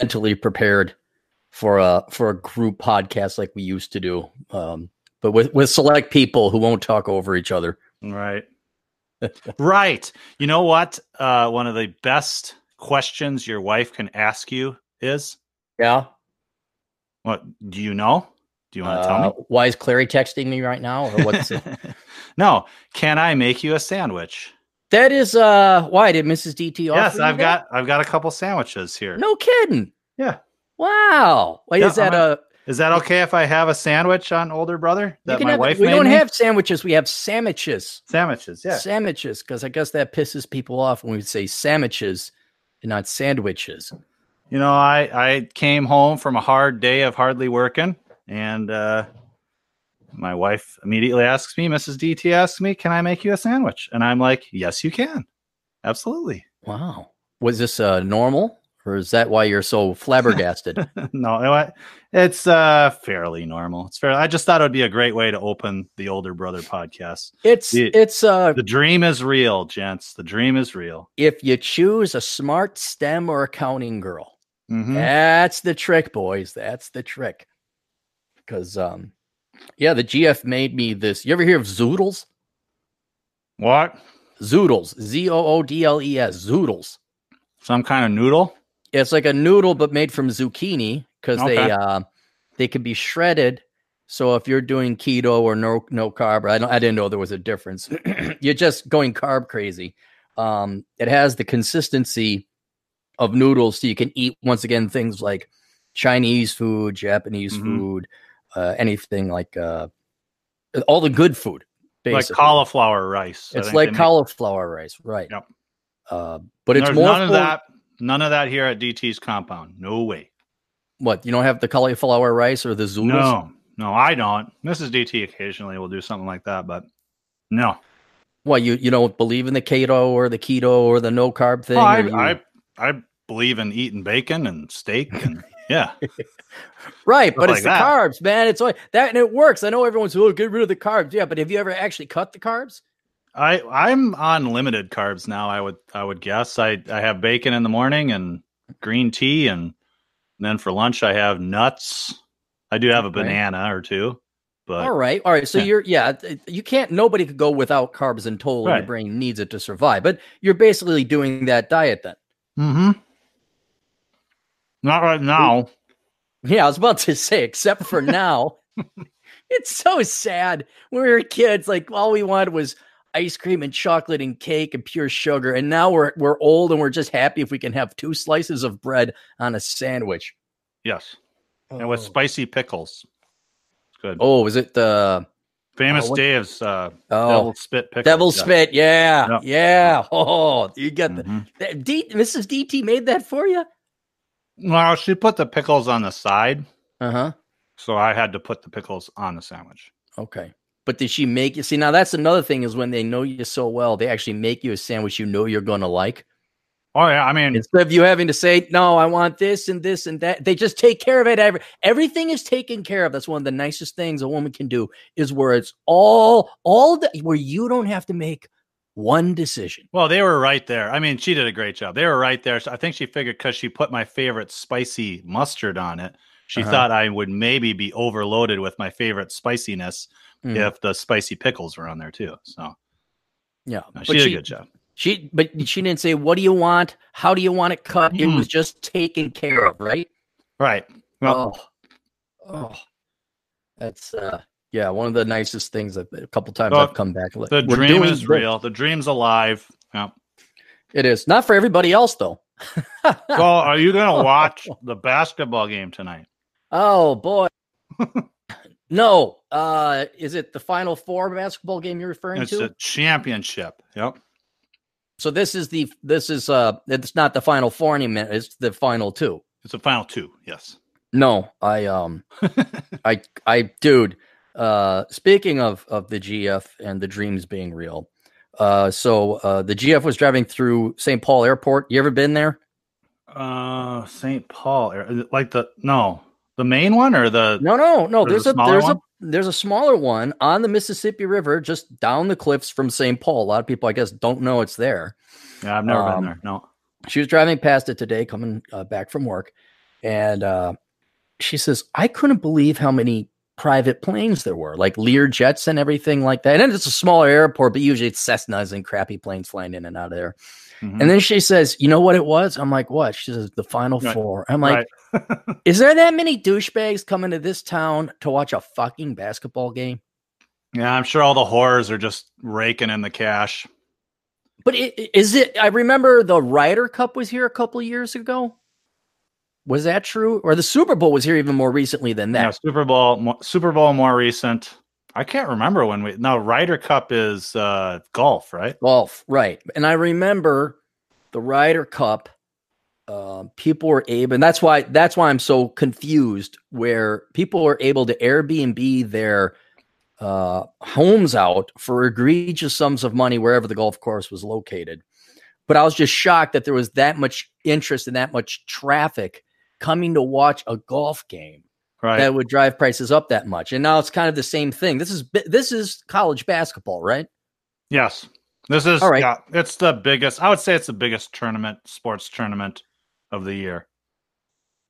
mentally prepared for a for a group podcast like we used to do, um, but with with select people who won't talk over each other. Right. right. You know what? Uh, one of the best questions your wife can ask you is, Yeah. "What do you know? Do you want to tell Uh, me?" why is Clary texting me right now, or what's it? no. Can I make you a sandwich? That? Is uh, why did Mrs. DT? offer Yes, I've that? got I've got a couple sandwiches here. No kidding. Yeah. Wow. Wait, Yeah, is that I'm a? Is that okay if I have a sandwich on older brother that my have, wife we don't me? have sandwiches. We have sandwiches. sandwiches? Yeah. Sandwiches, because I guess that pisses people off when we say sandwiches and not sandwiches. You know, I I came home from a hard day of hardly working, and uh, my wife immediately asks me, Mrs. DT asks me, "Can I make you a sandwich?" And I'm like, "Yes, you can, absolutely." Wow. Was this uh, normal, or is that why you're so flabbergasted? no, you know what? it's uh fairly normal. It's fair. I just thought it would be a great way to open the older brother podcast. it's The- it's uh, The dream is real, gents. The dream is real. if you choose a smart STEM or accounting girl, Mhm. that's the trick, boys. That's the trick. Because um, yeah, the GF made me this. You ever hear of zoodles? What? Zoodles, Z O O D L E S, zoodles. Some kind of noodle? Yeah, It's like a noodle but made from zucchini because they uh, they can be shredded. So if you're doing keto or no no carb, I don't, I didn't know there was a difference. you're just going carb crazy. Um, it has the consistency of noodles, so you can eat once again things like Chinese food, Japanese Mhm. food, uh, anything like uh, all the good food. Like cauliflower rice. It's like they make- cauliflower rice, right? Yep. Uh, but it's more none of that. None of that here at DT's compound. No way. What you don't have the cauliflower rice or the zoodles? No, no, I don't. Mrs. DT occasionally will do something like that, but no. Well, you you don't believe in the keto or the keto or the no carb thing? Well, I, you- I I believe in eating bacon and steak and yeah. right, but like it's the that. carbs, man. It's like that, and it works. I know everyone's oh, get rid of the carbs. Yeah, but have you ever actually cut the carbs? I I'm on limited carbs now. I would I would guess. I I have bacon in the morning and green tea, and then for lunch I have nuts. I do have a banana or two, but all right, all right. So yeah. you're yeah, you can't. Nobody could go without carbs in total. Your brain needs it to survive. But you're basically doing that diet then. hmm not right now. Yeah, I was about to say, except for now. it's so sad. When we were kids, like all we wanted was ice cream and chocolate and cake and pure sugar. And now we're we're old and we're just happy if we can have two slices of bread on a sandwich. Yes, and with spicy pickles. It's good. Oh, is it the Famous oh, what- Dave's uh, oh devil spit pickles. devil yeah. spit? Yeah, Yeah. yeah. Oh, you get the Mhm. that- D, Mrs. DT made that for you. Well, she put the pickles on the side, Uh huh. so I had to put the pickles on the sandwich. Okay. But did she make you see? Now that's another thing is when they know you so well, they actually make you a sandwich you know you're going to like. Oh yeah, I mean, Instead of you having to say, no, I want this and this and that, they just take care of it. Every, everything is taken care of. That's one of the nicest things a woman can do is where it's all, all the, where you don't have to make one decision. well, they were right there. I mean, she did a great job. They were right there. So I think she figured because she put my favorite spicy mustard on it, she Uh-huh. thought I would maybe be overloaded with my favorite spiciness Mm, if the spicy pickles were on there too. So yeah. no, she did she, a good job. she, but she didn't say, what do you want? How do you want it cut? It Mm. was just taken care of, right? Right. Well, oh, oh, that's, uh, yeah, one of the nicest things that a couple times I've come back. like, the we're dream is real. The dream's alive. Yeah. It is not for everybody else though. Well, are you going to watch the basketball game tonight? Oh boy. no. Uh is it the final four basketball game you're referring It's to? It's a championship. Yep. so this is the this is uh it's not the final four anymore, it's the final two. It's a final two. Yes. No, I um I I dude, uh speaking of of the GF and the dreams being real. Uh so uh the GF was driving through St. Paul Airport. You ever been there? Uh, St. Paul, like the no, the main one or the No, no, no. There's There's a there's one? a there's a smaller one on the Mississippi River, just down the cliffs from St. Paul. A lot of people, I guess, don't know it's there. Yeah, I've never Um, been there. No. She was driving past it today, coming uh, back from work, and uh, she says, I couldn't believe how many private planes there were, like Lear jets and everything like that. And it's a smaller airport, but usually it's Cessnas and crappy planes flying in and out of there. Mm-hmm. And then she says, "You know what it was?" I'm like, "What?" She says, "The Final right. Four. I'm like, right. "Is there that many douchebags coming to this town to watch a fucking basketball game?" Yeah, I'm sure all the whores are just raking in the cash. But it, is it? I remember the Ryder Cup was here a couple of years ago. Was that true? Or the Super Bowl was here even more recently than that? Yeah, Super Bowl, Super Bowl more recent. I can't remember when we. No, Ryder Cup is uh, golf, right? Golf, right? And I remember the Ryder Cup. Uh, people were able, and that's why that's why I'm so confused. Where people were able to Airbnb their uh, homes out for egregious sums of money wherever the golf course was located. But I was just shocked that there was that much interest and that much traffic coming to watch a golf game right. that would drive prices up that much. And now it's kind of the same thing. This is this is college basketball, right? Yes. This is All right. yeah, it's the biggest I would say it's the biggest tournament, sports tournament of the year.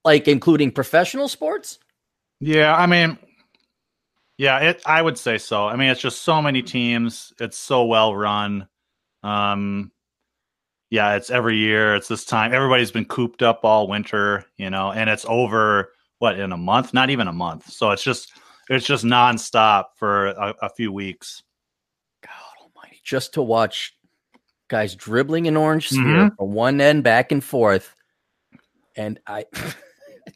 Like including professional sports? Yeah, I mean yeah, it I would say so. I mean, it's just so many teams, it's so well run. Um yeah, it's every year. It's this time. Everybody's been cooped up all winter, you know, and it's over what in a month? Not even a month. So it's just it's just nonstop for a, a few weeks. God Almighty! Just to watch guys dribbling an orange sphere mm-hmm. from one end back and forth, and I.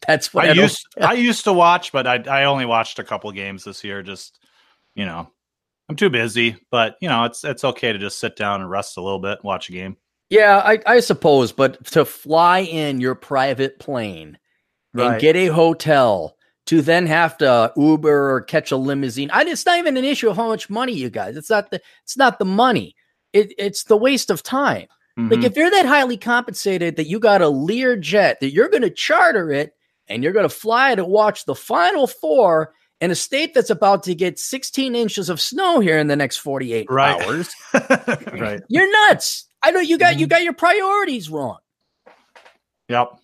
that's what I, I used. I used to watch, but I I only watched a couple games this year. Just you know, I'm too busy, but you know, it's it's okay to just sit down and rest a little bit, watch a game. Yeah, I, I suppose, but to fly in your private plane right. and get a hotel to then have to Uber or catch a limousine. I, it's not even an issue of how much money you guys. It's not the it's not the money. It, it's the waste of time. Mm-hmm. Like if you're that highly compensated that you got a Lear jet that you're going to charter it and you're going to fly to watch the Final Four in a state that's about to get 16 inches of snow here in the next 48 right. hours. right. You're nuts. I know you got you mm-hmm. got your priorities wrong. Yep.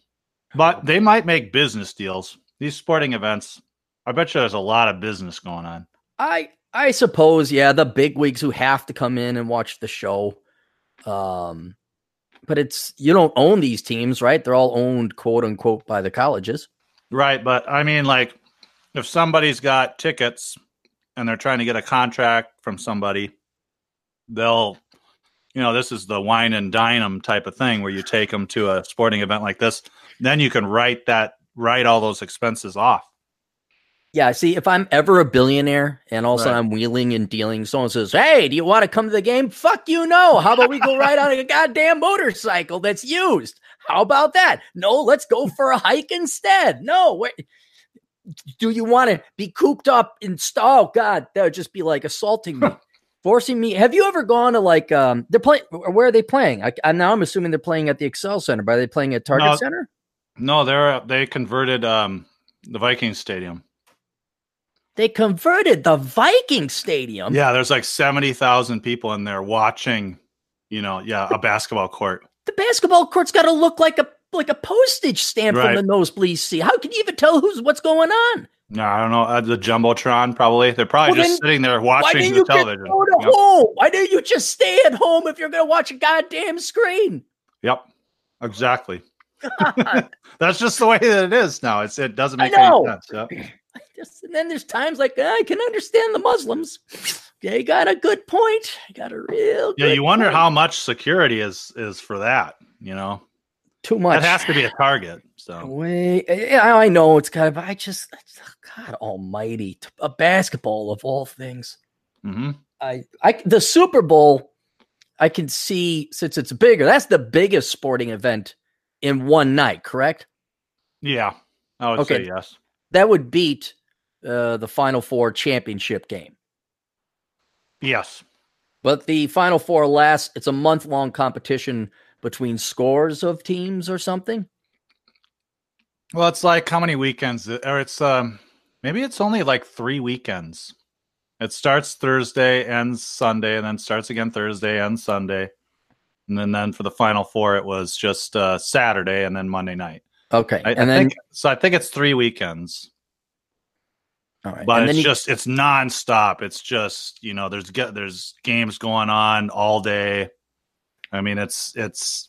But they might make business deals. These sporting events, I bet you there's a lot of business going on. I I suppose, yeah, the big wigs who have to come in and watch the show. Um but it's you don't own these teams, right? They're all owned quote unquote by the colleges. Right, but I mean like if somebody's got tickets and they're trying to get a contract from somebody, they'll you know, this is the wine and dine them type of thing where you take them to a sporting event like this. Then you can write that, write all those expenses off. Yeah, see, if I'm ever a billionaire and also right. I'm wheeling and dealing, someone says, Hey, do you want to come to the game? Fuck you, no. How about we go ride on a goddamn motorcycle that's used? How about that? No, let's go for a hike instead. No, wait. Do you want to be cooped up in oh God, that would just be like assaulting me forcing me. Have you ever gone to like um they're playing where are they playing? I, I now I'm assuming they're playing at the Xcel Center. But are they playing at Target no, Center? No, they're they converted um the Viking Stadium. They converted the Viking Stadium. Yeah, there's like seventy thousand people in there watching. You know, yeah, a basketball court. The basketball court's got to look like a like a postage stamp right. from the nosebleed seat. How can you even tell who's what's going on? No, I don't know. Uh, the jumbotron, probably. They're probably well, just sitting there watching the television. Go to yep. home? Why didn't you just stay at home if you're going to watch a goddamn screen? Yep, exactly. That's just the way that it is now. It's it doesn't make any sense. Yep. Just, and then there's times like I can understand the Muslims. They got a good point. Got a real. Yeah, you wonder point. how much security is is for that. You know, too much. That has to be a target. So wait, yeah, I know it's kind of. I just, God Almighty, a basketball of all things. Mm-hmm. I, I, the Super Bowl, I can see since it's bigger. That's the biggest sporting event in one night, correct? Yeah, I would okay. say yes. That would beat uh, the Final Four championship game. Yes, but the Final Four lasts. It's a month long competition between scores of teams or something? Well, it's like how many weekends? Or it's um maybe it's only like three weekends. It starts Thursday, ends Sunday, and then starts again Thursday and Sunday. And then, then for the final four, it was just uh, Saturday and then Monday night. Okay, I, and I then think, so. I think it's three weekends, all right, but and it's you- just it's nonstop. It's just you know there's there's games going on all day. I mean, it's it's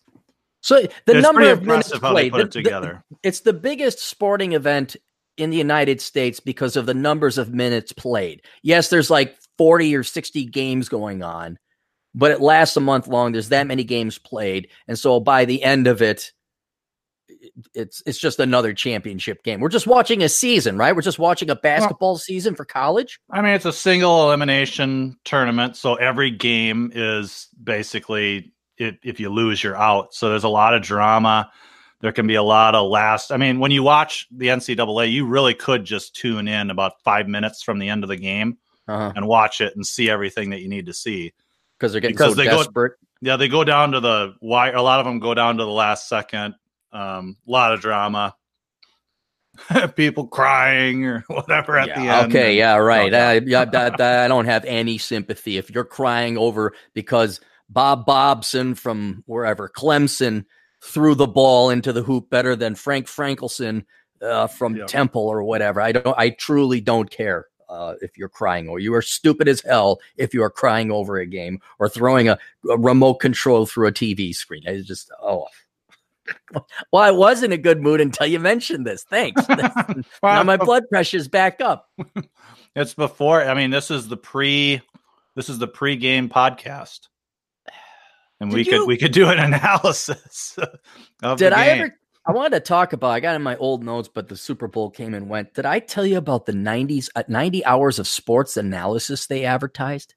so the it's number of minutes impressive how they played. put the- it the- it's the biggest sporting event in the United States because of the numbers of minutes played. Yes, there's like 40 or 60 games going on, but it lasts a month long. There's that many games played. And so by the end of it, it's it's just another championship game. We're just watching a season, right? We're just watching a basketball season for college. I mean, it's a single elimination tournament, so every game is basically it, if you lose, you're out. So there's a lot of drama. There can be a lot of last. I mean, when you watch the NCAA, you really could just tune in about five minutes from the end of the game Uh-huh. and watch it and see everything that you need to see. Because they're getting Because so they go- desperate. Yeah, they go down to the why. A lot of them go down to the last second. Um, a lot of drama. People crying or whatever at the end. Okay, yeah, right. Oh, I, yeah, that- I don't have any sympathy if you're crying over because Bob Bobson from wherever Clemson threw the ball into the hoop better than Frank Frankelson uh, from Yeah. Temple or whatever. I don't. I truly don't care uh, if you're crying or you are stupid as hell if you are crying over a game or throwing a, a remote control through a TV screen. I just oh. Well, I was in a good mood until you mentioned this. Thanks. now my blood pressure's back up. It's before. I mean, this is the pre. This is the pre-game podcast, and we Did could we could do an analysis of Did I ever? I wanted to talk about. I got in my old notes, but the Super Bowl came and went. Did I tell you about the nineties, uh, ninety hours of sports analysis they advertised?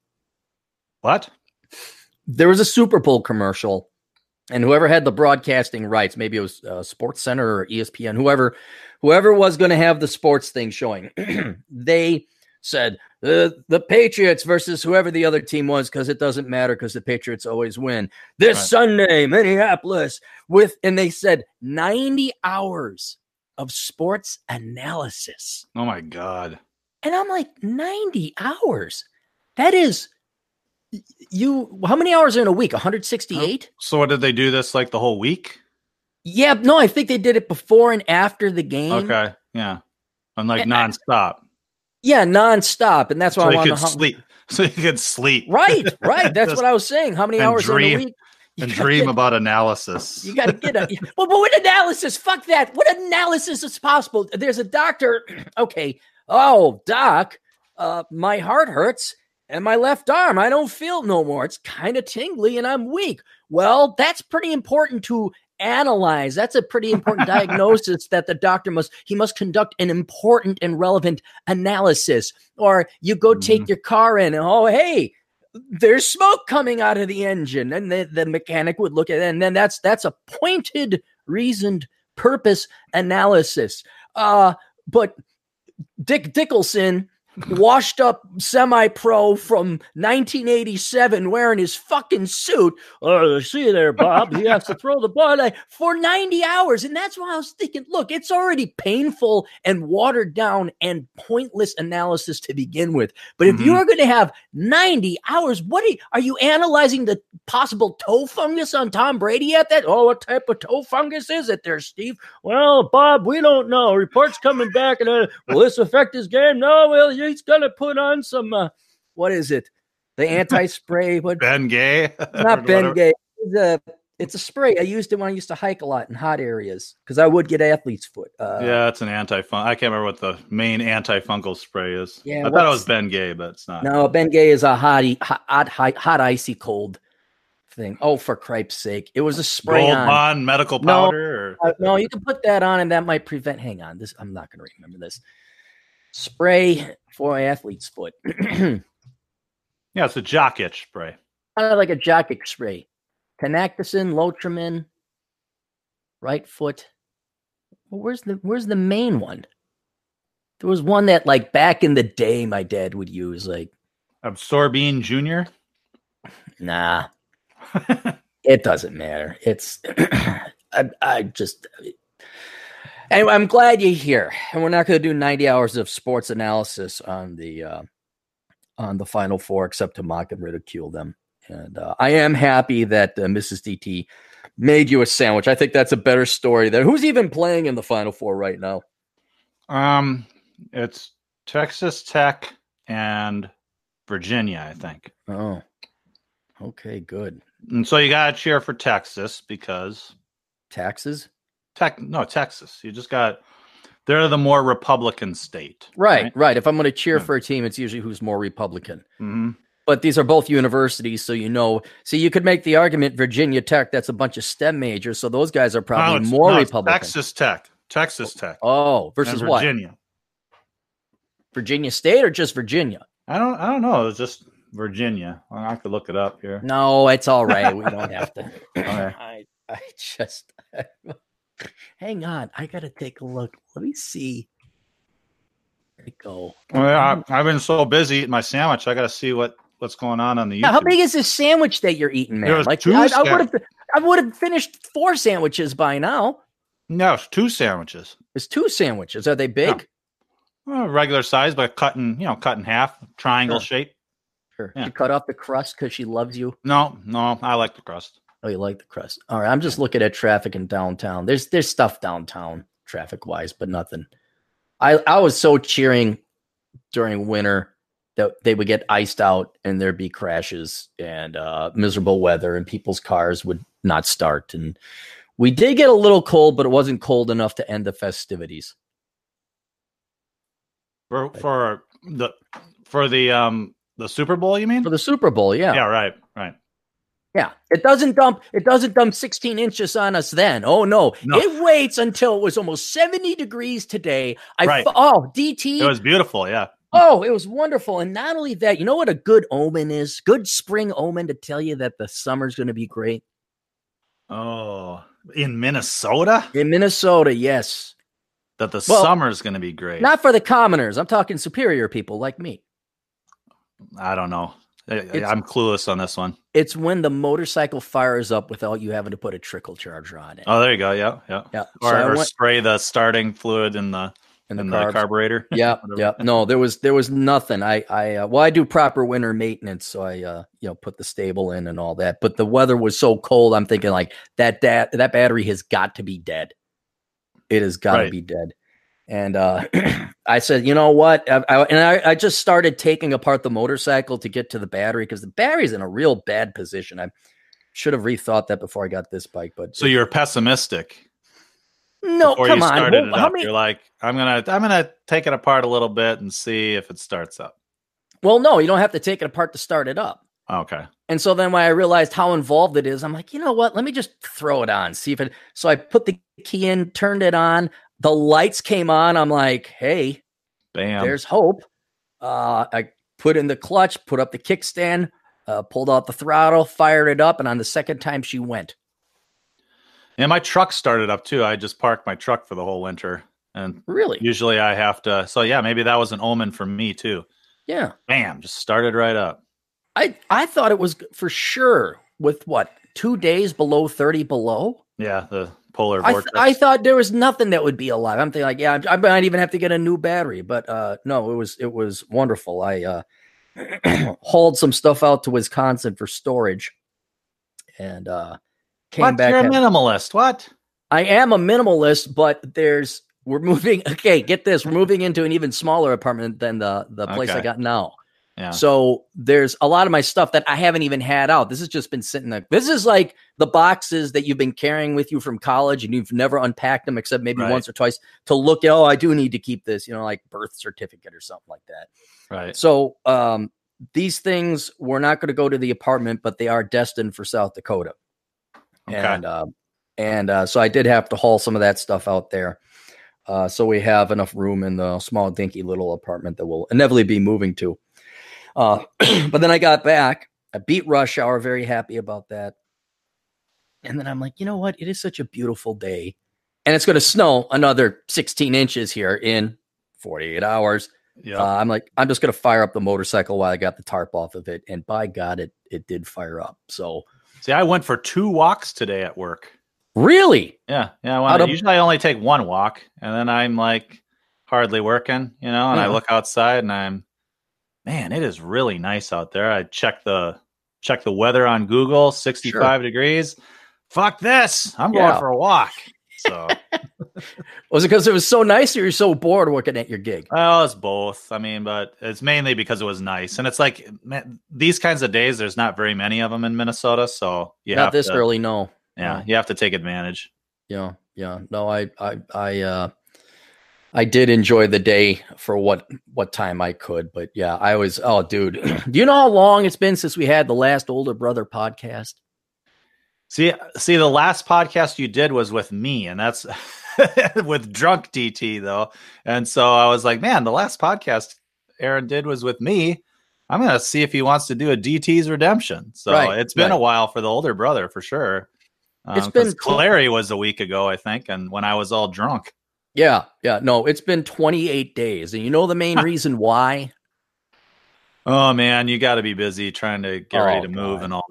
What? There was a Super Bowl commercial, and whoever had the broadcasting rights, maybe it was uh, Sports Center or ESPN, whoever, whoever was going to have the sports thing showing, they said the the Patriots versus whoever the other team was because it doesn't matter because the Patriots always win. This Right. Sunday, Minneapolis with and they said 90 hours of sports analysis. Oh my god! And I'm like 90 hours. That is you how many hours are in a week? 168? So what did they do this like the whole week? Yeah, no, I think they did it before and after the game. Okay, yeah, and like And I- nonstop, Yeah, nonstop. And that's why so I want to sleep. So you could sleep, Right, right. That's what I was saying. How many hours in a week? You and dream get- about analysis. You got to get a well, but what analysis? Fuck that. What analysis is possible? There's a doctor. Okay. Oh, doc, uh, my heart hurts and my left arm. I don't feel no more. It's kind of tingly and I'm weak. Well, that's pretty important to analyze. That's a pretty important diagnosis that the doctor must he must conduct an important and relevant analysis. Or you go take your car in and oh hey, there's smoke coming out of the engine and the, the mechanic would look at it and then that's that's a pointed reasoned purpose analysis uh but dick dickelson washed up semi-pro from 1987 wearing his fucking suit. Oh see you there bob. He has to throw the ball for 90 hours. And that's why i was thinking look it's already painful and watered down and pointless analysis to begin with. But if you Mhm. are going to have 90 hours what are you, are you analyzing the possible toe fungus on tom brady at that? Oh what type of toe fungus is it there steve? Well bob we don't know. Reports coming back and uh, will this affect his game? No well he's going to put on some uh, what is it the anti-spray what Ben Gay, not Or Ben whatever. Gay. It's a, it's a spray. I used it when I used to hike a lot in hot areas because I would get athlete's foot. Uh, yeah, it's an anti-fun. I can't remember what the main anti-fungal spray is. Yeah, I thought it was Ben Gay, but it's not. No, Ben Gay is a hot, hot, hot, hot, hot icy cold thing. Oh, for cripe's sake! It was a spray Gold on. Bond medical No. powder. Or, Uh, no, you can put that on, and that might prevent. Hang on, this I'm not going to remember this. Spray for athlete's foot, yeah, it's a jock itch spray. Kind of like a jock itch spray. Tinactin, Lotrimin, right foot. Well, where's the Where's the main one? There was one that, like back in the day, my dad would use. Like, Absorbine Junior. nah, it doesn't matter. It's I, I just anyway. I'm glad you're here, and we're not going to do 90 hours of sports analysis on the uh, on the Final Four, except to mock and ridicule them. And uh, I am happy that uh, Mrs. DT made you a sandwich. I think that's a better story there. Who's even playing in the Final Four right now? Um, it's Texas Tech and Virginia, I think. Oh, okay, good. And so you got to cheer for Texas because Taxes? Tech, no, Texas. You just got, they're the more Republican state. Right, right. If I'm going to cheer Yeah. for a team, it's usually who's more Republican. hmm But these are both universities, so you know. See, you could make the argument Virginia Tech, that's a bunch of STEM majors, so those guys are probably No, more no, Republican. Texas Tech. Texas Tech. Oh, versus what? Virginia. Virginia State or just Virginia? I don't I don't know. It's just Virginia. I have to look it up here. No, it's all right. We don't have to. Okay. I, I just hang on. I gotta take a look. Let me see. There we go. Well, I, I've been so busy eating my sandwich. I got to see what what's going on on the YouTube. Now, how big is this sandwich that you're eating, There Like two I, I would have, I would have finished four sandwiches by now. no, it's two sandwiches. It's two sandwiches. Are they big? Well, regular size, but cut in you know cut in half, triangle Sure. shape. Sure. Yeah. She cut off the crust because she loves you. No, no, I like the crust. Oh, you like the crust. All right. I'm just looking at traffic in downtown. There's there's stuff downtown traffic wise, but nothing. I I was so cheering during winter that they would get iced out and there'd be crashes and uh, miserable weather and people's cars would not start. And we did get a little cold, but it wasn't cold enough to end the festivities. For for the for the um the Super Bowl, you mean? For the Super Bowl, yeah. yeah, right, right. Yeah, it doesn't dump. It doesn't dump 16 inches on us then. Oh no, No. it waits until it was almost 70 degrees today. I Right. fu- oh DT. It was beautiful. Yeah. oh, it was wonderful. And not only that, you know what a good omen is? Good spring omen to tell you that the summer's going to be great Oh, in Minnesota, in Minnesota. Yes, that the Well, summer's going to be great. not for the commoners. I'm talking superior people like me. I don't know. It's- I'm clueless on this one. It's when the motorcycle fires up without you having to put a trickle charger on it. Oh, there you go. Yeah, yeah. yeah, Or, so or went spray the starting fluid in the in in the, the carburetor. yeah yeah no there was there was nothing i i uh, well i do proper winter maintenance so i uh you know put the Sta-Bil in and all that but the weather was so cold i'm thinking like that that that battery has got to be dead it has got to Right. be dead and uh i said you know what I, I, and I, I just started taking apart the motorcycle to get to the battery because the battery's in a real bad position i should have rethought that before i got this bike but So you're pessimistic. no Before come you on started Well, up, many you're like, I'm gonna I'm gonna take it apart a little bit and see if it starts up. well no you don't have to take it apart to start it up Okay. And so then when I realized how involved it is, I'm like, you know what? Let me just throw it on, see if it. So I put the key in, turned it on. The lights came on. I'm like, hey, Bam. there's hope. Uh, I put in the clutch, put up the kickstand, uh, pulled out the throttle, fired it up, and on the second time she went. and my truck started up too. I just parked my truck for the whole winter. And Really? usually I have to so yeah, maybe that was an omen for me too. Yeah. Bam, just started right up. I I thought it was for sure with what two days below thirty below. Yeah, the polar I, th- I thought there was nothing that would be alive. I'm thinking like, yeah, I might even have to get a new battery, but uh, no, it was it was wonderful. I uh, hauled some stuff out to Wisconsin for storage, and uh, came what? back. You're a minimalist. What? I am a minimalist, but there's we're moving. Okay, get this, we're moving into an even smaller apartment than the the place I got now. Yeah. So there's a lot of my stuff that I haven't even had out. This has just been sitting there. This is like the boxes that you've been carrying with you from college and you've never unpacked them except maybe Right. once or twice to look at, oh, I do need to keep this, you know, like birth certificate or something like that. Right. So um, these things were not going to go to the apartment, but they are destined for South Dakota. Okay. And uh, and uh, so I did have to haul some of that stuff out there. Uh, so we have enough room in the small, dinky little apartment that we'll inevitably be moving to. Uh, but then I got back. I beat rush hour. Very happy about that. And then I'm like, you know what? It is such a beautiful day, and it's going to snow another 16 inches here in 48 hours. yeah. Uh, I'm like, I'm just going to fire up the motorcycle while I got the tarp off of it, and by God, it it did fire up. So See, I went for two walks today at work. really, Yeah, yeah. Well, of- usually I only take one walk, and then I'm like hardly working, you know. And I look outside, and I'm, man, it is really nice out there. I check the check the weather on Google, 65 degrees. fuck this. I'm going for a walk. So, Was it because it was so nice, or you're so bored working at your gig? well, it's both. I mean, but it's mainly because it was nice. And it's like man, these kinds of days, there's not very many of them in Minnesota. So, yeah. Not this to, early, no. Yeah, you have to take advantage. Yeah, yeah. No, I, I, I, uh, I did enjoy the day for what what time I could, but yeah, I was. Oh, dude, do you know how long it's been since we had the last older brother podcast? See, see, the last podcast you did was with me, and that's with drunk DT though. And so I was like, man, the last podcast Aaron did was with me. I'm gonna see if he wants to do a DT's redemption. So Right, it's been a while for the older brother for sure. It's Um, been Clary was a week ago, I think, and when I was all drunk. Yeah, yeah. No, it's been 28 days, and you know the main reason why? Oh man, you got to be busy trying to get ready Oh, to move God. and all.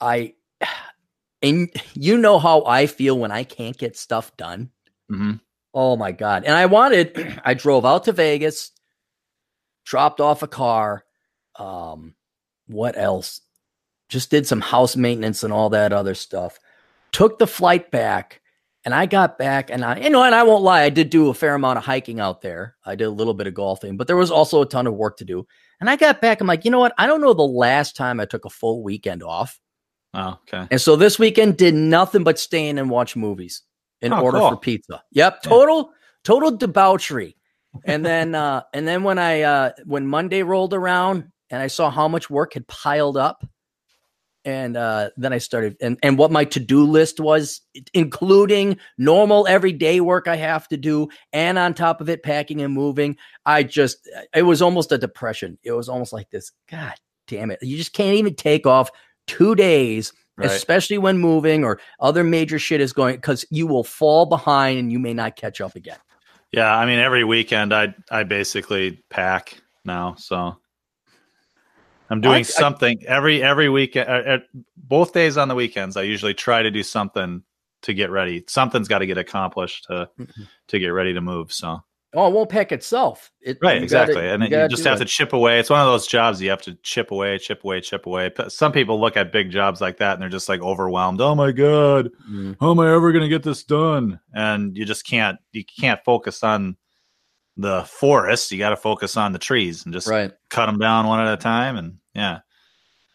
I, and you know how I feel when I can't get stuff done. hmm Oh my god! And I wanted. I drove out to Vegas, dropped off a car. Um, what else? Just did some house maintenance and all that other stuff. Took the flight back, and I got back, and I, you know, and I won't lie, I did do a fair amount of hiking out there. I did a little bit of golfing, but there was also a ton of work to do. And I got back, I'm like, you know what? I don't know the last time I took a full weekend off. Oh, okay. And so this weekend did nothing but stay in and watch movies in Oh, order cool. for pizza. Yep, Yeah. total total debauchery. And then uh and then when I uh when Monday rolled around and I saw how much work had piled up and uh then I started and and what my to-do list was including normal everyday work I have to do and on top of it packing and moving, I just it was almost a depression. It was almost like this god damn it. You just can't even take off 2 days Right. especially when moving or other major shit is going because you will fall behind and you may not catch up again. Yeah, I mean, every weekend I I basically pack now, so I'm doing I- something every every weekend. Uh, uh, both days on the weekends, I usually try to do something to get ready. Something's got to get accomplished to Mhm. to get ready to move. So Oh, it won't pack itself. It, right, exactly, gotta- and then you just have it. to chip away. It's one of those jobs you have to chip away, chip away, chip away. Some people look at big jobs like that and they're just like overwhelmed. Oh my god, Mm. how am I ever going to get this done? And you just can't you can't focus on the forest. You got to focus on the trees and just Right. cut them down one at a time. And yeah,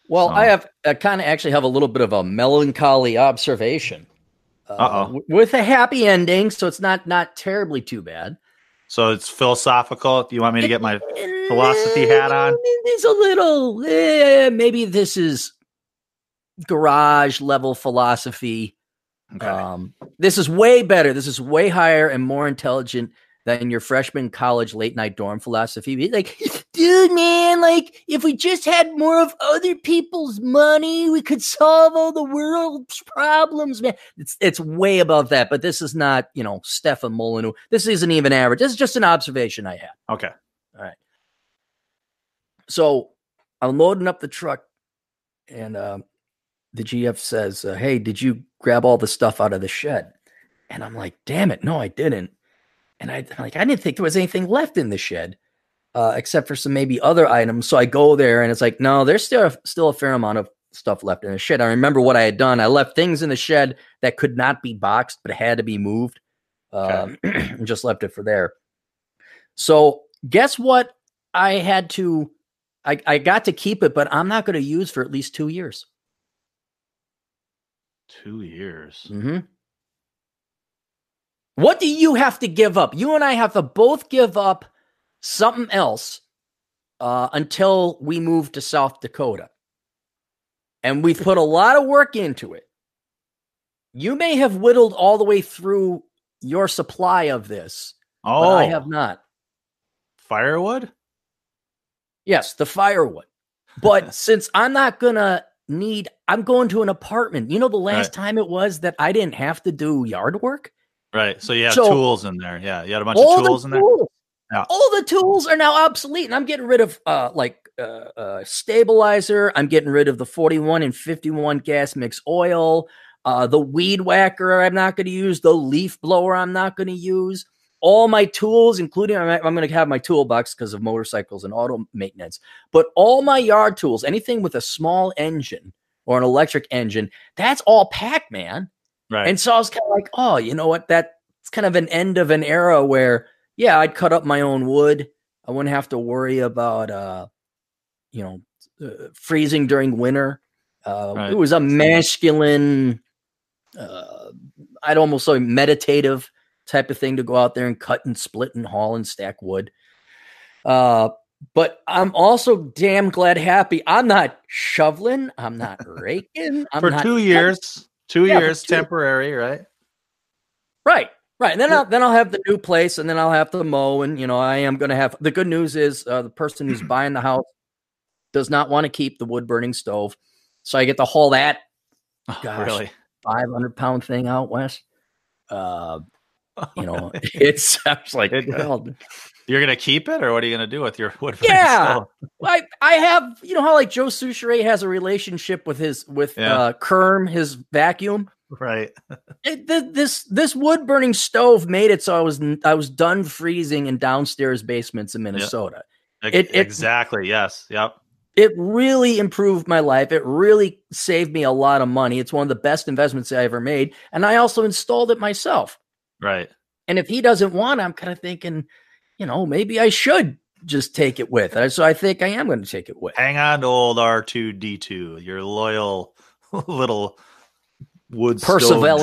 Well, So- I have I kind of actually have a little bit of a melancholy observation. Uh, w- with a happy ending, so it's not not terribly too bad. so it's philosophical. Do you want me to get my philosophy hat on? It's a little eh, maybe this is garage level philosophy. Okay. Um, this is way better. This is way higher and more intelligent than your freshman college late night dorm philosophy. Like, dude, man, like if we just had more of other people's money, we could solve all the world's problems, man. It's it's way above that. But this is not, you know, Stefan Molyneux. This isn't even average. This is just an observation I had. okay. All right. So I'm loading up the truck, and um, the GF says, uh, "Hey, did you grab all the stuff out of the shed?" And I'm like, "Damn it, no, I didn't." And I like I didn't think there was anything left in the shed, uh, except for some maybe other items. So I go there, and it's like, no, there's still still a fair amount of stuff left in the shed. I remember what I had done. I left things in the shed that could not be boxed, but had to be moved. Um, and just left it for there. So guess what? I had to. I, I got to keep it, but I'm not going to use for at least two years. Two years. Mm-hmm. What do you have to give up? You and I have to both give up something else uh, until we move to South Dakota. And we've put a lot of work into it. You may have whittled all the way through your supply of this, Oh, but I have not. firewood. Yes, the firewood. But since I'm not gonna need, I'm going to an apartment. You know, the last Right. time it was that I didn't have to do yard work. Right. So you have So- tools in there. Yeah, you had a bunch of tools in there. tools, Yeah. all the tools are now obsolete, and I'm getting rid of uh like uh, uh stabilizer. I'm getting rid of the 41 and 51 gas mix oil. Uh, the weed whacker I'm not going to use. The leaf blower I'm not going to use. All my tools, including I'm, I'm going to have my toolbox because of motorcycles and auto maintenance. But all my yard tools, anything with a small engine, or an electric engine, that's all pack, man. Right. And so I was kind of like, oh, you know what? That's kind of an end of an era where, yeah, I'd cut up my own wood. I wouldn't have to worry about, uh, you know, uh, freezing during winter. Uh, Right. It was a masculine, uh, I'd almost say meditative type of thing to go out there and cut and split and haul and stack wood. Uh, but I'm also damn glad happy. I'm not shoveling. I'm not raking. I'm for not two years, two Yeah, years two- temporary, right? Right. Right. And then I'll then I'll have the new place and then I'll have to mow. And you know, I am gonna have the good news is uh, the person who's buying the house does not want to keep the wood burning stove. So I get to haul that Oh, Gosh. really? 500 pound thing out west. Uh, you know, it sounds like, It- well, You're gonna keep it, or what are you gonna do with your wood? Yeah. I, I have, you know, how like Joe Souchere has a relationship with his, with Yeah. uh, Kerm, his vacuum. right. It, th- this this wood burning stove made it so I was I was done freezing in downstairs basements in Minnesota. Ex- It- it- exactly. Yes. Yep. It really improved my life. It really saved me a lot of money. It's one of the best investments I ever made, and I also installed it myself. Right. And if he doesn't want, it, I'm kind of thinking, you know, maybe I should just take it with. And So I think I am going to take it with. Hang on to old R two D two, your loyal little wood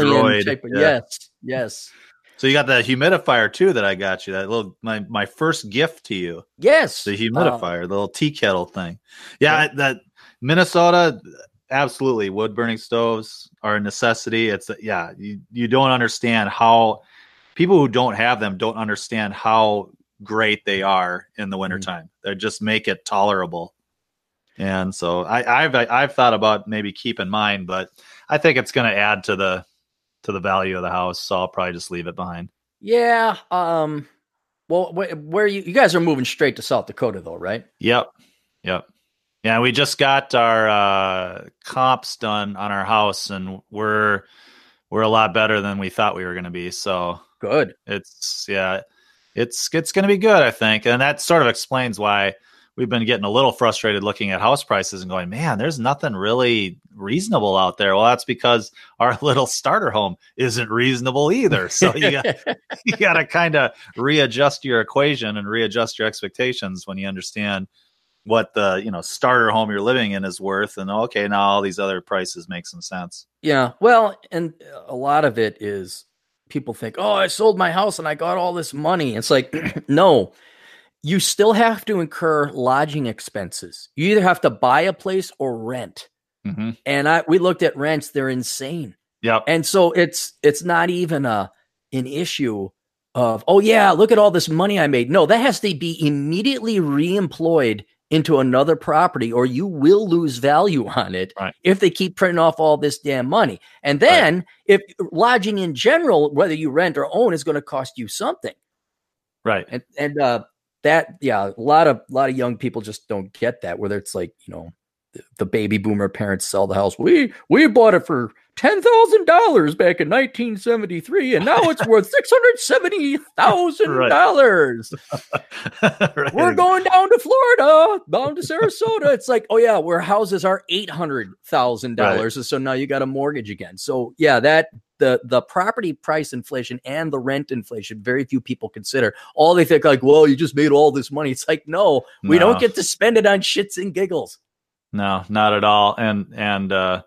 droid. type of Yeah. yes, yes, So you got that humidifier too that I got you. That little my my first gift to you. yes. The Uh, humidifier, the little tea kettle thing. Yeah, that Minnesota, absolutely. Wood burning stoves are a necessity. It's yeah, you, you don't understand how people who don't have them don't understand how great they are in the wintertime. They just make it tolerable. And so I, I've I've thought about maybe keeping mine, but I think it's going to add to the to the value of the house. So I'll probably just leave it behind. yeah. Um. Well, wh- where you you guys are moving straight to South Dakota though, right? Yep. Yep. Yeah, we just got our uh comps done on our house and we're we're a lot better than we thought we were going to be. So Good. it's yeah, it's it's going to be good, I think. And that sort of explains why we've been getting a little frustrated looking at house prices and going, "Man, there's nothing really reasonable out there." Well, that's because our little starter home isn't reasonable either. So you got you got to kind of readjust your equation and readjust your expectations when you understand what the you know starter home you're living in is worth and okay now all these other prices make some sense Yeah. Well, and a lot of it is people think, oh, I sold my house and I got all this money. It's like, no, you still have to incur lodging expenses. You either have to buy a place or rent. mm-hmm. And I we looked at rents, they're insane. Yeah, And so it's it's not even a an issue of, oh yeah, look at all this money I made. No, that has to be immediately reemployed into another property or you will lose value on it Right. if they keep printing off all this damn money. And then if lodging in general, whether you rent or own, is going to cost you something. right And and uh that yeah, a lot of a lot of young people just don't get that, whether it's like, you know, the- baby boomer parents sell the house. We we bought it for ten thousand dollars back in nineteen seventy three, and now it's worth six hundred seventy thousand dollars. Right. We're going down to Florida, down to Sarasota. It's like, oh yeah, where houses are eight hundred thousand dollars, so now you got a mortgage again. So yeah, that the the property price inflation and the rent inflation, very few people consider. All they think like, well, you just made all this money. It's like, no, we No. don't get to spend it on shits and giggles. No not at all. And and uh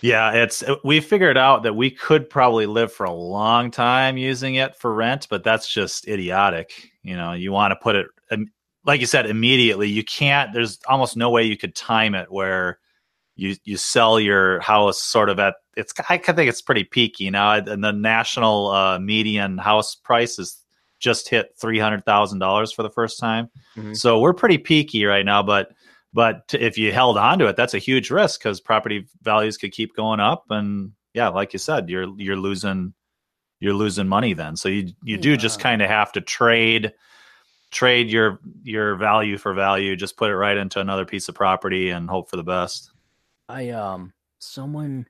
yeah it's we figured out that we could probably live for a long time using it for rent but that's just idiotic. You know you want to put it like you said immediately. You can't there's almost no way you could time it where you you sell your house sort of at it's i think it's pretty peaky now and the national uh, median house price is just hit $300000 for the first time. Mhm. so we're pretty peaky right now but but if you held on to it that's a huge risk because property values could keep going up and yeah like you said you're you're losing you're losing money then so you you do just kind of have to trade trade your your value for value just put it right into another piece of property and hope for the best I um someone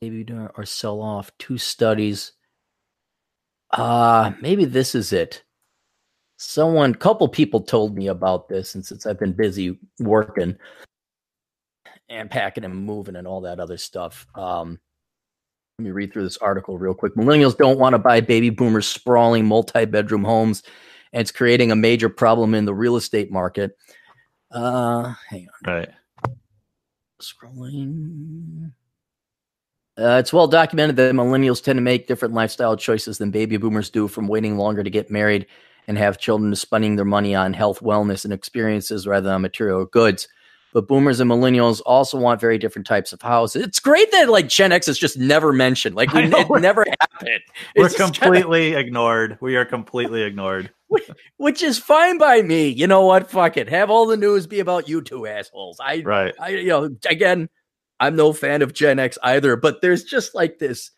maybe do- or sell off two studies. Uh maybe this is it. Someone couple people told me about this and since I've been busy working. and packing and moving and all that other stuff. Um, let me read through this article real quick. Millennials don't want to buy baby boomers' sprawling multi bedroom homes, and it's creating a major problem in the real estate market. Uh, hang on. Right. Scrolling. Uh, it's well documented that millennials tend to make different lifestyle choices than baby boomers do, from waiting longer to get married and have children spending their money on health, wellness, and experiences rather than material goods. But boomers and millennials also want very different types of houses. It's great that like Gen X is just never mentioned. Like we, it never happened. We're completely kinda, ignored. We are completely ignored. Which is fine by me. You know what? Fuck it. Have all the news be about you two assholes. I right. I you know again, I'm no fan of Gen X either, but there's just like this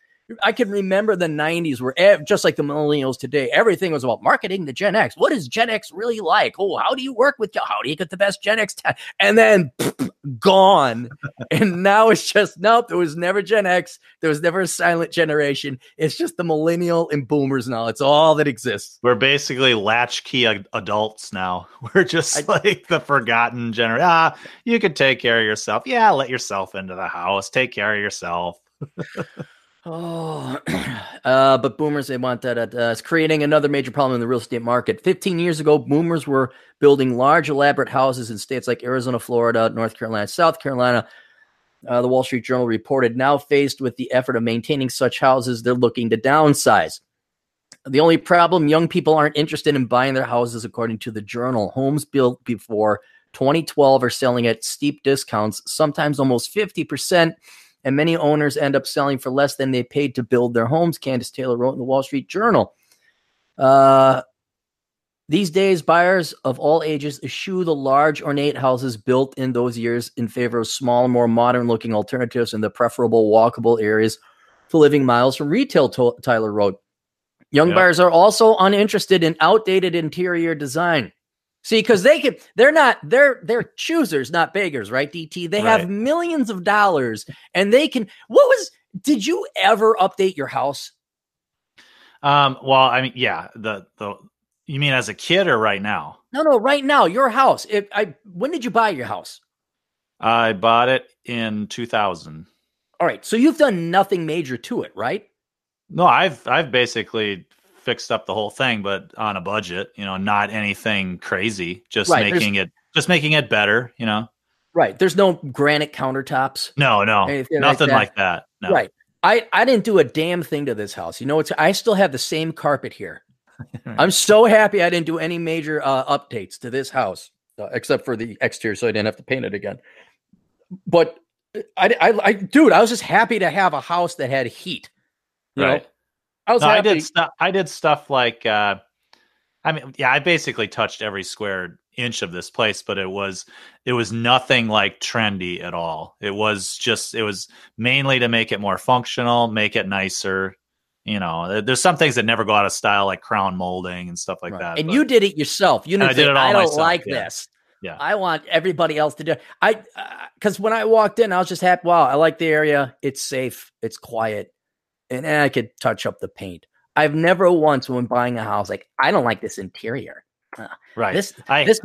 I can remember the 90s where ev- just like the millennials today, everything was about marketing the Gen X. What is Gen X really like? Oh, how do you work with how do you get the best Gen X? And then pff, gone. and now it's just nope, there was never Gen X. There was never a silent generation. It's just the millennial and boomers now. It's all that exists. We're basically latchkey ad- adults now. We're just I, like the forgotten generation. Ah, you could take care of yourself. Yeah, let yourself into the house. Take care of yourself. Oh, uh, but boomers, they want that. Uh, it's creating another major problem in the real estate market. 15 years ago, boomers were building large, elaborate houses in states like Arizona, Florida, North Carolina, South Carolina. Uh, the Wall Street Journal reported now faced with the effort of maintaining such houses, they're looking to downsize. The only problem young people aren't interested in buying their houses, according to the journal. Homes built before 2012 are selling at steep discounts, sometimes almost 50% and many owners end up selling for less than they paid to build their homes. Candace Taylor wrote in the Wall Street Journal. Uh, these days, buyers of all ages eschew the large, ornate houses built in those years in favor of small, more modern looking alternatives in the preferable walkable areas to living miles from retail, Tyler wrote. Young yep. buyers are also uninterested in outdated interior design. See, because they can, they're not, they're they're choosers, not beggars, right? DT. They right. have millions of dollars, and they can. What was? Did you ever update your house? Um. Well, I mean, yeah. The the you mean as a kid or right now? No, no, right now. Your house. If I, when did you buy your house? I bought it in two thousand. All right, so you've done nothing major to it, right? No, I've I've basically fixed up the whole thing, but on a budget, you know, not anything crazy, just right, making it just making it better, you know. Right. There's no granite countertops. No, no. Nothing like that. Like that. No. Right. I, I didn't do a damn thing to this house. You know, it's I still have the same carpet here. I'm so happy I didn't do any major uh, updates to this house, uh, except for the exterior, so I didn't have to paint it again. But I, I, I, dude, I was just happy to have a house that had heat. right. Know? I was. No, I did stuff. I did stuff like. Uh, I mean, yeah, I basically touched every square inch of this place, but it was it was nothing like trendy at all. It was just it was mainly to make it more functional, make it nicer. You know, there's some things that never go out of style, like crown molding and stuff like right. that. And but, you did it yourself. You know, I did it all I don't myself, like yeah. this. Yeah, I want everybody else to do. It. I because uh, when I walked in, I was just happy. Wow, I like the area. It's safe. It's quiet and, and I could touch up the paint. I've never once when buying a house like I don't like this interior. Uh, right. This I, this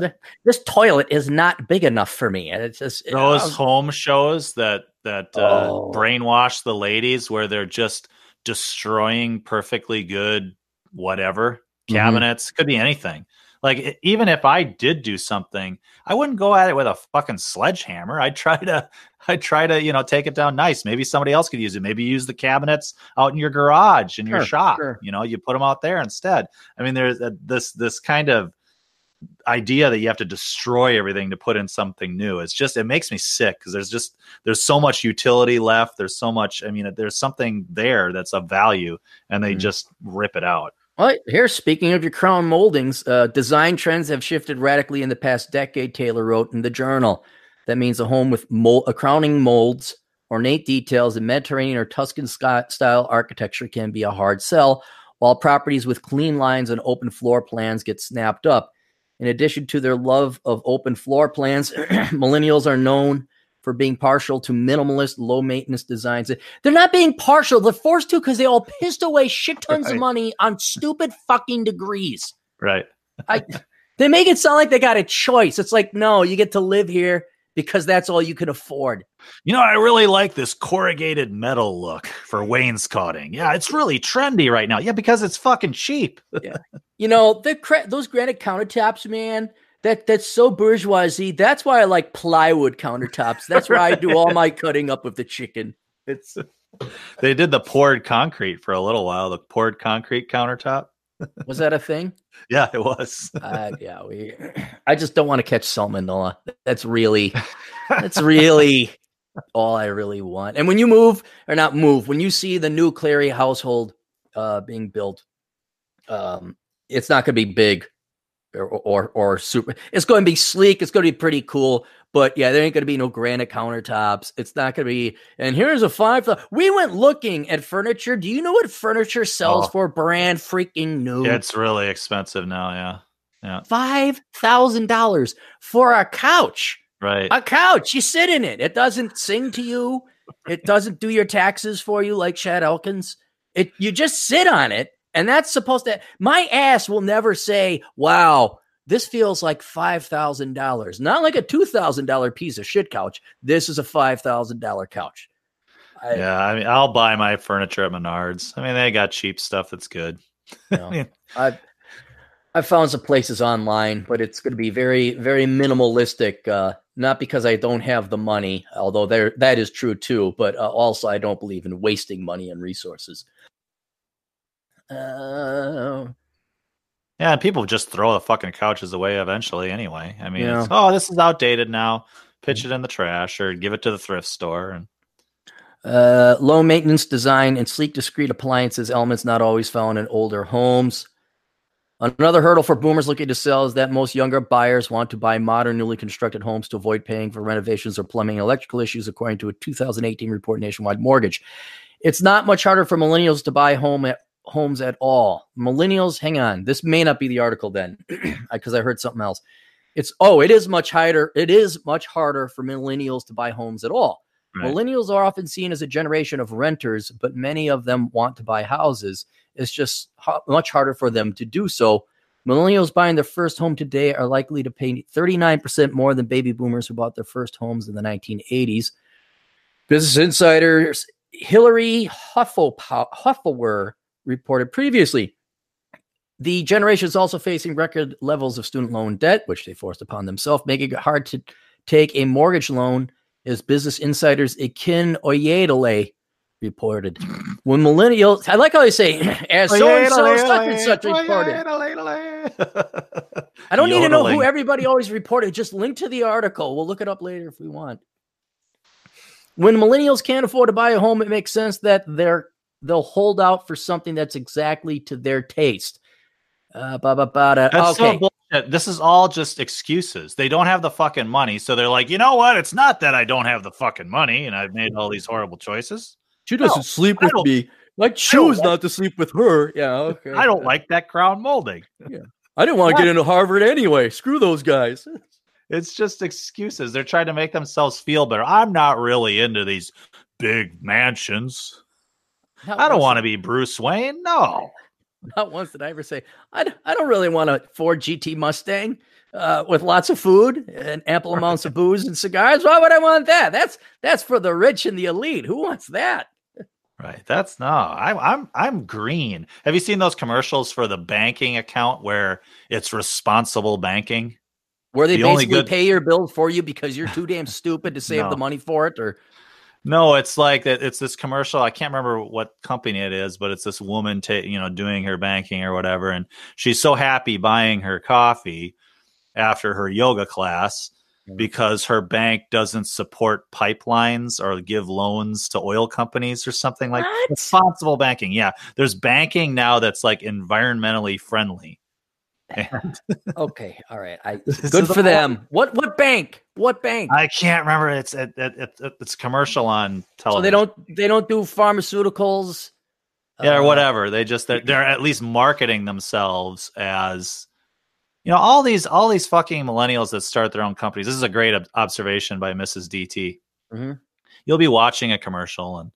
this toilet is not big enough for me. And it's just those was, home shows that that uh, oh. brainwash the ladies where they're just destroying perfectly good whatever mm-hmm. cabinets mm-hmm. could be anything. Like even if I did do something, I wouldn't go at it with a fucking sledgehammer. I'd try to I'd try to, you know, take it down nice. Maybe somebody else could use it. Maybe use the cabinets out in your garage in sure, your shop. Sure. You know, you put them out there instead. I mean, there's a, this this kind of idea that you have to destroy everything to put in something new. It's just it makes me sick because there's just there's so much utility left. There's so much. I mean, there's something there that's of value, and they mm. just rip it out. Well, here, speaking of your crown moldings, uh, design trends have shifted radically in the past decade, Taylor wrote in the journal. That means a home with mold, a crowning molds, ornate details, and Mediterranean or Tuscan style architecture can be a hard sell, while properties with clean lines and open floor plans get snapped up. In addition to their love of open floor plans, millennials are known for being partial to minimalist, low maintenance designs. They're not being partial, they're forced to because they all pissed away shit tons right. of money on stupid fucking degrees. Right. I, they make it sound like they got a choice. It's like, no, you get to live here because that's all you can afford. You know, I really like this corrugated metal look for wainscoting. Yeah, it's really trendy right now. Yeah, because it's fucking cheap. yeah. You know, the cra- those granite countertops, man. That that's so bourgeoisie. That's why I like plywood countertops. That's where I do all my cutting up of the chicken. It's they did the poured concrete for a little while. The poured concrete countertop. Was that a thing? Yeah, it was. uh, yeah, we. I just don't want to catch salmonella. That's really, that's really all I really want. And when you move or not move, when you see the new Clarey household uh, being built, um, it's not going to be big or, or or super. It's going to be sleek. It's going to be pretty cool. But yeah, there ain't going to be no granite countertops. It's not going to be. And here's a five. We went looking at furniture. Do you know what furniture sells Oh. for brand freaking new? It's really expensive now. Yeah, yeah, Five thousand dollars for a couch. right. A couch. You sit in it. It doesn't sing to you. It doesn't do your taxes for you like Chad Elkins. It you just sit on it, and that's supposed to. My ass will never say, "Wow, this feels like five thousand dollars." Not like a two thousand dollar piece of shit couch. This is a five thousand dollar couch. I, yeah, I mean, I'll buy my furniture at Menards. I mean, they got cheap stuff that's good. you know, I've I've found some places online, but it's going to be very very minimalistic. Uh, not because I don't have the money, although there that is true too, but uh, also I don't believe in wasting money and resources. Uh, Yeah, people just throw the fucking couches away eventually anyway. I mean, Yeah. oh, this is outdated now. Pitch it in the trash or give it to the thrift store. And uh, low maintenance design and sleek, discreet appliances elements not always found in older homes. Another hurdle for boomers looking to sell is that most younger buyers want to buy modern, newly constructed homes to avoid paying for renovations or plumbing and electrical issues, according to a 2018 report, Nationwide Mortgage. It's not much harder for millennials to buy home at homes at all. Millennials, hang on, this may not be the article then, because I heard something else. It's oh, it is much harder. It is much harder for millennials to buy homes at all. Right. Millennials are often seen as a generation of renters, but many of them want to buy houses. It's just ho- much harder for them to do so. Millennials buying their first home today are likely to pay 39% more than baby boomers who bought their first homes in the 1980s. Business Insider's Hillary Hufflepo- Hufflewer reported previously. The generation is also facing record levels of student loan debt, which they forced upon themselves, making it hard to take a mortgage loan, as Business Insider's Akin Oyedele reported. When millennials, I like how they say, as so and so, such and such reported. I don't need to know who everybody always reported. Just link to the article. We'll look it up later if we want. When millennials can't afford to buy a home, it makes sense that they're they'll hold out for something that's exactly to their taste. Uh, ba, ba, ba, da. That's okay. so bullshit. This is all just excuses. They don't have the fucking money. So they're like, you know what? It's not that I don't have the fucking money and I've made all these horrible choices. she doesn't sleep I don't- me. I choose not to sleep with her. Yeah, okay. I don't like that crown molding. Yeah, I didn't want to get into Harvard anyway. Screw those guys. It's just excuses. They're trying to make themselves feel better. I'm not really into these big mansions. I don't want to be Bruce Wayne. No. Not once did I ever say, I, I don't really want a Ford GT Mustang uh, with lots of food and ample amounts of booze and cigars. Why would I want that? That's that's for the rich and the elite. Who wants that? Right. That's no. I'm I'm I'm green. Have you seen those commercials for the banking account where it's responsible banking? Where they The basically good- pay your bill for you because you're too damn stupid to save No. the money for it, or No, it's like that. It's this commercial. I can't remember what company it is, but it's this woman, ta- you know, doing her banking or whatever, and she's so happy buying her coffee after her yoga class because her bank doesn't support pipelines or give loans to oil companies or something like What? responsible banking. Yeah, there's banking now that's like environmentally friendly. And okay, all right. I good for the- them. What what bank? What bank? I can't remember. It's it, it, it, it's commercial on television. so they don't they don't do pharmaceuticals. yeah, or uh, whatever. They just they're, they're at least marketing themselves as you know all these all these fucking millennials that start their own companies. This is a great ob- observation by Mrs. DT. Mhm. You'll be watching a commercial and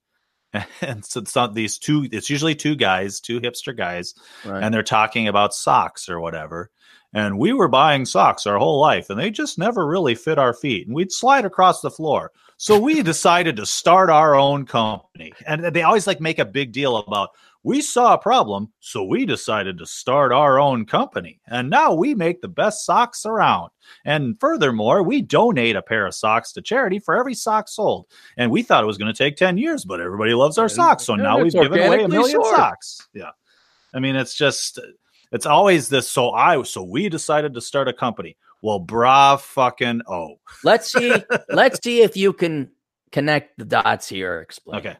and so it's not these two. It's usually two guys, two hipster guys, Right. and they're talking about socks or whatever. And we were buying socks our whole life, and they just never really fit our feet, and we'd slide across the floor. So we decided to start our own company, and they always like make a big deal about we saw a problem, so we decided to start our own company. And now we make the best socks around. And furthermore, we donate a pair of socks to charity for every sock sold. And we thought it was going to take 10 years, but everybody loves our socks. So and now we've given away a million sourced. socks. Yeah. I mean, it's just, it's always this. So I, so we decided to start a company. Well, bra fucking oh. Let's see. let's see if you can connect the dots here. Explain. Okay.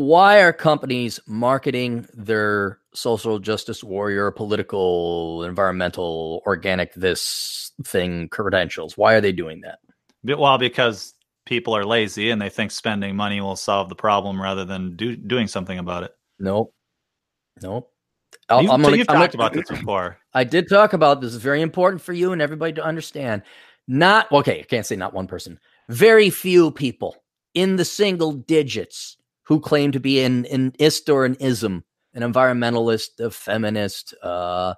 Why are companies marketing their social justice warrior, political, environmental, organic, this thing credentials? Why are they doing that? Well, because people are lazy and they think spending money will solve the problem rather than do, doing something about it. Nope. Nope. I'll- You, I'm gonna- you've I'm talked gonna- about this before. I did talk about this is very important for you and everybody to understand. Not okay, I can't say not one person. Very few people in the single digits who claim to be an an ist or an ism, an environmentalist, a feminist, uh,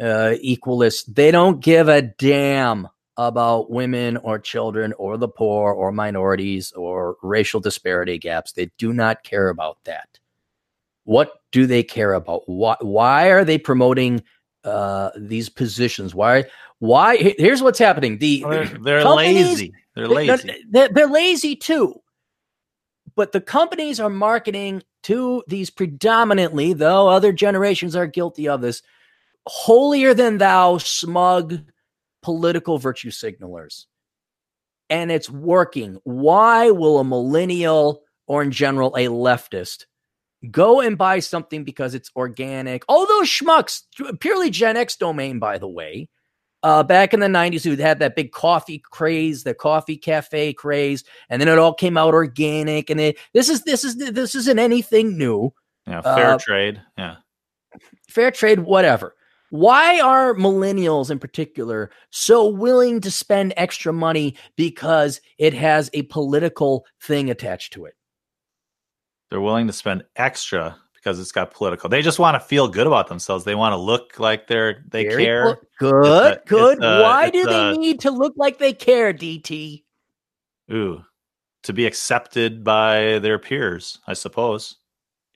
uh, equalist. They don't give a damn about women or children or the poor or minorities or racial disparity gaps. They do not care about that. What do they care about? Why, why are they promoting uh, these positions? Why? Why? Here's what's happening. The They're, they're lazy. They're they- lazy. They're, they're lazy too. But the companies are marketing to these predominantly, though other generations are guilty of this, holier than thou, smug political virtue signalers. And it's working. Why will a millennial or, in general, a leftist go and buy something because it's organic? All those schmucks, purely Gen X domain, by the way, uh, back in the 90s who had that big coffee craze, the coffee cafe craze, and then it all came out organic. And it, this is this is this isn't anything new. Yeah, fair uh, trade. Yeah. Fair trade, whatever. Why are millennials in particular so willing to spend extra money because it has a political thing attached to it? They're willing to spend extra because it's got political. They just want to feel good about themselves. They want to look like they're they Very care. Good, It's a- good. it's a- Why do they a- need to look like they care, DT? Ooh, to be accepted by their peers, I suppose.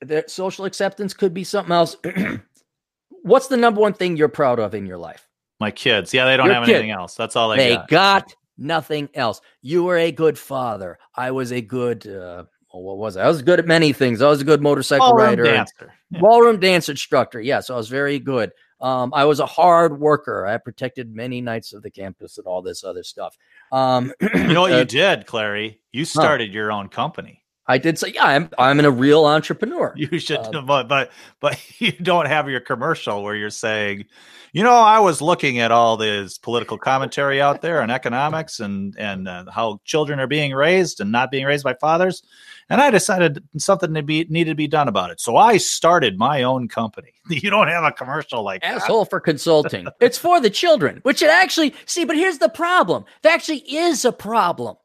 Their social acceptance could be something else. What's the number one thing you're proud of in your life? My kids, yeah, they don't Your have kid. anything else. That's all they, they got. got nothing else. You were a good father. I was a good. Uh, well, what was I? I was good at many things. I was a good motorcycle Ballroom rider, and dancer. Yeah. ballroom dance instructor. Yes, I was very good. Um, I was a hard worker. I protected many nights of the campus and all this other stuff. Um, You know what uh, you did, Clarey? You started your own company. I did say, yeah, I'm I'm in a real entrepreneur. You should, Um, but but but you don't have your commercial where you're saying, you know, I was looking at all this political commentary out there and economics and and uh, how children are being raised and not being raised by fathers, and I decided something to be needed to be done about it. So I started my own company. You don't have a commercial like that. asshole for consulting. it's for the children, which it actually see. But here's the problem: there actually is a problem.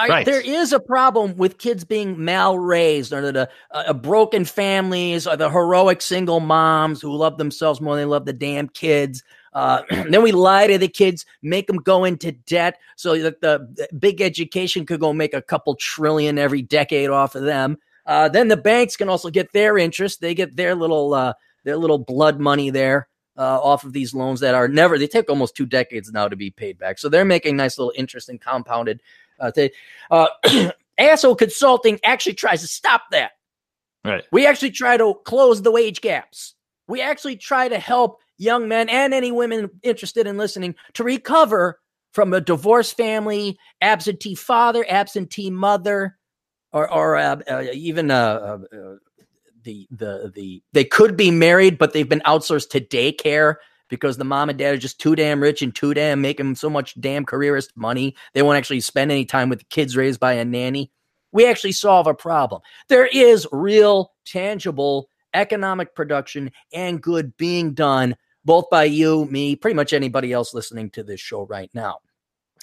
I- Right. There is a problem with kids being mal raised, or the uh, broken families, or the heroic single moms who love themselves more than they love the damn kids. Uh, then we lie to the kids, make them go into debt so that the the big education could go make a couple trillion every decade off of them. Uh, then the banks can also get their interest; they get their little uh, their little blood money there uh, off of these loans that are never. They take almost two decades now to be paid back, so they're making nice little interest and compounded. Uh, they, uh, asshole consulting actually tries to stop that. right. We actually try to close the wage gaps. We actually try to help young men and any women interested in listening to recover from a divorced family, absentee father, absentee mother, or or uh, uh, even uh, uh, uh, the the the they could be married, but they've been outsourced to daycare because the mom and dad are just too damn rich and too damn making so much damn careerist money. They won't actually spend any time with the kids raised by a nanny. We actually solve a problem. There is real, tangible economic production and good being done, both by you, me, pretty much anybody else listening to this show right now.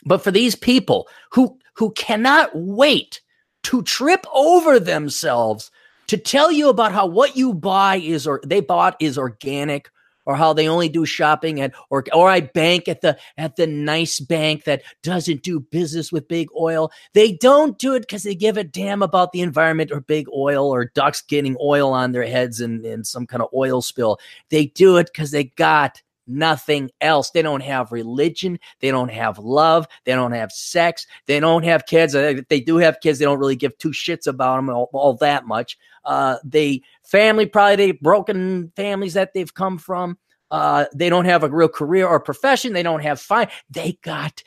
But for these people who who cannot wait to trip over themselves to tell you about how what you buy is or they bought is organic or how they only do shopping at or or I bank at the at the nice bank that doesn't do business with big oil. They don't do it because they give a damn about the environment or big oil or ducks getting oil on their heads and, and some kind of oil spill. They do it because they got nothing else. They don't have religion. They don't have love. They don't have sex. They don't have kids. If they do have kids, they don't really give two shits about them all, all that much. Uh, they family probably they broken families that they've come from. Uh, they don't have a real career or profession. They don't have fine. They got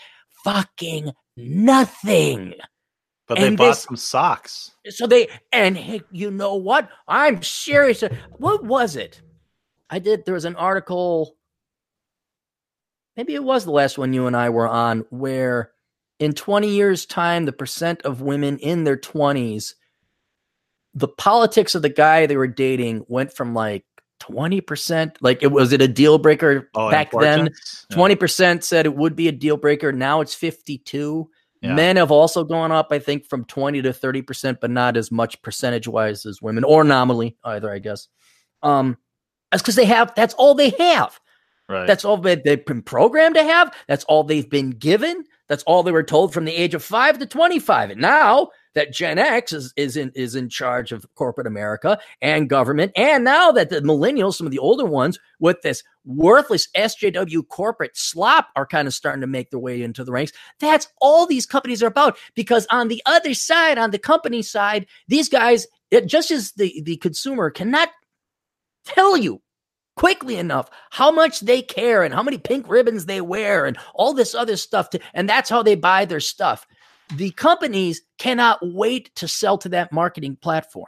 fucking nothing. But they And bought this- some socks. So they and hey, you know what? I'm serious. What was it? I did. There was an article. Maybe it was the last one you and I were on, where in 20 years' time, the percent of women in their 20s, the politics of the guy they were dating went from like 20%. Like it was it a deal breaker Oh, back then? Yeah. 20% said it would be a deal breaker. Now it's 52. Yeah. Men have also gone up, I think, from 20 to 30%, but not as much percentage wise as women or nominally either, I guess. Um, that's because they have, that's all they have. Right. That's all they, they've been programmed to have. That's all they've been given. That's all they were told from the age of five to 25. And now that Gen X is, is in is in charge of corporate America and government, and now that the millennials, some of the older ones, with this worthless SJW corporate slop, are kind of starting to make their way into the ranks. That's all these companies are about. Because on the other side, on the company side, these guys, it, just as the the consumer cannot tell you quickly enough how much they care and how many pink ribbons they wear and all this other stuff to, and that's how they buy their stuff. The companies cannot wait to sell to that marketing platform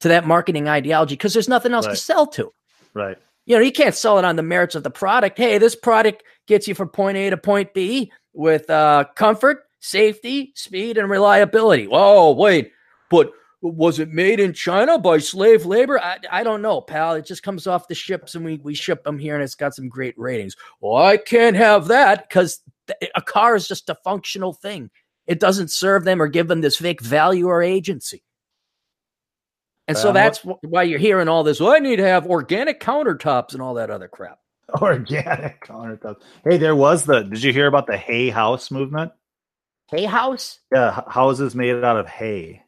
to that marketing ideology because there's nothing else to sell to. Right. you know you can't sell it on the merits of the product. Hey this product gets you from point a to point b with uh, comfort safety speed and reliability. Whoa wait but was it made in china by slave labor i, I don't know pal it just comes off the ships and we, we ship them here and it's got some great ratings well i can't have that because a car is just a functional thing it doesn't serve them or give them this fake value or agency and so Um, that's wh- why you're hearing all this well i need to have organic countertops and all that other crap Organic countertops. Hey, there was the. Did you hear about the hay house movement? hay house Yeah, houses made out of hay.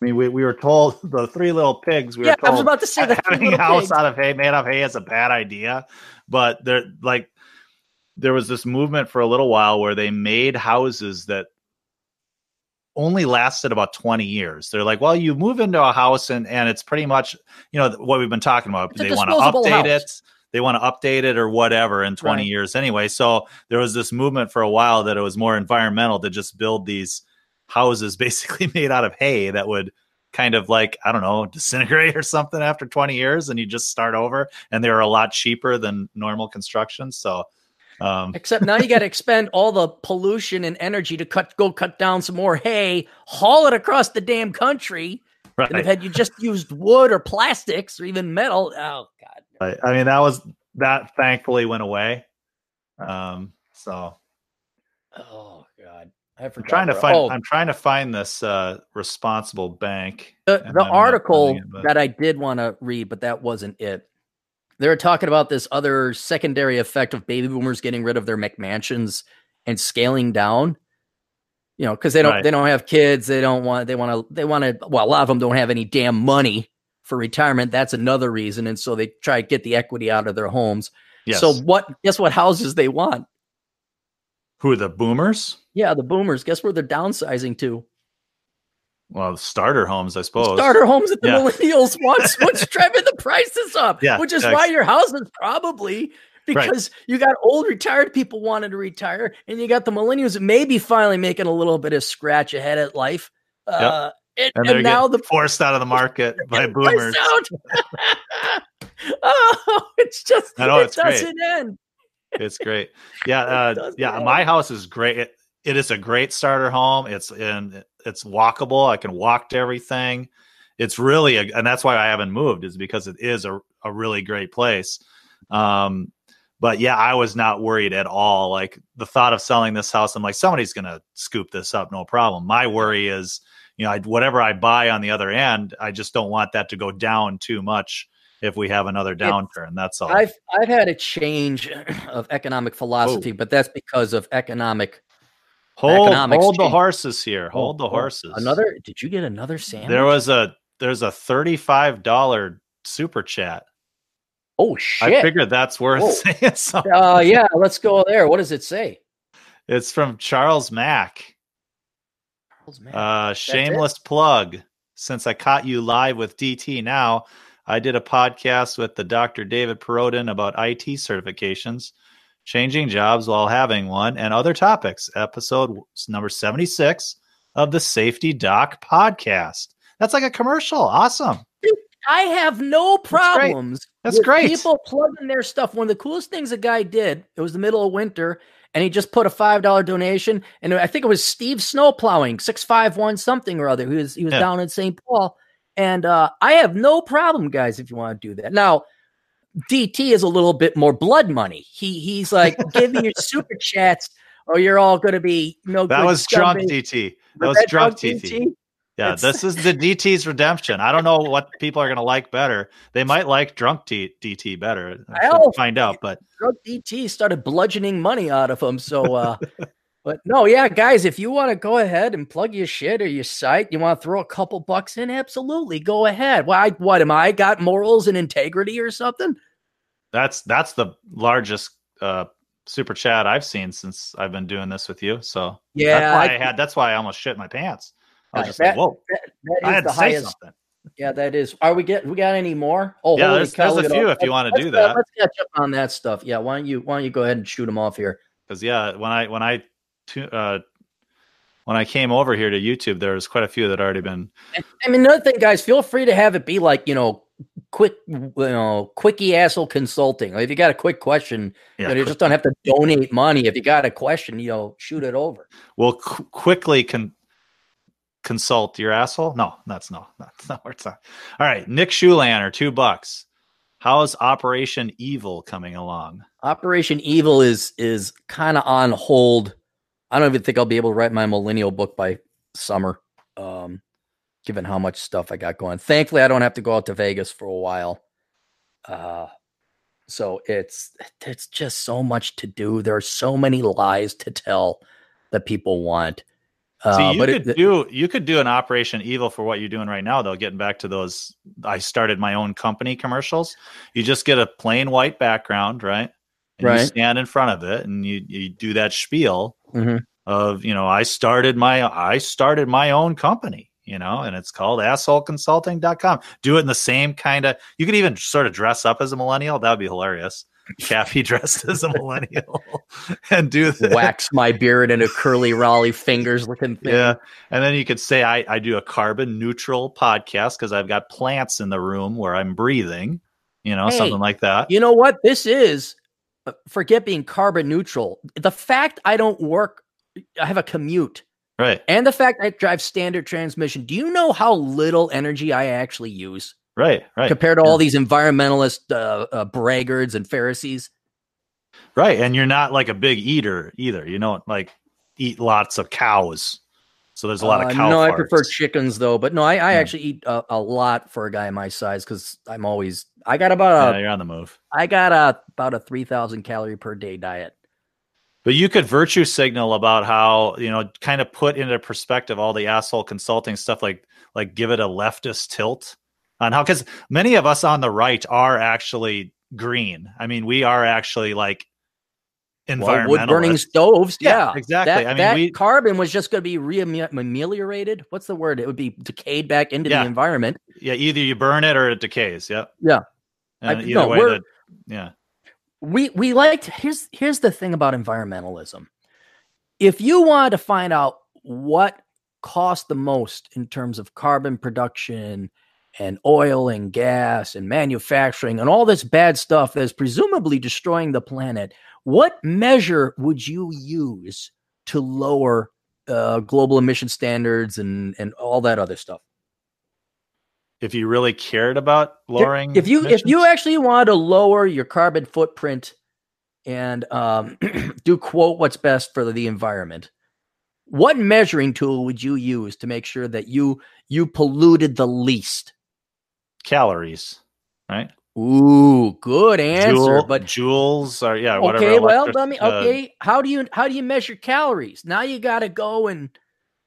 I mean, we, we were told the three little pigs. We yeah were i was about to say the three having a house pigs. out of hay, made out of hay, is a bad idea. But there, like, there was this movement for a little while where they made houses that only lasted about 20 years. They're like, well, you move into a house and and it's pretty much, you know, what we've been talking about. It's they want to update house. it. They want to update it or whatever in 20 Right. years anyway. So there was this movement for a while that it was more environmental to just build these houses basically made out of hay that would kind of like I don't know disintegrate or something after 20 years and you just start over and they were a lot cheaper than normal construction so um Except now you got to expend all the pollution and energy to cut, go cut down some more hay, haul it across the damn country. And right, if had you just used wood or plastics or even metal, oh god, right. I mean that was that thankfully went away um so oh I. I'm trying to find Oh, I'm trying to find this uh responsible bank the, the article it, that I did want to read, but that wasn't it. They were talking about this other secondary effect of baby boomers getting rid of their McMansions and scaling down. You know, because they don't Right. they don't have kids. They don't want they want to they want to. Well, a lot of them don't have any damn money for retirement. That's another reason, and so they try to get the equity out of their homes. yes. So what? Guess what houses they want? Who are the boomers Yeah, the boomers. Guess where they're downsizing to? well starter homes I suppose starter homes that the Yeah. millennials want. What's driving the prices up? Yeah, which is yeah, why your house is probably because you got old retired people wanting to retire, and you got the millennials maybe finally making a little bit of scratch ahead at life. Uh, and, and and now the forced out of the market by boomers oh, it's just I know, it it's doesn't end. It's great. Yeah, uh, yeah. My house is great. It, it is a great starter home. It's in. It's walkable. I can walk to everything. It's really, a, and that's why I haven't moved. Is because it is a, a really great place. Um, But yeah, I was not worried at all. Like the thought of selling this house, I'm like, somebody's going to scoop this up, no problem. My worry is, you know, I, whatever I buy on the other end, I just don't want that to go down too much if we have another downturn. That's all. I've I've had a change of economic philosophy, but that's because of economic. hold economics hold the horses here. Hold the Oh, horses. Another? Did you get another sandwich? There was a there's a thirty five dollar super chat. Oh shit! I figured that's worth Whoa. saying something. Uh, yeah, let's go there. What does it say? It's from Charles Mack. Charles Mann. Uh, shameless plug. Since I caught you live with DT now, I did a podcast with the Dr. David Perodin about IT certifications, changing jobs while having one, and other topics. Episode number 76 of the Safety Doc podcast. That's like a commercial. Awesome. I have no great. problems. That's with great. People plugging their stuff. One of the coolest things a guy did. It was the middle of winter, and he just put a five dollar donation. And I think it was Steve Snowplowing six five one something or other. He was he was Yeah. down in St. Paul, and uh, I have no problem, guys, if you want to do that. Now, DT is a little bit more blood money. He he's like giving your super chats, or you're all going to be no. Good. That was drunk. DT. That Was was drunk DT. DT? Yeah, It's- this is the DT's redemption. I don't know what people are going to like better. They might like drunk T- DT better. I will find out, but drug DT started bludgeoning money out of him. So, uh, but no, yeah, guys, if you want to go ahead and plug your shit or your site, you want to throw a couple bucks in, absolutely, go ahead. Why? What am I got morals and integrity or something? that's that's the largest uh, super chat I've seen since I've been doing this with you. So Yeah, that's why I, I- had. That's why I almost shit my pants. I was just that- like, whoa! That I had to say something Yeah, that is. Are we get? We got any more? Oh, Yeah, there's- cow, there's a few if you wanna do uh, that. Let's catch up on that stuff. Yeah, why don't you? Why don't you go ahead and shoot them off here? because yeah, when I when I tu- uh, when I came over here to YouTube, there was quite a few that already been. I mean, another thing, guys, feel free to have it be like you know, quick, you know, quickie asshole consulting. Like if you got a quick question, Yeah, you, know, you just don't have to donate money. If you got a question, you know, shoot it over. We'll qu- quickly con- consult your asshole. No, that's no, that's not where it's not. All right, Nick Schulanner, two bucks. How's Operation Evil coming along? Operation Evil is is kind of on hold. I don't even think I'll be able to write my millennial book by summer, um, given how much stuff I got going. Thankfully, I don't have to go out to Vegas for a while. Uh, so it's it's just so much to do. There are so many lies to tell that people want. Uh, See, you could it, do you could do an Operation Evil for what you're doing right now, though. Getting back to those, I started my own company commercials. You just get a plain white background, right? And Right. You stand in front of it, and you you do that spiel Mhm. of you know I started my I started my own company, you know, and it's called assholeconsulting.com. Do it in the same kind of. You could even sort of dress up as a millennial. That would be hilarious. Cappy dressed as a millennial and do that. wax my beard into curly Rollie Fingers looking thing. Yeah. And then you could say I, I do a carbon neutral podcast because I've got plants in the room where I'm breathing, you know, Hey, something like that. You know what? This is forget being carbon neutral. The fact I don't work, I have a commute, Right. and the fact I drive standard transmission. Do you know how little energy I actually use Right. Right. compared to all these environmentalist uh, uh, braggarts and Pharisees? Right. And you're not like a big eater either. You don't like eat lots of cows. So there's a lot Uh, of cow. no, I prefer chickens though. But no, I, I Yeah. actually eat a, a lot for a guy my size because I'm always. I got about Yeah, a you're on the move. I got a about a three thousand calorie per day diet. But you could virtue signal about how, you know, kind of put into perspective all the asshole consulting stuff, like like give it a leftist tilt on how because many of us on the right are actually green. I mean, we are actually like Well, wood burning stoves. Yeah, Yeah, exactly. That, I mean, that we- carbon was just going to be re-ameliorated. What's the word? It would be decayed back into Yeah. the environment. Yeah, either you burn it or it decays. Yeah. And I- either no, way, we're- yeah. We we liked here's here's the thing about environmentalism. If you wanted to find out what cost the most in terms of carbon production and oil and gas and manufacturing and all this bad stuff that's presumably destroying the planet, what measure would you use to lower uh, global emission standards and and all that other stuff? If you really cared about lowering, if you if you actually wanted to lower your carbon footprint and um, do quote what's best for the environment, what measuring tool would you use to make sure that you you polluted the least? Calories, right? Ooh, good answer. Joule- but joules are yeah. Whatever okay, well, let me. uh, Okay, how do you how do you measure calories? Now you got to go and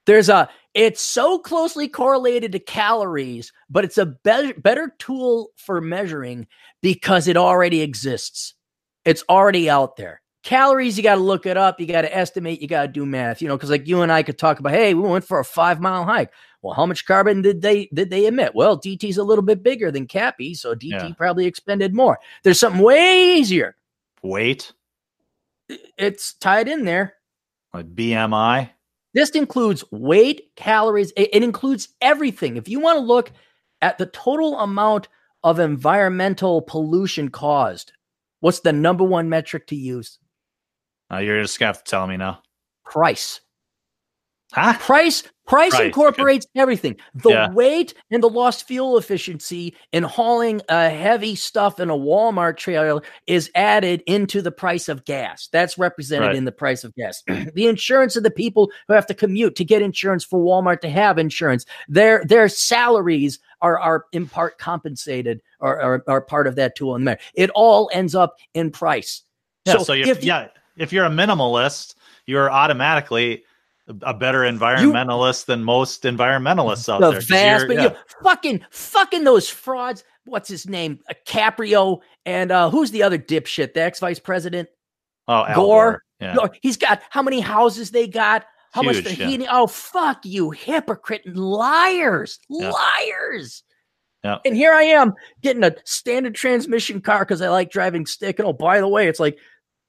there's a. It's so closely correlated to calories, but it's a better better tool for measuring because it already exists. It's already out there. Calories, you got to look it up. You got to estimate. You got to do math. You know, because like you and I could talk about, hey, we went for a five mile hike. Well, how much carbon did they did they emit? Well, DT's a little bit bigger than Cappy, so DT Yeah. probably expended more. There's something way easier. weight, It's tied in there. like BMI. This includes weight, calories. It, it includes everything. If you want to look at the total amount of environmental pollution caused, what's the number one metric to use? Uh, you're just gonna have to tell me now. Price. Huh? Price. Price Price, okay. incorporates everything. The Yeah. weight and the lost fuel efficiency in hauling uh, heavy stuff in a Walmart trailer is added into the price of gas. That's represented Right. in the price of gas. the insurance of the people who have to commute to get insurance for Walmart to have insurance. Their their salaries are are in part compensated or are, are part of that tool in there. It all ends up in price. Yeah. So, you're, if yeah, if you're a minimalist, you're automatically a- better environmentalist than most environmentalists out there. the there. vast, but yeah. you fucking, fucking those frauds. What's his name? Uh, Caprio and uh, who's the other dipshit? The ex vice president. oh, Al Gore. Gore. Yeah. No, He's got how many houses they got? How much Huge, the yeah. heating? Oh, fuck you, hypocrite and liars, Yeah. liars. Yeah. And here I am getting a standard transmission car because I like driving stick. And oh, by the way, it's like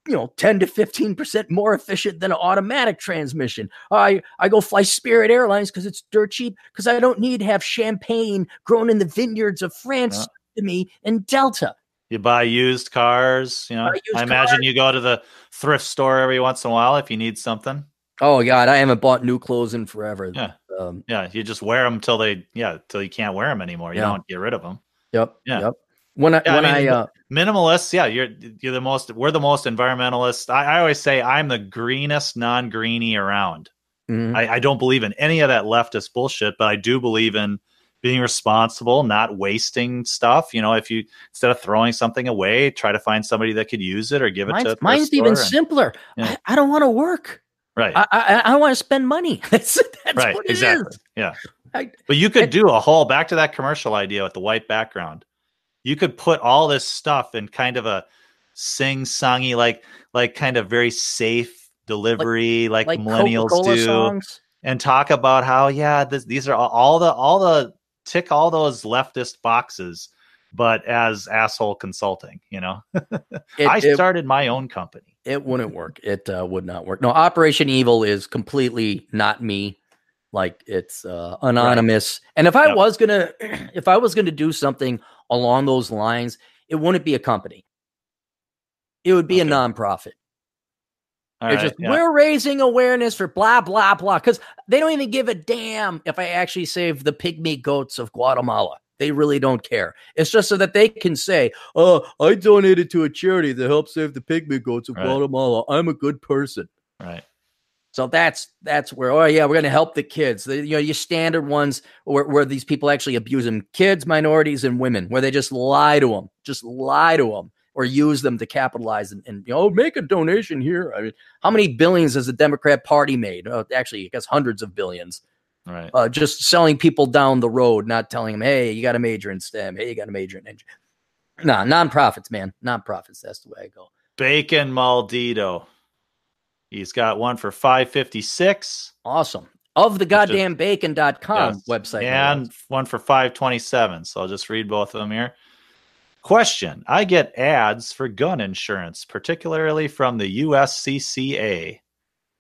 you know 10 to 15 percent more efficient than an automatic transmission i i go fly spirit airlines because it's dirt cheap because i don't need to have champagne grown in the vineyards of france Yeah. to me and delta You buy used cars. You know, I imagine cars. you go to the thrift store every once in a while if you need something. oh god i haven't bought new clothes in forever Yeah. um, Yeah, you just wear them till they, yeah, till you can't wear them anymore. You Yeah. don't get rid of them. yep Yeah. yep when i Yeah, I mean, i, uh Minimalists, yeah, you're you're the most. We're the most environmentalist. I, I always say I'm the greenest non-greenie around. mhm. I, I don't believe in any of that leftist bullshit, but I do believe in being responsible, not wasting stuff. You know, if you instead of throwing something away, try to find somebody that could use it or give it to. a mine's even and- simpler Yeah. I, I don't want to work right, i i, I want to spend money that's that's right, what it exactly. is. Yeah, but you could do a whole back to that commercial idea with the white background. You could put all this stuff in kind of a sing-songy, like like kind of very safe delivery, like, like millennials Coca-Cola do. songs and talk about how yeah this, these are all, all the all the tick all those leftist boxes but as asshole consulting you know It- i it- started my own company it wouldn't work. It uh, would not work. No, Operation Evil is completely not me. Like it's uh, anonymous. And if I Yep. was gonna, if I was gonna do something along those lines, it wouldn't be a company. It would be Okay. a nonprofit. All it's right, just yeah. we're raising awareness for blah blah blah because they don't even give a damn if I actually save the pygmy goats of Guatemala. They really don't care. It's just so that they can say, "Oh, I donated to a charity that helps save the pygmy goats of Right. Guatemala. I'm a good person." right So that's that's where oh yeah we're gonna help the kids. The, you know your standard ones where, where these people actually abuse them: kids, minorities, and women. Where they just lie to them, just lie to them, or use them to capitalize and, and you know make a donation here. I mean, how many billions has the Democrat Party made? Oh, actually, I guess hundreds of billions. right Uh, just selling people down the road, not telling them, hey, you got a major in STEM. Hey, you got a major in engineering. Nah, nonprofits, man, nonprofits. That's the way I go. bacon maldito he's got one for 556 Awesome. Of the Which is- goddamn bacon.com Yes. website. and one for 527 so i'll just read both of them here question i get ads for gun insurance particularly from the uscca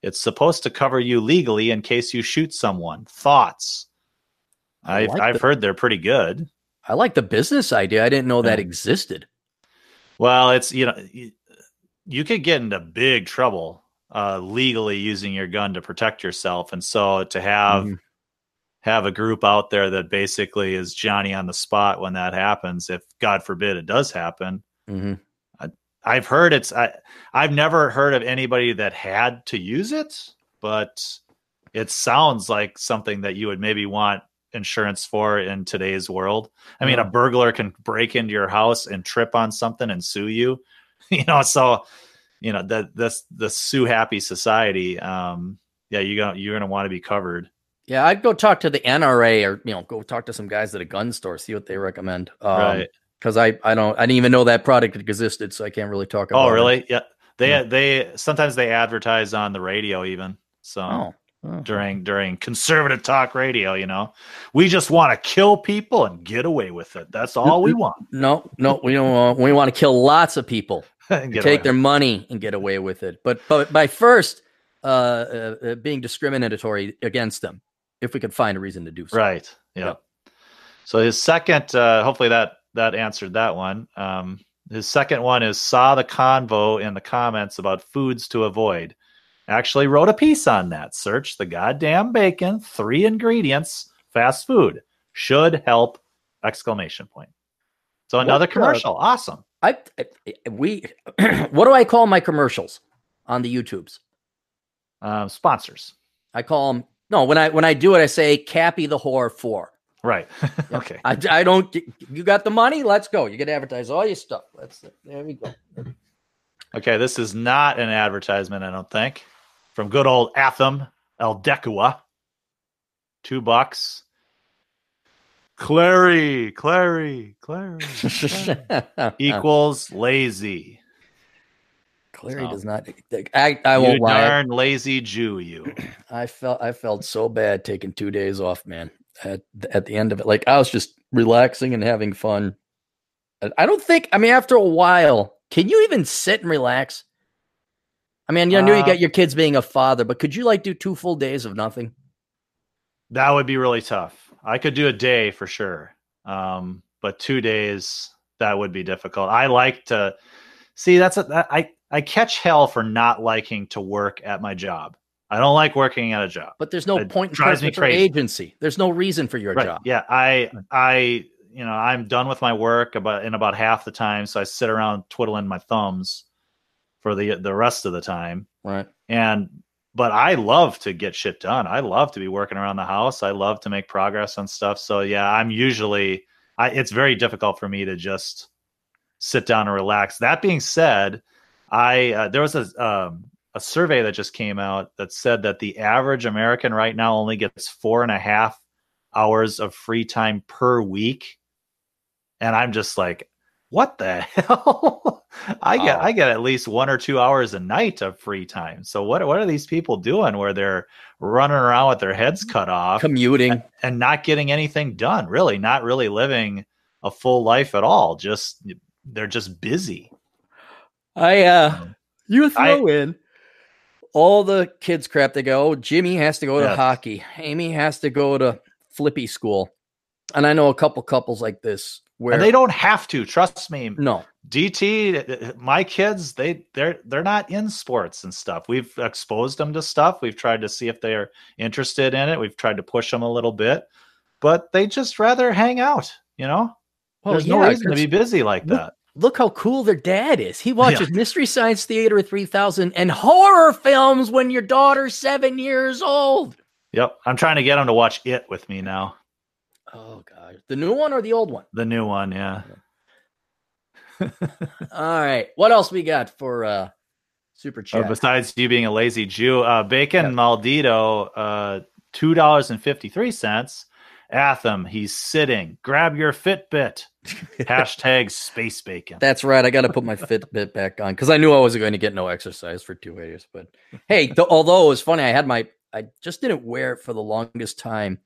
it's supposed to cover you legally in case you shoot someone thoughts I i've, like I've the- heard they're pretty good I like the business idea. I didn't know that existed. well it's you know you, you could get into big trouble uh, legally using your gun to protect yourself and so to have Mhm. have a group out there that basically is Johnny on the spot when that happens. If God forbid it does happen, Mhm. I've heard it's I, I've never heard of anybody that had to use it, but it sounds like something that you would maybe want insurance for in today's world. I mean, a burglar can break into your house and trip on something and sue you. You know, so you know that this the sue happy society. Um, yeah, you're gonna you're gonna want to be covered. Yeah, I'd go talk to the NRA or you know go talk to some guys at a gun store, see what they recommend. Um, right. Because I I don't I didn't even know that product existed, so I can't really talk about. It. Oh, it. really? Yeah. They Yeah. they sometimes they advertise on the radio even. So Oh. oh. during during conservative talk radio, you know, we just want to kill people and get away with it. That's all we want. No, no, we don't. Want, we want to kill lots of people, take away. their money, and get away with it. But but by first, uh, uh, uh, being discriminatory against them, if we could find a reason to do so. right. Yeah. Yep. So his second, uh, hopefully that that answered that one. Um, his second one is saw the convo in the comments about foods to avoid. Actually wrote a piece on that. Search the goddamn bacon, three ingredients, fast food should help! Exclamation point. So another What commercial. Awesome. I, I we what do I call my commercials on the YouTubes? Um, sponsors. I call them no. When I when I do it, I say Cappy the whore for. Right. okay. I, I don't. You got the money? Let's go. You get to advertise all your stuff. Let's. There we go. Okay, this is not an advertisement, I don't think. From good old Atham Eldecua. Two bucks. Clarey, Clarey, Clarey. Clarey. Equals lazy. Clarey So. does not. I I won't lie. darn lazy Jew, you. I felt I felt so bad taking two days off, man. At at the end of it, like I was just relaxing and having fun. I- don't think. I mean, after a while, can you even sit and relax? I mean, I knew you Uh, got your kids being a father, but could you like do two full days of nothing? That would be really tough. I could do a day for sure. Um, but two days, that would be difficult. I like to see that's a, that, I, I catch hell for not liking to work at my job. I don't like working at a job. But there's no It point in drives me crazy. agency. There's no reason for your right. job. Yeah. I, I, you know, I'm done with my work about in about half the time. So I sit around twiddling my thumbs for the, the rest of the time. Right. and but I love to get shit done. I love to be working around the house. I love to make progress on stuff. So yeah, I'm usually I it's very difficult for me to just sit down and relax. That being said, I uh, there was a um, a survey that just came out that said that the average American right now only gets four and a half hours of free time per week, and I'm just like, what the hell? I get. I get at least one or two hours a night of free time. So what what are these people doing where they're running around with their heads cut off Commuting. and not getting anything done? Really, not really living a full life at all. Just they're just busy. I uh Um, you throw in all the kids crap they go, oh, Jimmy has to go to hockey. Amy has to go to flippy school. And I know a couple couples like this where And they don't have to. Trust me. no. DT, my kids, they they're they're not in sports and stuff. We've exposed them to stuff. We've tried to see if they're interested in it. We've tried to push them a little bit, but they just rather hang out. You know, Well, there's no reason to be busy like Look- that. Look how cool their dad is. He watches Mystery Science Theater 3000 and horror films when your daughter's seven years old. Yep, I'm trying to get them to watch it with me now. Oh, God. The new one or the old one? The new one, yeah. All right. What else we got for uh super Uh, chat? besides you being a lazy Jew, uh, Bacon Yeah. Maldito, uh, two dollars and fifty three cents. Atham, he's sitting. Grab your Fitbit. Hashtag space bacon. That's right. I got to put my Fitbit back on because I knew I wasn't going to get no exercise for two years. But hey, th- although it was funny, I had my, I just didn't wear it for the longest time.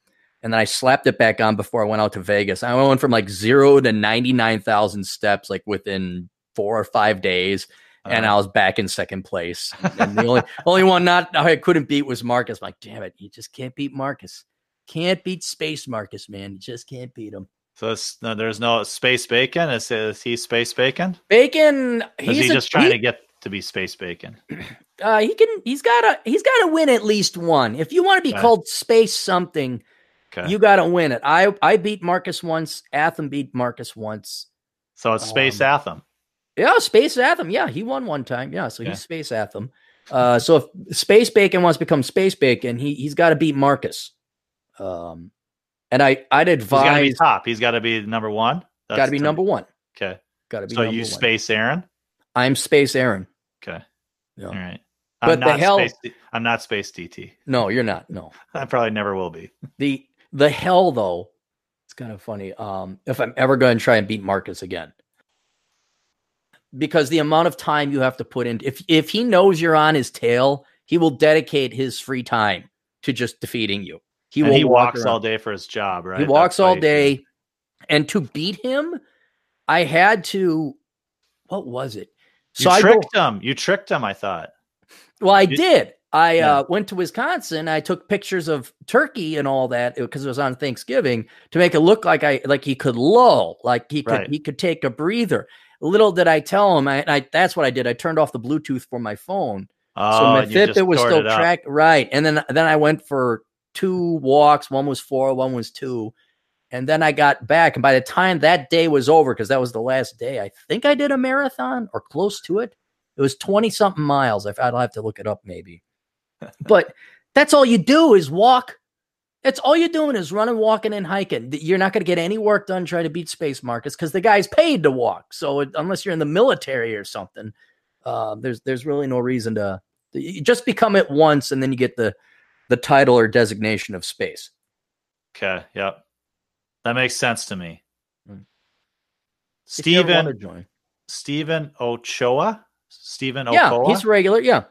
And then I slapped it back on before I went out to Vegas. I went from like zero to 99,000 steps, like within four or five days. And Uh, I was back in second place. And the only, only one not I couldn't beat was Marcus. I'm like, damn it. You just can't beat Marcus. Can't beat Space Marcus, man. You just can't beat him. so it's, no, there's no space bacon. Is, is he space bacon? Bacon. Is He's he a- just trying he- to get to be space bacon? uh, he can he's got to he's got to win at least one. If you want to be Okay. called space something, Okay. you got to win it. I I beat Marcus once. Atham beat Marcus once. so it's space um, Atham. Yeah, Space Atham. Yeah, he won one time. Yeah, so Yeah. he's Space Atham. Uh, so if Space Bacon wants to become Space Bacon, he he's got to beat Marcus. Um, and I I'd He's got to be advise top. He's got to be number one. got to be number one. Okay. Got to be. So you one. space Aaron. I'm Space Aaron. Okay. Yeah. All right. But I'm the not hell- space, I'm not space DT. No, you're not. No. I probably never will be. the the hell though it's kind of funny um if i'm ever going to try and beat marcus again because the amount of time you have to put in if if he knows you're on his tail he will dedicate his free time to just defeating you he and will he walk walks around. all day for his job, right? he walks all day and to beat him i had to what was it You I go- tricked him. You tricked him. I thought. well, I You- did. I Yeah. uh, went to Wisconsin. I took pictures of turkey and all that because it was on Thanksgiving to make it look like I like he could lull, like he could Right. he could take a breather. Little did I tell him, I, I that's what I did. I turned off the Bluetooth for my phone, Oh, so my you just Fitbit was still tracked right. And then then I went for two walks. One was four, one was two. And then I got back, and by the time that day was over, because that was the last day, I think I did a marathon or close to it. It was 20 something miles. I'd have to look it up maybe. but that's all you do is walk. That's all you're doing is running, walking, and hiking. You're not going to get any work done trying to beat Space Marcus because the guy's paid to walk. So it, unless you're in the military or something, uh, there's there's really no reason to you just become it once, and then you get the the title or designation of space. Okay. Yep. That makes sense to me. You ever Stephen join. Stephen Ochoa. Stephen yeah, Ochoa. he's regular. Yeah,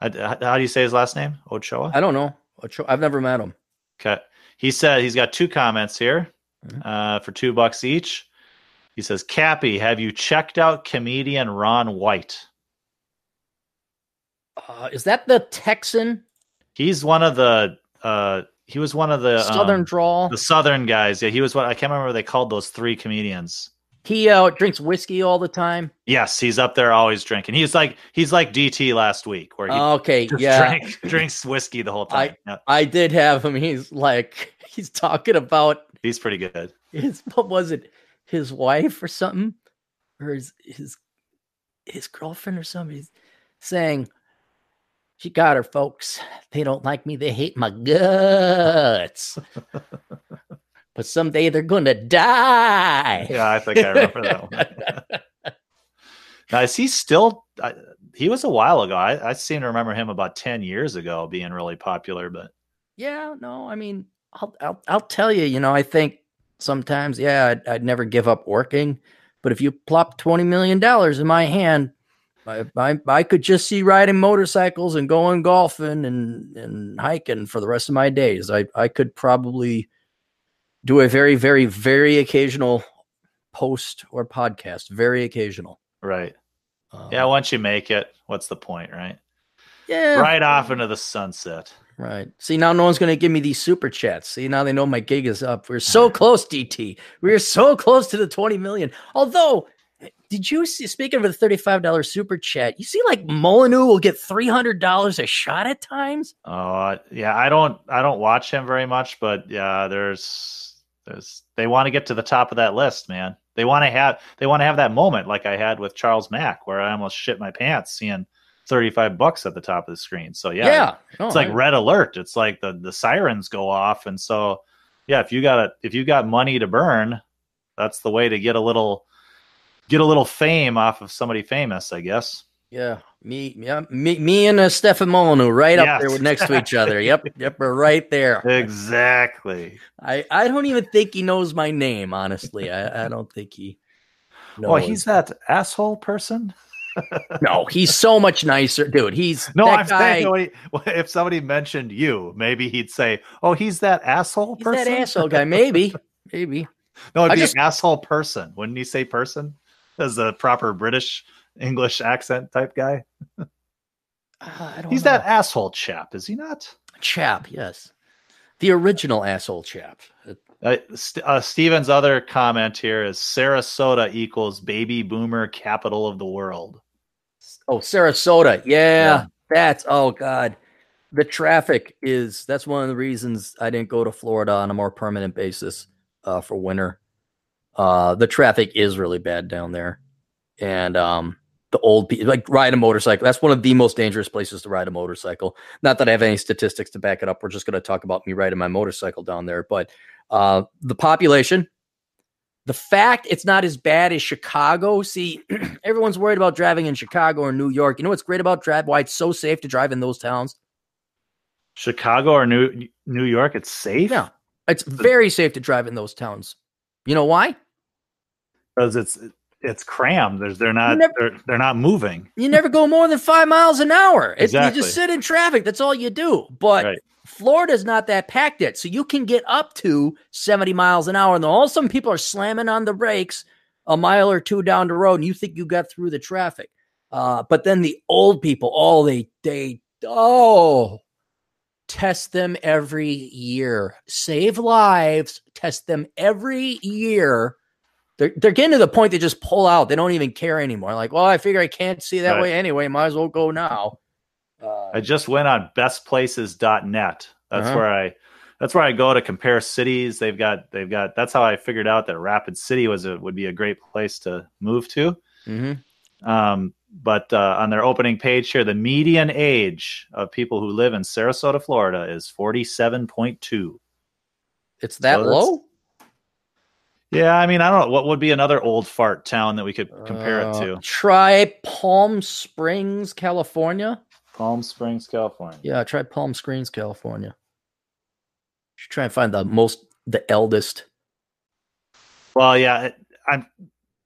How do you say his last name? Ochoa. I don't know. Ocho- I've never met him. Okay. He said he's got two comments here Mhm. uh, for two bucks each. He says, Cappy, have you checked out comedian Ron White? Uh, is that the Texan He's one of the uh he was one of the Southern um, drawl? the southern guys. Yeah, he was what I can't remember what they called those three comedians. He uh, drinks whiskey all the time. Yes, he's up there always drinking. He's like he's like DT last week where he Okay, yeah, drank, drinks whiskey the whole time. Yeah, I did have him. He's like he's talking about he's pretty good. his what was it? His wife or something, or his his his girlfriend or something. He's saying she got her folks. They don't like me. They hate my guts. but someday they're gonna die. Yeah, I think I remember that one. now, is he still? I, he was a while ago. I, I seem to remember him about ten years ago being really popular. But Yeah, no, I mean, I'll I'll, I'll tell you. You know, I think sometimes, yeah, I'd, I'd never give up working, but if you plop twenty million dollars in my hand, I, I I could just see riding motorcycles and going golfing and and hiking for the rest of my days. I I could probably do a very very very occasional post or podcast, very occasional. right, Um, yeah. Once you make it, what's the point, right? yeah, Right off into the sunset. Right. See, now no one's going to give me these super chats. See, now they know my gig is up. We're so close, DT. We're so close to the 20 million. Although, did you see, speaking of the $35 super chat, you see like Molyneux will get $300 a shot at times? Oh yeah, I don't I don't watch him very much, but yeah, there's there's they want to get to the top of that list, man. They want to have they want to have that moment like I had with Charles Mack, where I almost shit my pants seeing thirty five bucks at the top of the screen. So yeah, No, it's like I- red alert. It's like the the sirens go off, and so yeah, if you got a if you got money to burn, that's the way to get a little get a little fame off of somebody famous, I guess. Yeah. Me, yeah, me, me and uh, Stefan Molyneux right up Yes. there next to each other. Yep, yep, we're right there. Exactly. I, I don't even think he knows my name, honestly. I, I don't think he. Knows. Oh, he's that asshole person. no, he's so much nicer, dude. He's No, that I'm guy, saying when he- if somebody mentioned you, maybe he'd say, "Oh, he's that asshole He's person." that asshole guy. Maybe, maybe. No, it'd I be just- asshole person. Wouldn't he say person as a proper British English accent type guy? Uh, I don't He's know. that asshole chap, is he not? chap. Yes, the original asshole chap. Uh, St- uh, Steven's other comment here is Sarasota equals baby boomer capital of the world. Oh, Sarasota. Yeah, Yeah. that's oh god. The traffic is that's one of the reasons I didn't go to Florida on a more permanent basis uh, for winter. Uh, the traffic is really bad down there. and um, the old people like ride a motorcycle. That's one of the most dangerous places to ride a motorcycle. Not that I have any statistics to back it up. We're just going to talk about me riding my motorcycle down there, but uh, the population, the fact it's not as bad as Chicago. See, everyone's worried about driving in Chicago or New York. You know what's great about drive? Why it's so safe to drive in those towns? Chicago or New New York, it's safe. Yeah, it's very safe to drive in those towns. You know why? Because it's it's crammed. There's they're not never- they're they're not moving. You never go more than five miles an hour. It's, You just sit in traffic. That's all you do. But Right. Florida's not that packed yet. So you can get up to 70 miles an hour. And all of a sudden people are slamming on the brakes a mile or two down the road and you think you got through the traffic. Uh, but then the old people, oh, they, they, oh, test them every year. Save lives, test them every year. They're, they're getting to the point they just pull out. They don't even care anymore. Like, well, I figure I can't see that Right. way anyway. Might as well go now. Uh, I just went on bestplaces.net. That's Uh-huh. where I that's where I go to compare cities. They've got they've got that's how I figured out that Rapid City was a would be a great place to move to. mhm. Um, but uh, on their opening page here, the median age of people who live in Sarasota, Florida, is forty-seven point two. It's that So low? Yeah, I mean, I don't know what would be another old fart town that we could compare Uh, it to. Try Palm Springs, California. Palm Springs, California. Yeah, try Palm Springs, California. Should try and find the most, the eldest. Well, yeah, I'm.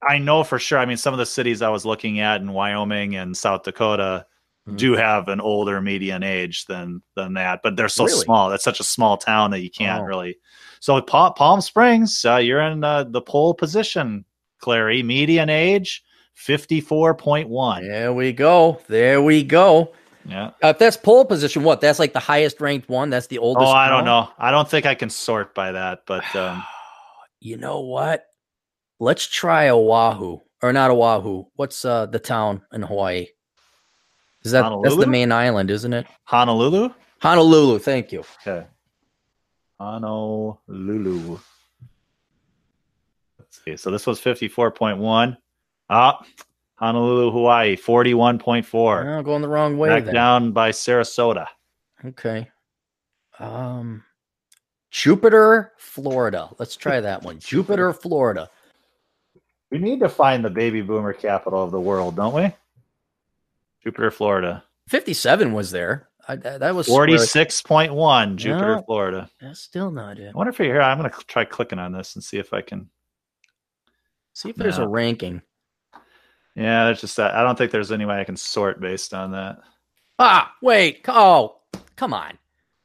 I know for sure. I mean, some of the cities I was looking at in Wyoming and South Dakota Mhm. do have an older median age than than that, but they're so Really? small. That's such a small town that you can't Oh. really. So Palm, Palm Springs, uh, you're in uh, the pole position, Clarey. Median age fifty four point one. There we go. There we go. Yeah. Uh, if that's pole position, what? That's like the highest ranked one. That's the oldest. Oh, I don't town? know. I don't think I can sort by that, but um, You know what? Let's try Oahu or not Oahu. What's uh the town in Hawaii? Is that that's the main island, isn't it? Honolulu. Honolulu. Thank you. Okay. Honolulu. Let's see. So this was 54.1. Ah, Honolulu, Hawaii, 41.4. Oh, going the wrong way. Back then. down by Sarasota. Okay. Um, Jupiter, Florida. Let's try that one. Jupiter, Florida. We need to find the baby boomer capital of the world, don't we? Jupiter, Florida. Fifty-seven was there. I, that was 46.1, Jupiter, Yeah. Florida. That's still not it. I wonder if you're here. I'm going to try clicking on this and see if I can. See if there's a ranking. Yeah, there's just that. I don't think there's any way I can sort based on that. Ah, wait. Oh, come on.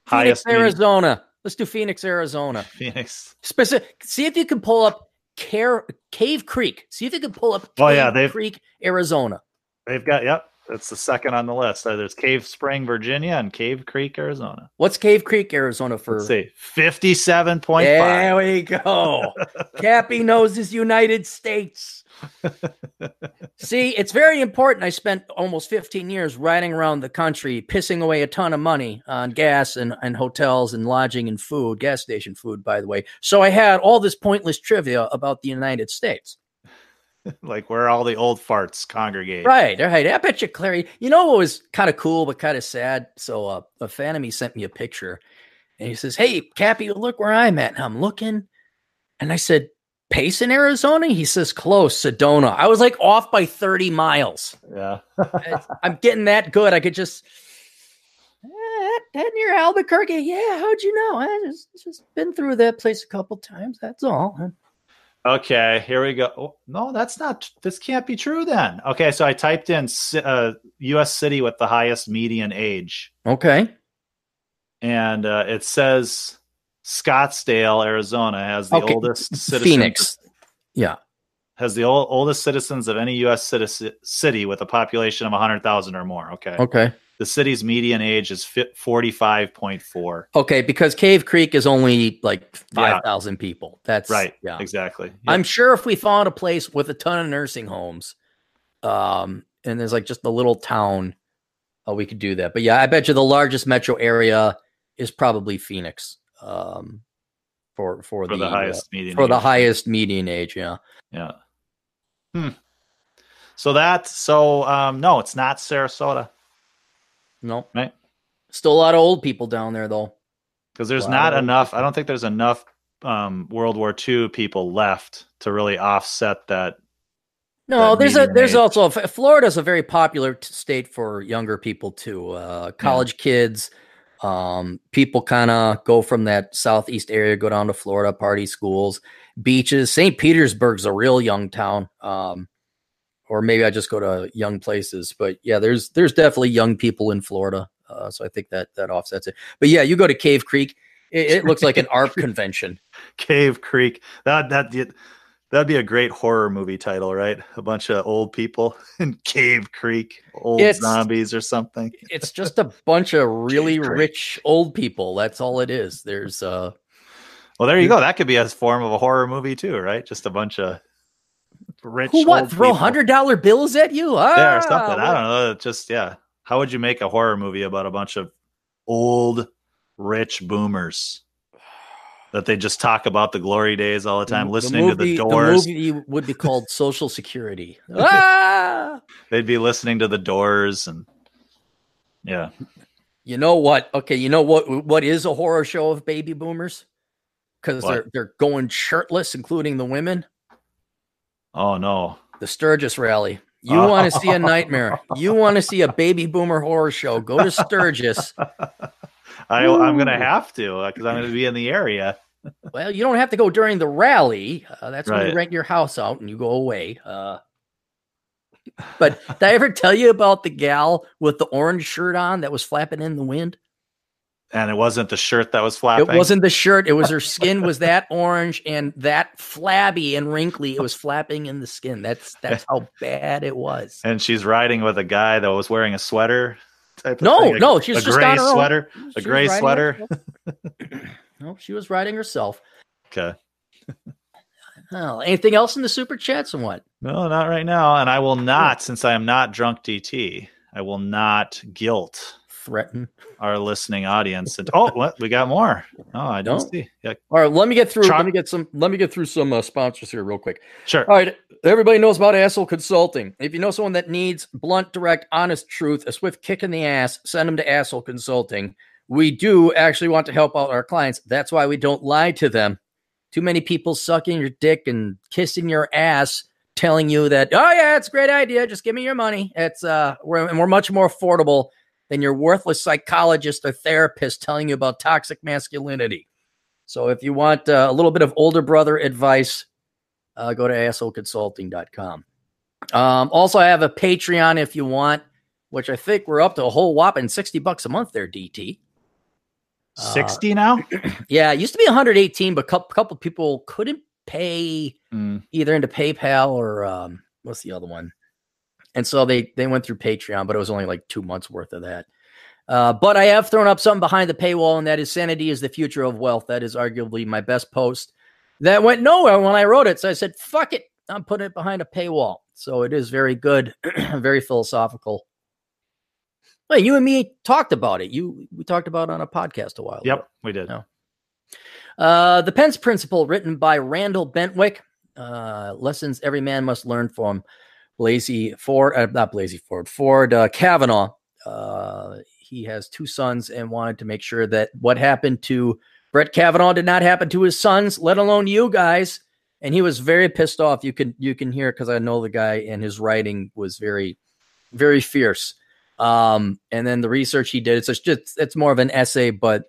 Phoenix, Arizona. Let's do Phoenix, Arizona. Phoenix. Specific. See if you can pull up Care, Cave Creek. See if you can pull up. Oh, yeah, Cave they've- Creek, Arizona. They've got, yep, that's the second on the list. Uh, There's Cave Spring, Virginia, and Cave Creek, Arizona. What's Cave Creek, Arizona for? Let's see, 57.5. There we go. Cappy knows his United States. See, it's very important. I spent almost 15 years riding around the country, pissing away a ton of money on gas and, and hotels and lodging and food, gas station food, by the way. So I had all this pointless trivia about the United States. like where all the old farts congregate. Right, right. I bet you, Clarey. You know what was kind of cool but kind of sad? So uh, a fan of me sent me a picture, and he says, "Hey, Cappy, look where I'm at." And I'm looking, and I said, "Payson, Arizona." He says, "Close, Sedona." I was like off by 30 miles. Yeah. I'm getting that good. I could just. Eh, that, that near Albuquerque, yeah. How'd you know? I just just been through that place a couple times. That's all. Okay, here we go. Oh, no, that's not. This can't be true then. Okay, so I typed in uh, U.S. city with the highest median age, Okay. and uh, it says Scottsdale, Arizona, has the Okay, oldest citizens. Phoenix. Yeah. has the ol- oldest citizens of any U.S. citizen- city with a population of 100,000 or more. Okay. Okay. The city's median age is 45.4. Okay, because Cave Creek is only like Yeah. five thousand people. That's Right. Yeah, Exactly. Yep. I'm sure if we found a place with a ton of nursing homes, um, and there's like just a little town, uh, we could do that. But yeah, I bet you the largest metro area is probably Phoenix. Um, for for, for the, uh, highest median for the age. highest median age. Yeah. Yeah. Hmm. So that so um no, it's not Sarasota No, Right. Still a lot of old people down there, though. because there's not enough. I don't think there's enough um World War II people left to really offset that. No, that there's a median there's age. also F- Florida's a very popular t- state for younger people too. Uh, college kids, um, people kind of go from that southeast area, go down to Florida, party schools, beaches. St. Petersburg's a real young town. Um, or maybe I just go to young places, but yeah, there's there's definitely young people in Florida. Uh, so I think that that offsets it. But yeah, you go to Cave Creek, it, it looks like an art convention. Cave Creek. That that that'd be a great horror movie title, right? A bunch of old people in Cave Creek, old It's- zombies or something. It's just a bunch of really rich old people. That's all it is. There's uh Well, there you go. That could be a form of a horror movie too, right? Just a bunch of rich. Who what? Throw hundred dollar bills at you? Ah, Yeah, or something. I don't know. Just yeah. How would you make a horror movie about a bunch of old, rich boomers that they just talk about the glory days all the time, listening to the Doors? The movie would be called Social Security. ah! They'd be listening to the Doors and yeah. You know what? Okay, you know what? What is a horror show of baby boomers? Because they're they're going shirtless, including the women. Oh no. The Sturgis rally. You want to see a nightmare? You want to see a baby boomer horror show? Go to Sturgis. I, I'm gonna have to because I'm gonna be in the area. Well, you don't have to go during the rally. Uh, that's when you rent your house out and you go away. Uh, but did I ever tell you about the gal with the orange shirt on that was flapping in the wind? And it wasn't the shirt that was flapping. It wasn't the shirt. It was her skin was that orange and that flabby and wrinkly. It was flapping in the skin. That's that's how bad it was. And she's riding with a guy that was wearing a sweater. Type No, thing, a- no, she was a just gray on her own. sweater. She A gray sweater. no, she was riding herself. Okay. Oh, anything else in the super chats and what? No, not right now. And I will not, since I am not drunk DT, I will not guilt Threaten. our listening audience. And oh, what we got more? Oh, I don't No. see. Yeah, All right, let me get through. Chuck- Let me get some. Let me get through some uh, sponsors here real quick. sure. All right, everybody knows about Asshole Consulting. If you know someone that needs blunt, direct, honest truth, a swift kick in the ass, send them to Asshole Consulting. We do actually want to help out our clients. That's why we don't lie to them. Too many people sucking your dick and kissing your ass, telling you that, oh yeah, it's a great idea. Just give me your money. It's uh, we're and we're much more affordable than your worthless psychologist or therapist telling you about toxic masculinity. So if you want uh, a little bit of older brother advice, uh, go to assholeconsulting.com. Um, also, I have a Patreon if you want, which I think we're up to a whole whopping 60 bucks a month there, DT. Uh, 60 now? Yeah, it used to be 118, but a couple, couple people couldn't pay Mm, either into PayPal or um, what's the other one? And so they they went through Patreon, but it was only like two months worth of that. Uh, but I have thrown up something behind the paywall, and that is "Sanity is the future of wealth." That is arguably my best post. That went nowhere when I wrote it, so I said, "Fuck it, I'm putting it behind a paywall." So it is very good, very philosophical. Well, you and me talked about it. You we talked about it on a podcast a while. ago. yep, we did. No. Uh, the Pence Principle, written by Randall Bentwick. Uh, lessons every man must learn from Blasey Ford, uh, not Blasey Ford, Ford uh, Kavanaugh. Uh, he has two sons and wanted to make sure that what happened to Brett Kavanaugh did not happen to his sons, let alone you guys. And he was very pissed off. You can you can hear because I know the guy, and his writing was very, very fierce. Um, and then the research he did, it's just it's more of an essay, but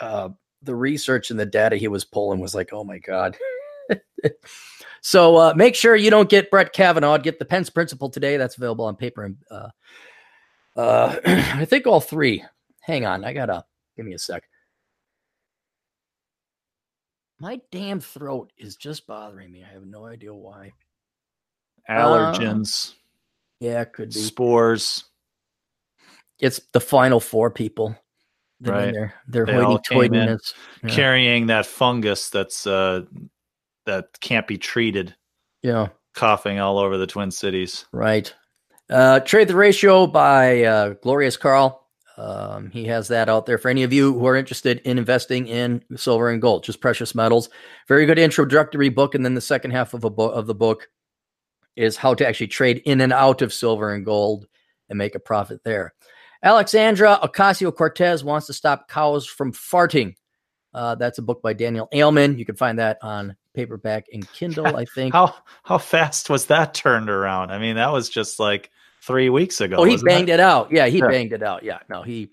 uh, the research and the data he was pulling was like, oh my god. so uh, make sure you don't get Brett Kavanaugh. Get the Pence Principle today. That's available on paper and uh, uh, I think all three. Hang on, I gotta give me a sec. My damn throat is just bothering me. I have no idea why. Allergens, Yeah, it could be. spores. It's the final four people. Right. there. They're They all came hoity-toityness. Yeah. carrying that fungus that's uh that can't be treated yeah. coughing all over the twin cities Right. Uh, Trade the Ratio by uh, Glorious Carl. Um, he has that out there for any of you who are interested in investing in silver and gold, just precious metals. Very good introductory book, and then the second half of a book of the book is how to actually trade in and out of silver and gold and make a profit there. Alexandria Ocasio Cortez wants to stop cows from farting. Uh, that's a book by Daniel Ailman. You can find that on paperback and Kindle, I think. how how fast was that turned around? I mean, that was just like three weeks ago. Oh, he banged it? it out. Yeah, he Yeah. banged it out. Yeah, no, he.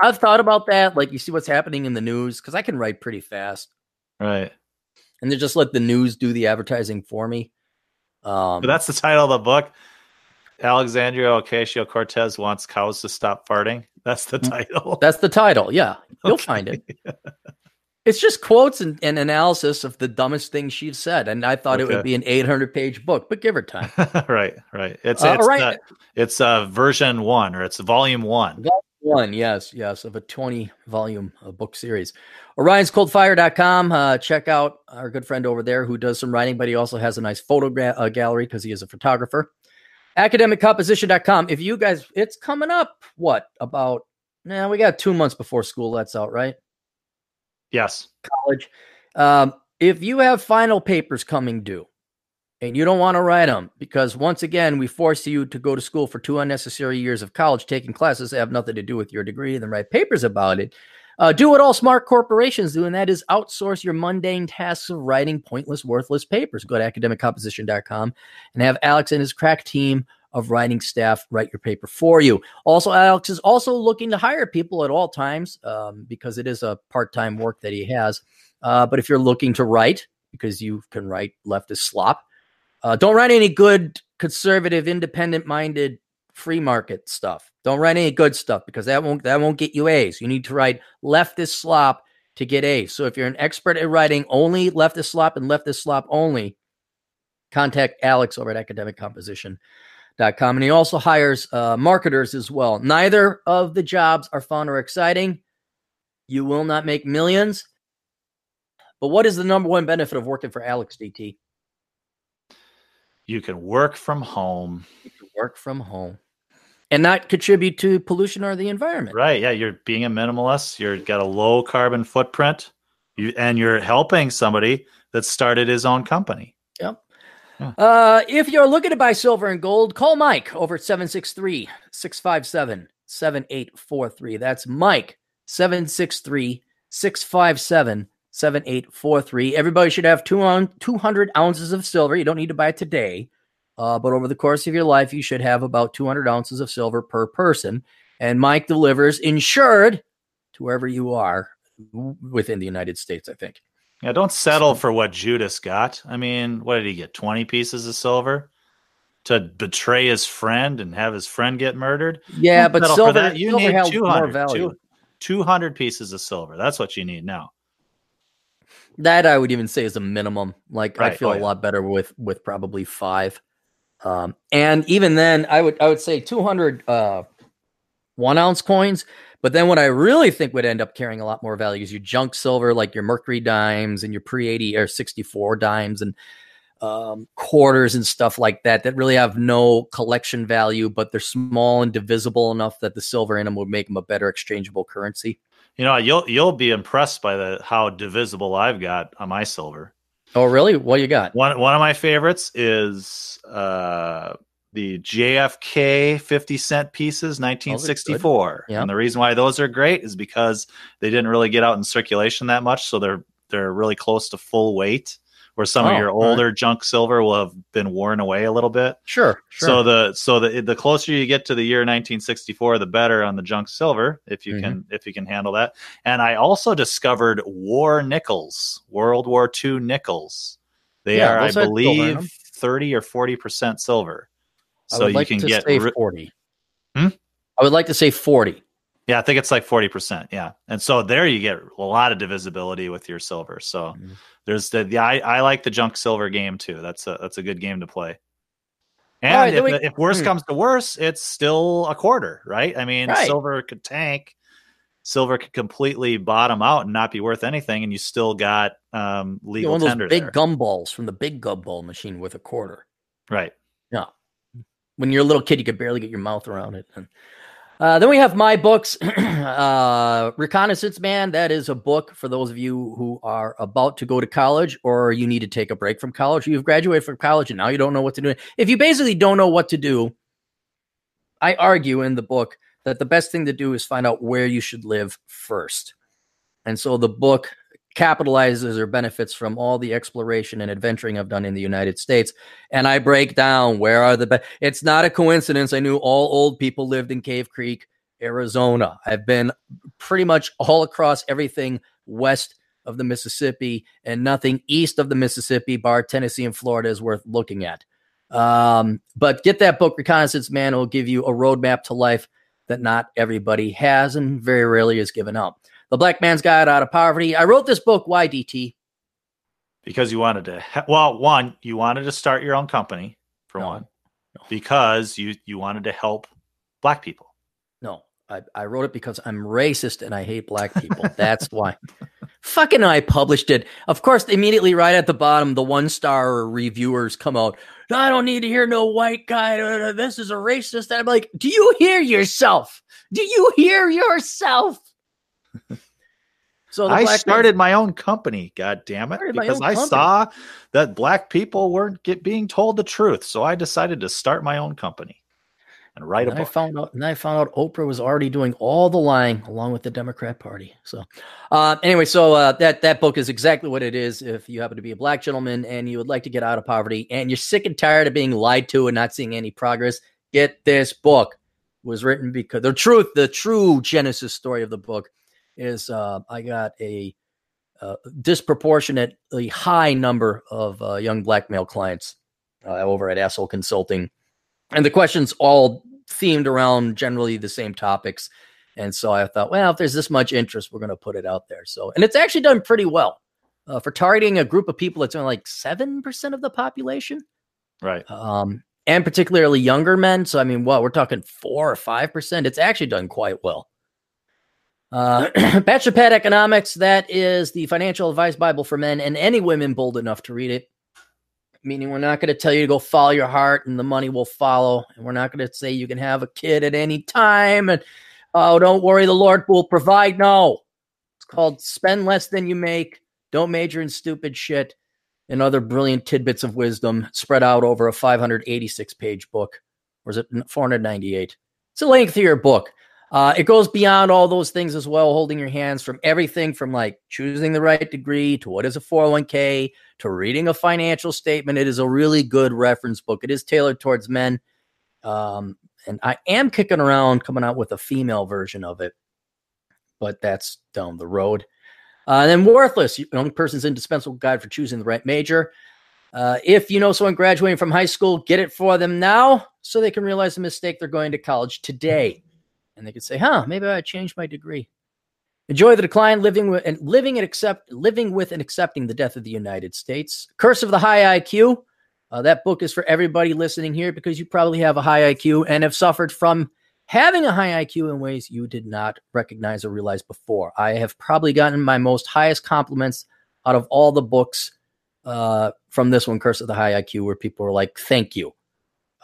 I've thought about that. Like, you see what's happening in the news because I can write pretty fast, Right. and then just let the news do the advertising for me. Um, But that's the title of the book. Alexandria Ocasio Cortez wants cows to stop farting. That's the Mm. title. That's the title. Yeah, you'll find it. It's just quotes and, and analysis of the dumbest things she's said, and I thought it would be an 800 page book, but give her time. right, right. It's Uh, it's right. uh, it's uh, version one or it's volume one. One, yes, yes, of a 20 volume uh, book series. Orion'sColdFire.com. Uh, check out our good friend over there who does some writing, but he also has a nice photo gra- uh, gallery because he is a photographer. AcademicComposition.com. If you guys, it's coming up, what, about, nah, we got two months before school lets out, right? Yes. college. Um, if you have final papers coming due and you don't want to write them because once again we force you to go to school for two unnecessary years of college taking classes that have nothing to do with your degree and then write papers about it uh, do what all smart corporations do and that is outsource your mundane tasks of writing pointless worthless papers go to academiccomposition.com and have alex and his crack team of writing staff write your paper for you also alex is also looking to hire people at all times um, because it is a part-time work that he has uh, but if you're looking to write, because you can write leftist slop, uh, don't write any good conservative, independent-minded, free market stuff. Don't write any good stuff because that won't that won't get you A's. You need to write leftist slop to get A's. So if you're an expert at writing only leftist slop and leftist slop only, contact Alex over at academiccomposition.com. And he also hires uh, marketers as well. Neither of the jobs are fun or exciting. You will not make millions. But what is the number one benefit of working for Alex DT? You can work from home. You can work from home and not contribute to pollution or the environment. Right. Yeah. You're being a minimalist. You're got a low carbon footprint. You and you're helping somebody that started his own company. Uh, if you're looking to buy silver and gold, call Mike over at 763 657 7843. That's Mike 763 657 7843. Everybody should have two on 200 ounces of silver. You don't need to buy it today, uh, but over the course of your life, you should have about 200 ounces of silver per person. And Mike delivers insured to wherever you are within the United States, I think. Yeah. Don't settle for what Judas got. I mean, what did he get? 20 pieces of silver to betray his friend and have his friend get murdered? Yeah, Don't but silver, that. You silver need held more 200, value. two- 200 pieces of silver. That's what you need now. That I would even say is a minimum. Like I feel Oh, a yeah. lot better with with probably five. Um, and even then, I would I would say two hundred uh, one ounce coins. But then what I really think would end up carrying a lot more value is your junk silver, like your Mercury dimes and your pre eighty or sixty four dimes and um, quarters and stuff like that that really have no collection value, but they're small and divisible enough that the silver in them would make them a better exchangeable currency. You know, you'll you'll be impressed by the how divisible I've got on my silver. Oh, really? What you got? One one of my favorites is uh, the JFK 50 cent pieces, 1964. Yeah. And the reason why those are great is because they didn't really get out in circulation that much, so they're they're really close to full weight. Where some Oh, of your all right. older junk silver will have been worn away a little bit. Sure, sure. So the so the the closer you get to the year 1964, the better on the junk silver if you can mm-hmm. if you can handle that. And I also discovered war nickels, World War II nickels. They Yeah, are, I those had silver in believe, 30 or 40 percent silver. So you like can get say ri- 40. Hmm? I would like to say 40. yeah, I think it's like 40 percent. Yeah, and so there you get a lot of divisibility with your silver. So Mhm. there's the, the I, I like the junk silver game too. That's a that's a good game to play. And right, if, we- if worse hmm. comes to worse, it's still a quarter, right? I mean, Right. silver could tank, silver could completely bottom out and not be worth anything, and you still got um, You know, legal one of those big there. gumballs from the big gumball machine with a quarter. right? When you're a little kid, you could barely get your mouth around it. Uh, then we have my books, uh, Reconnaissance Man. That is a book for those of you who are about to go to college or you need to take a break from college. You've graduated from college and now you don't know what to do. If you basically don't know what to do, I argue in the book that the best thing to do is find out where you should live first. And so the book capitalizes or benefits from all the exploration and adventuring I've done in the United States. And I break down where are the best. It's not a coincidence. I knew all old people lived in Cave Creek, Arizona. I've been pretty much all across everything west of the Mississippi and nothing east of the Mississippi, bar Tennessee and Florida, is worth looking at. Um, but get that book, Reconnaissance Man. It will give you a roadmap to life that not everybody has and very rarely is given out. The Black Man's Guide Out of Poverty. I wrote this book. Why DT? Because you wanted to. Well, one, you wanted to start your own company for no, one, no. because you you wanted to help black people. No, I, I wrote it because I'm racist and I hate black people. That's why. Fucking I published it. Of course, immediately right at the bottom, the one star reviewers come out. I don't need to hear no white guy. This is a racist. And I'm like, do you hear yourself? Do you hear yourself? So I started my own company. God damn it! Because I company. saw that black people weren't get being told the truth, so I decided to start my own company and write and a book. I found out, and I found out Oprah was already doing all the lying along with the Democrat Party. So, uh, anyway, so uh, that that book is exactly what it is. If you happen to be a black gentleman and you would like to get out of poverty, and you're sick and tired of being lied to and not seeing any progress, get this book. It was written because the truth, the true genesis story of the book is uh, I got a, a, disproportionately high number of uh, young black male clients uh, over at Asshole Consulting, and the questions all themed around generally the same topics. And so I thought, well, if there's this much interest, we're going to put it out there. So, and it's actually done pretty well uh, for targeting a group of people that's only like seven percent of the population, right? Um, and particularly younger men. So, I mean, what we're talking four or five percent. It's actually done quite well. Uh, Bachelor Pad Economics, that is the financial advice Bible for men and any women bold enough to read it. Meaning, we're not going to tell you to go follow your heart and the money will follow. And we're not going to say you can have a kid at any time. And oh, don't worry, the Lord will provide. No, it's called Spend Less Than You Make. Don't major in stupid shit and other brilliant tidbits of wisdom spread out over a 586 page book. Or is it 498? It's a lengthier book. Uh, it goes beyond all those things as well, holding your hands from everything from like choosing the right degree to what is a 401k to reading a financial statement. It is a really good reference book. It is tailored towards men. Um, and I am kicking around coming out with a female version of it, but that's down the road. Uh, and then Worthless, young person's indispensable guide for choosing the right major. Uh, if you know someone graduating from high school, get it for them now so they can realize the mistake they're going to college today and they could say, "Huh, maybe I changed my degree." Enjoy the decline, living with and living and accept living with and accepting the death of the United States. Curse of the High IQ. Uh, that book is for everybody listening here because you probably have a high IQ and have suffered from having a high IQ in ways you did not recognize or realize before. I have probably gotten my most highest compliments out of all the books uh, from this one, Curse of the High IQ, where people are like, "Thank you."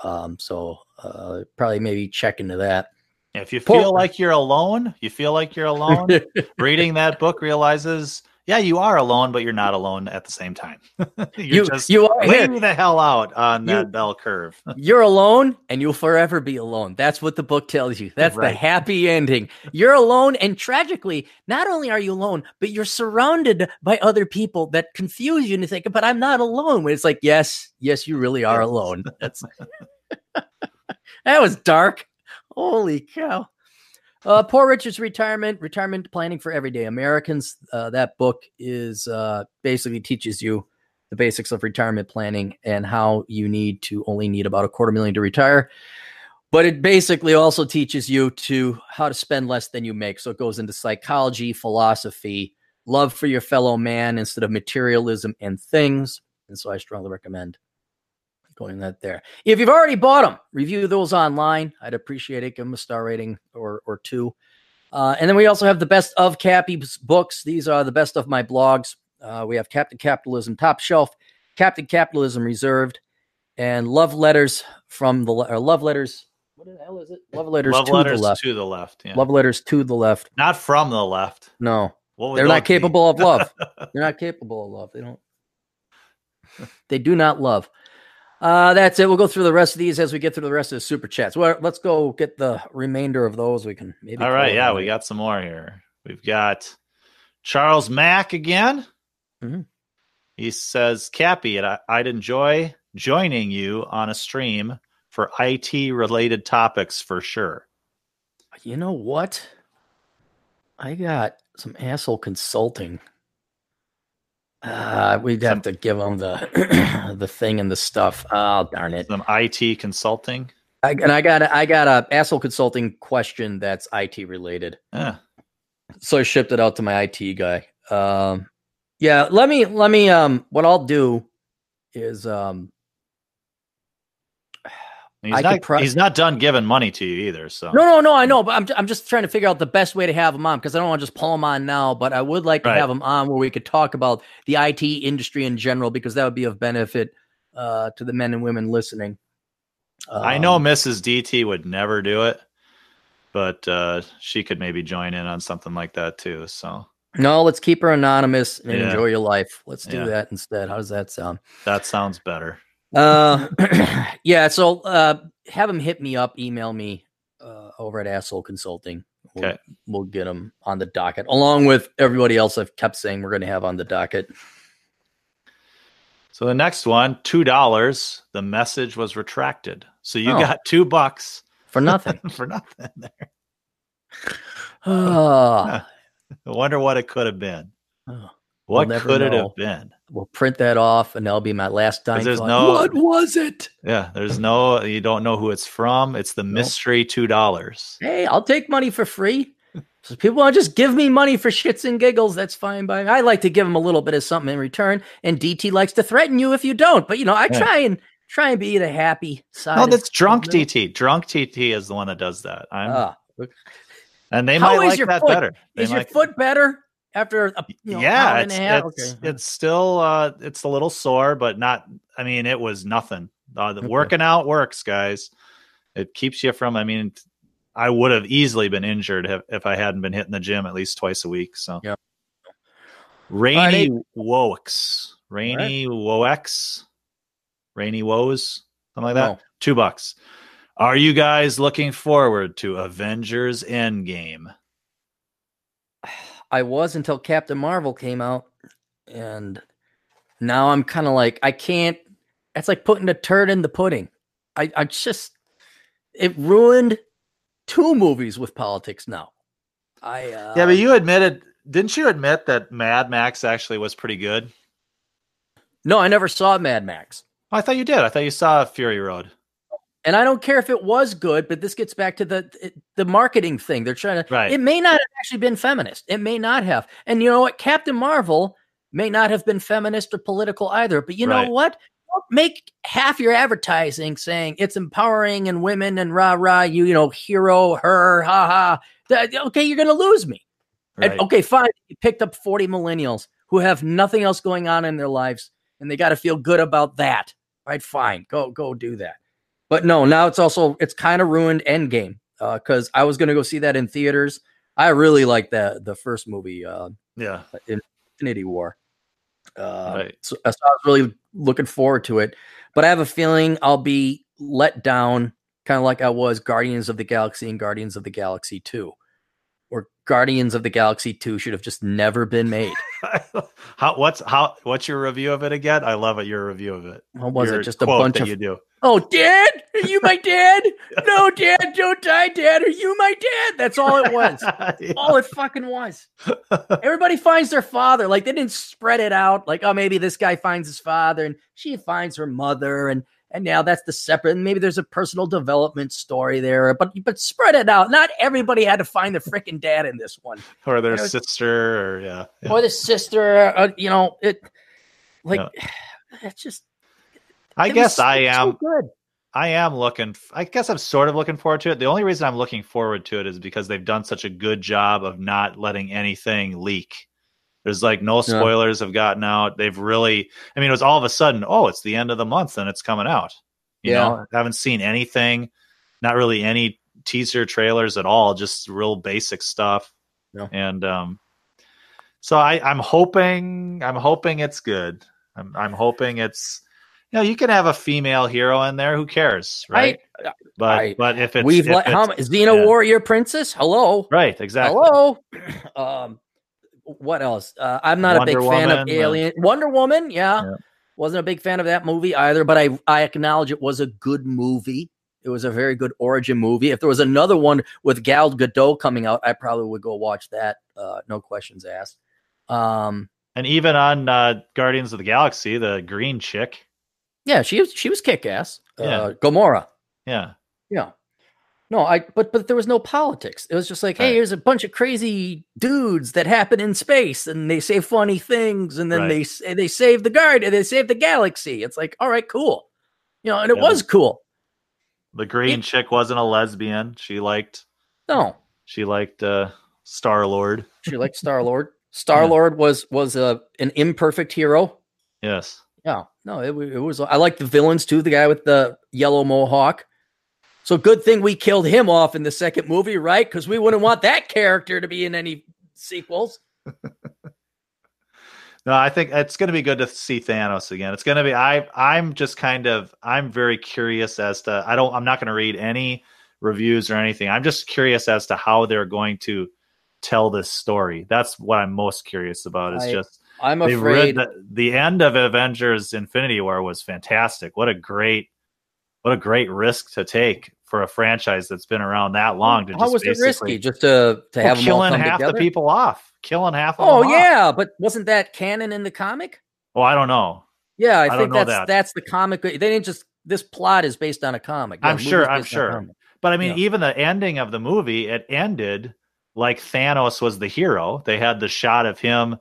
Um, so uh, probably maybe check into that. If you feel like you're alone, you feel like you're alone. reading that book realizes, yeah, you are alone, but you're not alone at the same time. you're you, just you are way the hell out on you, that bell curve. you're alone, and you'll forever be alone. That's what the book tells you. That's right. the happy ending. You're alone, and tragically, not only are you alone, but you're surrounded by other people that confuse you and you think, "But I'm not alone." When it's like, yes, yes, you really are alone. That's that was dark. Holy cow. Uh, Poor Richard's Retirement, Retirement Planning for Everyday Americans. Uh, that book is uh, basically teaches you the basics of retirement planning and how you need to only need about a quarter million to retire. But it basically also teaches you to how to spend less than you make. So it goes into psychology, philosophy, love for your fellow man instead of materialism and things. And so I strongly recommend going that there. If you've already bought them, review those online. I'd appreciate it. Give them a star rating or or two. Uh, and then we also have the best of Cappy's books. These are the best of my blogs. Uh, we have Captain Capitalism Top Shelf, Captain Capitalism Reserved, and Love Letters from the or Love Letters. what the hell is it? Love letters Love to letters the left. to the left. Yeah. Love letters to the left. Not from the left. No, they're not be? capable of love. They're not capable of love. They don't. They do not love. Uh, that's it. We'll go through the rest of these as we get through the rest of the super chats. Well, let's go get the remainder of those. We can maybe. All right, yeah, we got some more here. We've got Charles Mack again. Mhm. He says, Cappy, I- I'd enjoy joining you on a stream for IT related topics for sure. You know what? I got some asshole consulting. Uh, we'd have to give them the the thing and the stuff. Oh darn it! Some IT consulting. I, and I got a, I got a asshole consulting question that's IT related. Yeah. so I shipped it out to my IT guy. Um, yeah, let me let me um what I'll do is um He's I not, pro- he's not done giving money to you either. So no no no I know, but I'm I'm just trying to figure out the best way to have him on because I don't want to just pull him on now, but I would like to Right. have him on where we could talk about the IT industry in general because that would be of benefit uh to the men and women listening. I know Um, Mrs. DT would never do it, but uh, she could maybe join in on something like that too. So No, let's keep her anonymous and Yeah. enjoy your life. Let's do Yeah. that instead. How does that sound? that sounds better. Uh, yeah. So, uh, have him hit me up, email me, uh, over at Asshole Consulting. We'll, Okay. We'll get him on the docket along with everybody else I've kept saying we're going to have on the docket. So the next one, two dollars. The message was retracted. So you Oh. got two bucks For nothing. for nothing there. Ah, I wonder what it could have been. Oh, What never could it know. have been? we'll print that off and that'll be my last dime. there's no- what was it? Yeah, there's no. You don't know who it's from. It's the mystery two dollars. Hey, I'll take money for free. So people want to just give me money for shits and giggles, that's fine by me. I like to give them a little bit of something in return, and DT likes to threaten you if you don't. But you know, I Yeah. try and try and be the happy side. No, that's drunk the- Drunk TT is the one that does that. I'm, Ah, and they How might like your that better. They is your foot better after a you know, yeah, and it's a half? it's, Okay. it's still uh it's a little sore, but not. I mean, it was nothing. Uh, the Okay. working out works, guys. It keeps you from. I mean, I would have easily been injured if, if I hadn't been hitting the gym at least twice a week. So, Yep. Rainy All Woex, Rainy Woex, Rainy Woes, something like that. No. Two bucks. Are you guys looking forward to Avengers Endgame? I was until Captain Marvel came out, and now I'm kind of like I can't. It's like putting a turd in the pudding. I, I just it ruined two movies with politics now. I uh, yeah, but you admitted, didn't you admit that Mad Max actually was pretty good? no, I never saw Mad Max. I thought you did. I thought you saw Fury Road. And I don't care if it was good, but this gets back to the the marketing thing. They're trying to. Right. It may not have actually been feminist. It may not have. And you know what? Captain Marvel may not have been feminist or political either. But you Right. know what? Don't make half your advertising saying it's empowering and women and rah rah. You you know hero her ha ha. That- okay, you're gonna lose me. And, Right. okay, fine. You picked up 40 millennials who have nothing else going on in their lives, and they got to feel good about that. Right? Fine. Go go do that. But no, now it's also it's kind of ruined Endgame because I was going to go see that in theaters. I really like that the first movie, uh, Yeah. Infinity War. Uh, Right. so, so I was really looking forward to it, but I have a feeling I'll be let down, kind of like I was Guardians of the Galaxy and Guardians of the Galaxy Two, Guardians of the Galaxy Two should have just never been made. how what's how what's your review of it again? I love it. Your review of it. What was Your it? Just a bunch of you do. Oh, Dad, are you my dad? No, Dad, don't die, Dad. Are you my dad? That's all it was. Yeah. all it fucking was. Everybody finds their father. Like they didn't spread it out. Like, oh, maybe this guy finds his father and she finds her mother, and and now that's the separate. And maybe there's a personal development story there, but but spread it out. Not everybody had to find the freaking dad in this one, or their sister, or yeah. yeah. or the sister. Uh, you know, it like it's just. I it guess so- I am. good. I am looking. I guess I'm sort of looking forward to it. The only reason I'm looking forward to it is because they've done such a good job of not letting anything leak. There's like no spoilers have gotten out. They've really. I mean, it was all of a sudden. Oh, it's the end of the month and it's coming out. You Yeah. know, haven't seen anything. not really any teaser trailers at all, just real basic stuff. No. And um, so I, I'm hoping I'm hoping it's good. I'm I'm hoping it's you know you can have a female hero in there. Who cares, right? I- but I- but if it's We've if let how it's- Xena yeah. Warrior Princess. Hello, right exactly hello. Um, what else? Uh, I'm not Wonder a big fan of Woman, uh, Alien. Wonder Woman, yeah. Yeah. wasn't a big fan of that movie either. But I I acknowledge it was a good movie. It was a very good origin movie. If there was another one with Gal Gadot coming out, I probably would go watch that. Uh, no questions asked. Um, and even on uh, Guardians of the Galaxy, the green chick, yeah, she was she was kick ass. Yeah. Uh, Gamora. yeah, Yeah. No, I but but there was no politics. It was just like, hey, Right. here's a bunch of crazy dudes that happen in space, and they say funny things, and then Right. they say they save the guard, and they save the galaxy. It's like, all right, cool, you know, and it Yeah. was cool. the green It- chick wasn't a lesbian. She liked No, she liked uh, Star Lord. she liked Star Lord. Star Lord was was a an imperfect hero. Yes, Yeah, no, it, it was. I like the villains too. The guy with the yellow mohawk. So good thing we killed him off in the second movie, right? Because we wouldn't want that character to be in any sequels. No, I think it's going to be good to see Thanos again. It's going to be I I'm just kind of I'm very curious as to I don't I'm not going to read any reviews or anything. I'm just curious as to how they're going to tell this story. That's what I'm most curious about is I- just I'm afraid. read the, the end of Avengers Infinity War was fantastic. What a great what a great risk to take for a franchise that's been around that long to How just was it risky? Just to to Well, have them all killing half together? the people off. Killing half of Oh them off. yeah, but wasn't that canon in the comic? Oh, I don't know. Yeah, I, I think that's that. that's the comic. They didn't just this plot is based on a comic. Yeah, I'm sure- I'm based on a sure. But I mean, Yeah. even the ending of the movie, it ended like Thanos was the hero. They had the shot of him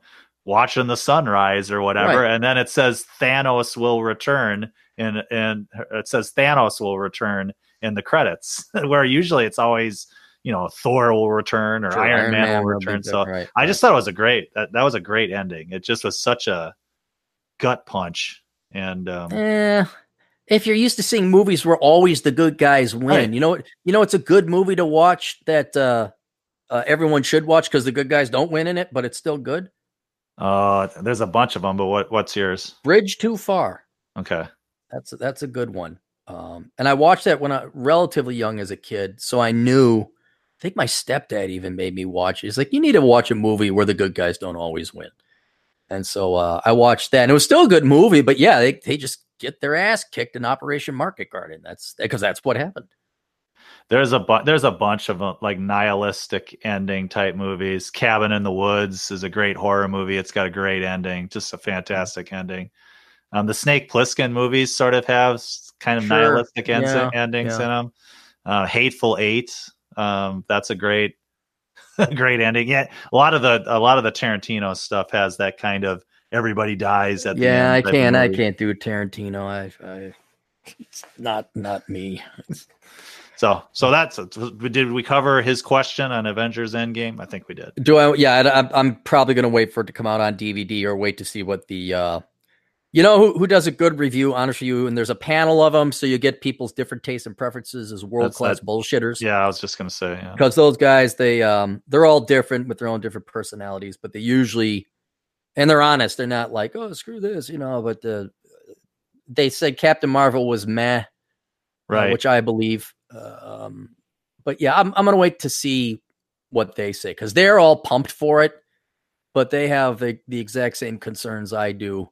watching the sunrise or whatever, Right. and then it says Thanos will return, and and it says Thanos will return in the credits, where usually it's always you know Thor will return or Sure, Iron, Man, will will return. So right, I just thought it was a great that, that was a great ending. It just was such a gut punch, and um, Eh, if you're used to seeing movies where always the good guys win, Right. you know, you know, it's a good movie to watch that uh, uh, everyone should watch because the good guys don't win in it, but it's still good. uh, there's a bunch of them. But what what's yours? Bridge too far. Okay. That's that's a good one. Um, and I watched that when I relatively young as a kid, so I knew. I think my stepdad even made me watch. it. He's like, "You need to watch a movie where the good guys don't always win." And so uh, I watched that, and it was still a good movie. But yeah, they they just get their ass kicked in Operation Market Garden. That's because that's what happened. There's a bu- there's a bunch of uh, like nihilistic ending type movies. Cabin in the Woods is a great horror movie. It's got a great ending, just a fantastic ending. Um, the Snake Plissken movies sort of have kind of Sure. nihilistic ends- Yeah. endings Yeah. in them. Uh, Hateful Eight, um, that's a great great ending. Yeah, a lot of the a lot of the Tarantino stuff has that kind of everybody dies at yeah, I can't. I can't do Tarantino. I, I it's not not me. So so that's did we cover his question on Avengers Endgame? I think we did. Do I? Yeah, I, I'm- I'm probably going to wait for it to come out on DVD or wait to see what the. uh You know who, who does a good review, honest review, and there's a panel of them, so you get people's different tastes and preferences as world class bullshitters. Yeah, I was just gonna say. Yeah. because those guys, they um, they're all different with their own different personalities, but they usually, and they're honest. They're not like, oh, screw this, you know. But uh, they said Captain Marvel was meh, uh, Right. which I believe. Um, but yeah, I'm I'm gonna wait to see what they say because they're all pumped for it, but they have the, the exact same concerns I do.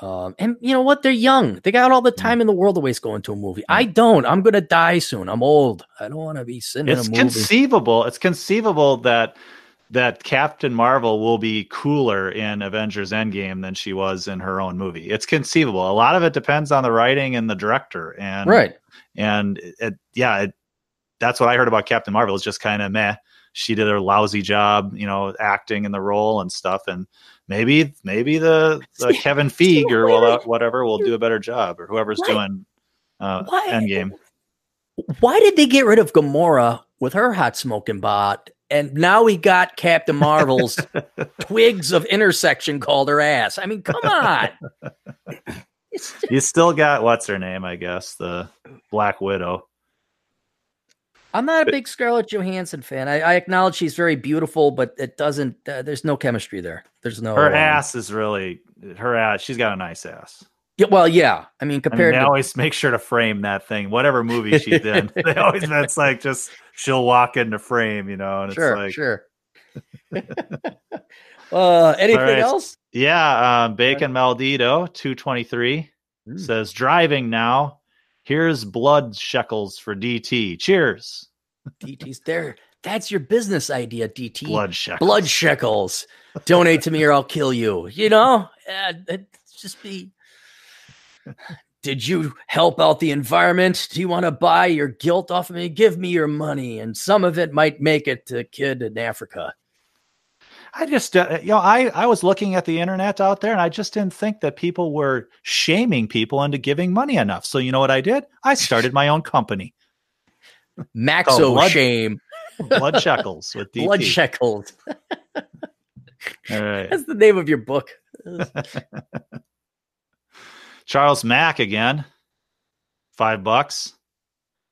Um, and you know what? They're young. They got all the time in the world to waste going to a movie. I don't. I'm gonna die soon. I'm old. I don't want to be sitting it's in a movie. conceivable. It's conceivable that that Captain Marvel will be cooler in Avengers Endgame than she was in her own movie. It's conceivable. A lot of it depends on the writing and the director. And right. and it, yeah, it, that's what I heard about Captain Marvel. It's just kind of meh. She did a lousy job, you know, acting in the role and stuff. And maybe maybe the, the Kevin Feige or well, whatever will do a better job, or whoever's Why- doing uh, why- Endgame. Why did they get rid of Gamora with her hot smoking bot? And now we got Captain Marvel's twigs of intersection called her ass. I mean, come on. You still got what's her name? I guess the Black Widow. I'm not a big Scarlett Johansson fan. I, I acknowledge she's very beautiful, but it doesn't. Uh, there's no chemistry there. There's no. Her um, ass is really her ass. She's got a nice ass. Yeah, well, yeah. I mean, I mean, compared they to always make sure to frame that thing, whatever movie she's in. they always that's like just she'll walk into frame, you know, and it's sure, like sure. uh, anything right. else? yeah, um, Bacon Maldito two twenty three Mm. says driving now. Here's blood shekels for DT. Cheers, DT's there. That's your business idea, DT. blood shekels. Blood shekels. Donate to me or I'll kill you. You know, uh, just be. Did you help out the environment? Do you want to buy your guilt off of me? Give me your money, and some of it might make it to a kid in Africa. I just, uh, you know, I, I was looking at the internet out there and I just didn't think that people were shaming people into giving money enough. So, you know what I did? I started my own company, Maxo blood- shame, Blood Shekels with DT. blood shekels. Right. That's the name of your book. Charles Mack again, five bucks.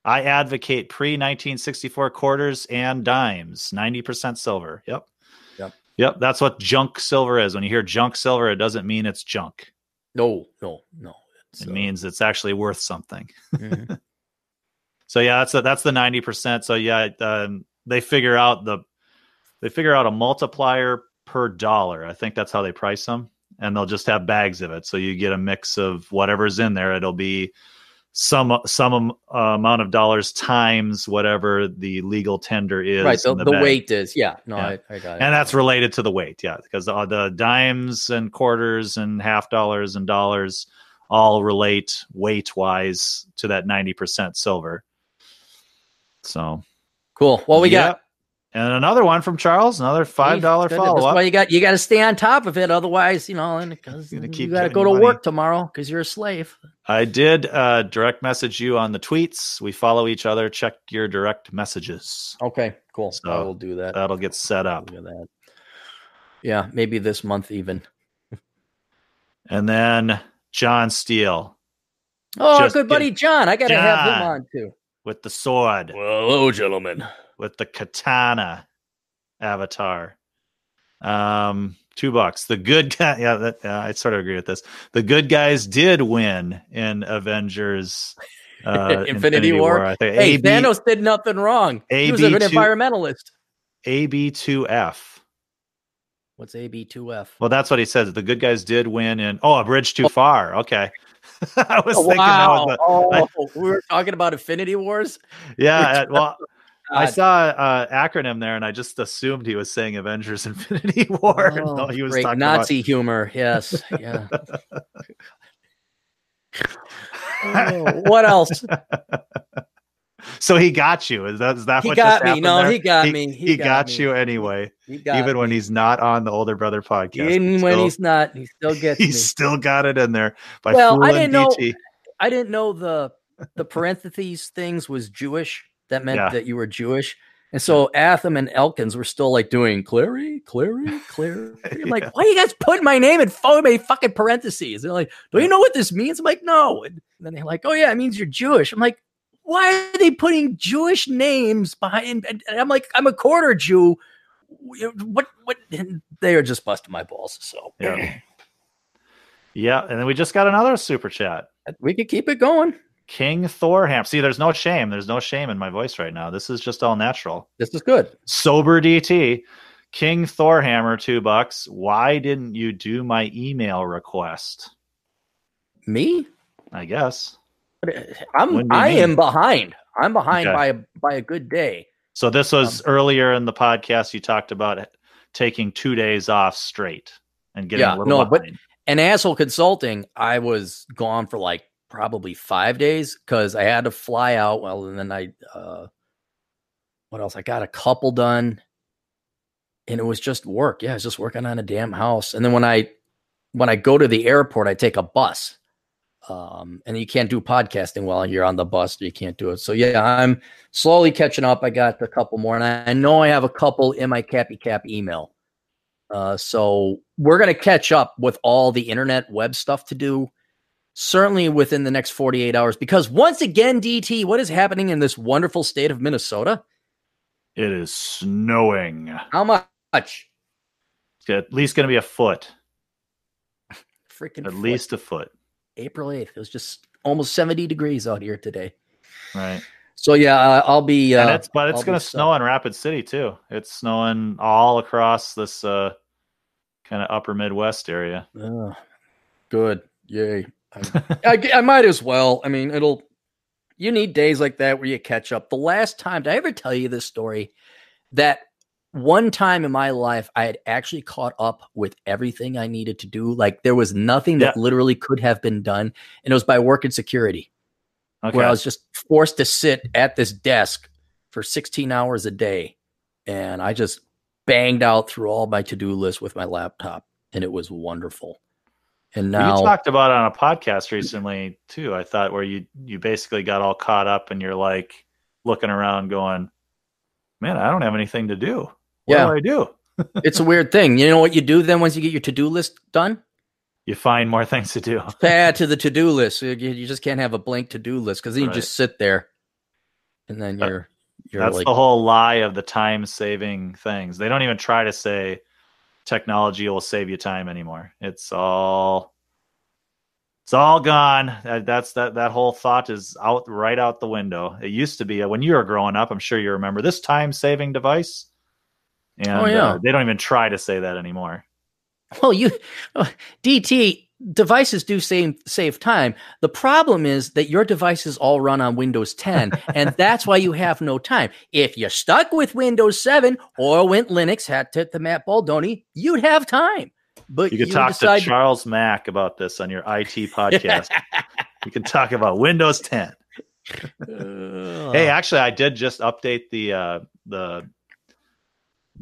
I advocate pre 1964 quarters and dimes, 90% silver. Yep. Yep. That's what junk silver is. When you hear junk silver, it doesn't mean it's junk. No, no, no. It uh, means it's actually worth something. mhm. So yeah, that's the, that's the 90%. So yeah, um, they figure out the they figure out a multiplier per dollar. I think that's how they price them, and they'll just have bags of it. So you get a mix of whatever's in there. It'll be some some uh, amount of dollars times whatever the legal tender is. right. The, in the, weight is yeah. No, Yeah. I, I got it. and that's related to the weight. Yeah, because the, the dimes and quarters and half dollars and dollars all relate weight wise to that ninety percent silver. So cool. What we got? Yep. And another one from Charles, another five dollar Good. follow That's up. why you got you got to stay on top of it. Otherwise, you know, and because you got to go to money. work tomorrow because you're a slave. I did uh, direct message you on the tweets. We follow each other. Check your direct messages. Okay, cool. I So, will do that. That'll get set up. Look at that. Yeah, maybe this month even. And then John Steele Oh, good buddy John. I got to have him on too. with the sword, Well, hello, gentlemen. With the katana avatar. Um, two bucks. The good guy. Yeah, that, yeah, I sort of agree with this. The good guys did win in Avengers. Uh, Infinity War. I think Hey, AB, Thanos did nothing wrong. he was a good AB2 environmentalist. AB2F. What's AB2F? Well, that's what he says. The good guys did win in. Oh, a bridge too far. Okay. I was Oh, thinking wow. that was oh, we were talking about Infinity Wars. yeah. uh, Well, I saw uh, acronym there, and I just assumed he was saying Avengers: Infinity War. Oh, he was great talking Nazi humor. Yes. Yeah. Oh, what else? So he got you. Is that is that He what got me. No, there? he got he, me. He, got, me. you anyway, He got even when he's not on the older brother podcast. even He when he's not, he still gets me. he's still got it in there. By Well, I didn't know- I didn't know the the parentheses things was Jewish. That meant Yeah. that you were Jewish. And so Atham and Elkins were still like doing Clarey, Clarey, Clarey. I'm like, why are you guys putting my name in fucking parentheses? They're like, do you know what this means? I'm like, no. And then they're like, oh yeah, it means you're Jewish. I'm like, why are they putting Jewish names behind? And and I'm like, I'm a quarter Jew. What? What? And they are just busting my balls. So Yeah. Yeah, and then we just got another super chat. we could keep it going. King Thorham. See, there's no shame. There's no shame in my voice right now. This is just all natural. This is good. Sober DT. King Thorhammer, two bucks. Why didn't you do my email request? Me? I guess. I'm do you I mean? am behind. I'm behind Okay. by a by a good day. So this was Um, earlier in the podcast. You talked about taking two days off straight and getting Yeah, a little no, but-. And asshole consulting, I was gone for like probably five days because I had to fly out. Well, and then I uh what else? I got a couple done. And it was just work. Yeah, I was just working on a damn house. And then when I when I go to the airport, I take a bus. Um, and you can't do podcasting while you're on the bus. You can't do it. So yeah, I'm slowly catching up. I got a couple more, and I, I know I have a couple in my Cappy Cap email. Uh, so we're gonna catch up with all the internet web stuff to do. Certainly within the next 48 hours. Because once again, DT, what is happening in this wonderful state of Minnesota? It is snowing. How much? It's at least going to be a foot. Freaking At foot. least a foot. April 8th. It was just almost 70 degrees out here today. Right. So yeah, uh, I'll be. and Uh, it's but it's going to snow in Rapid City too. It's snowing all across this uh, kind of upper Midwest area. good. Yay. I, I, I might as well. I mean, it'll. You need days like that where you catch up. The last time, did I ever tell you this story? That one time in my life, I had actually caught up with everything I needed to do. Like there was nothing that literally could have been done, and it was by working security. Okay. where I was just forced to sit at this desk for 16 hours a day. And I just banged out through all my to do list with my laptop, and it was wonderful. And now, you talked about on a podcast recently too. I thought where you you basically got all caught up and you're like looking around, going, "Man, I don't have anything to do. What Yeah. do I do?" it's a weird thing. You know what you do then once you get your to do list done? You find more things to do. Add to the to do list. You, you just can't have a blank to do list because then you just sit there, and then you're you're That's like, the whole lie of the time saving things. They don't even try to say technology will save you time anymore. It's all it's all gone. That- That's that that whole thought is out right out the window. It used to be uh, when you were growing up. I'm sure you remember this time saving device. And Oh, yeah. uh, they don't even try to say that anymore. Well, you DT devices do save save time. The problem is that your devices all run on Windows 10, and that's why you have no time. If you're stuck with Windows 7 or went Linux, hat tip to Matt Baldoni, you'd have time. But You could talk decide to Charles Mack about this on your IT podcast. you can talk about Windows 10. Uh, Hey, actually, I did just update the uh, the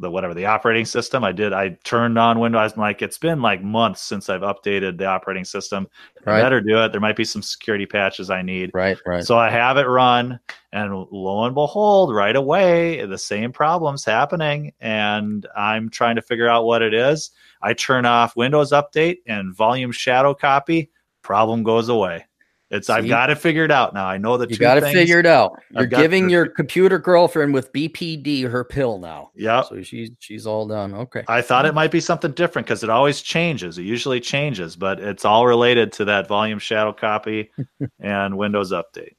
the whatever the operating system. I did. I turned on Windows. I'm like, it's been like months since I've updated the operating system. I better do it. There might be some security patches I need. right, right. So I have it run, and lo and behold, right away, the same problem's happening, and I'm trying to figure out what it is. I turn off Windows Update and Volume Shadow Copy. Problem goes away. It's I've See? got it figured out now. I know the You got to things. figure it out. You're giving your computer girlfriend with BPD her pill now. Yeah, So she's she's all done. Okay. I thought it might be something different because it always changes. It usually changes, but it's all related to that volume shadow copy and Windows Update.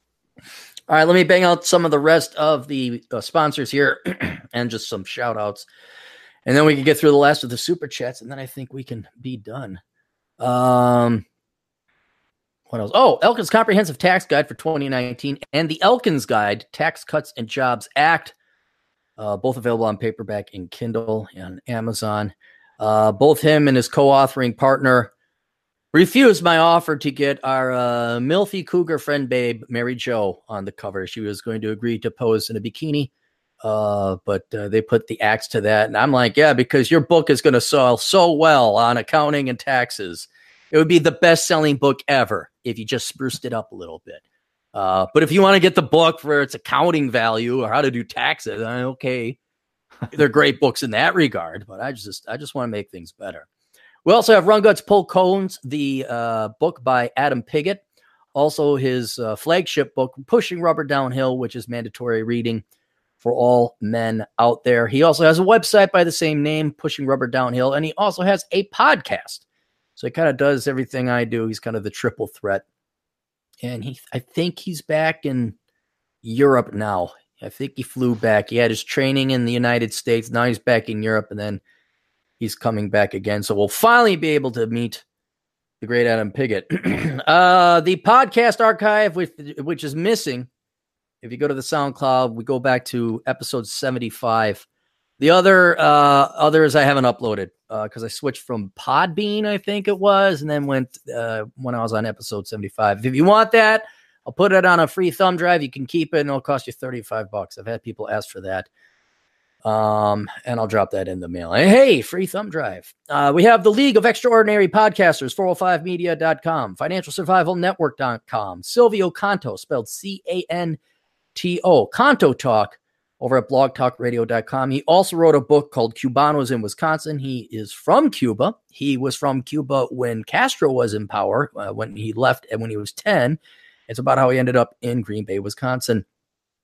All right, let me bang out some of the rest of the uh, sponsors here and just some shout outs. And then we can get through the last of the super chats, and then I think we can be done. Um, what else? Oh, Elkins Comprehensive Tax Guide for 2019 and the Elkins Guide Tax Cuts and Jobs Act, uh, both available on paperback and Kindle and Amazon. Uh, both him and his co authoring partner refused my offer to get our uh, milfy cougar friend babe Mary Jo on the cover. She was going to agree to pose in a bikini, uh, but uh, they put the axe to that, and I'm like, yeah, because your book is going to sell so well on accounting and taxes. It would be the best selling book ever if you just spruced it up a little bit. Uh, but if you want to get the book for its accounting value or how to do taxes, okay, they're great books in that regard. But I just I just want to make things better. We also have Run Guts Pull Cones, the uh, book by Adam Piggott. Also, his uh, flagship book, Pushing Rubber Downhill, which is mandatory reading for all men out there. He also has a website by the same name, Pushing Rubber Downhill, and he also has a podcast. So he kind of does everything I do. He's kind of the triple threat. And he, I think he's back in Europe now. I think he flew back. He had his training in the United States. Now he's back in Europe, and then he's coming back again. So we'll finally be able to meet the great Adam Piggott. uh, the podcast archive, which, which is missing. If you go to the SoundCloud, we go back to episode 75. The other uh, others I haven't uploaded because I switched from Podbean, I think it was, and then went uh, when I was on episode 75. If you want that, I'll put it on a free thumb drive. You can keep it, and it'll cost you 35 bucks. I've had people ask for that. Um, and I'll drop that in the mail. Hey, free thumb drive. Uh, we have the League of Extraordinary Podcasters, 405media.com, financialsurvivalnetwork.com, Silvio Canto, spelled C A N T O, Canto Talk, over at blogtalkradio.com. He also wrote a book called Cubanos in Wisconsin. He is from Cuba. He was from Cuba when Castro was in power, uh, when he left and when he was 10. It's about how he ended up in Green Bay, Wisconsin.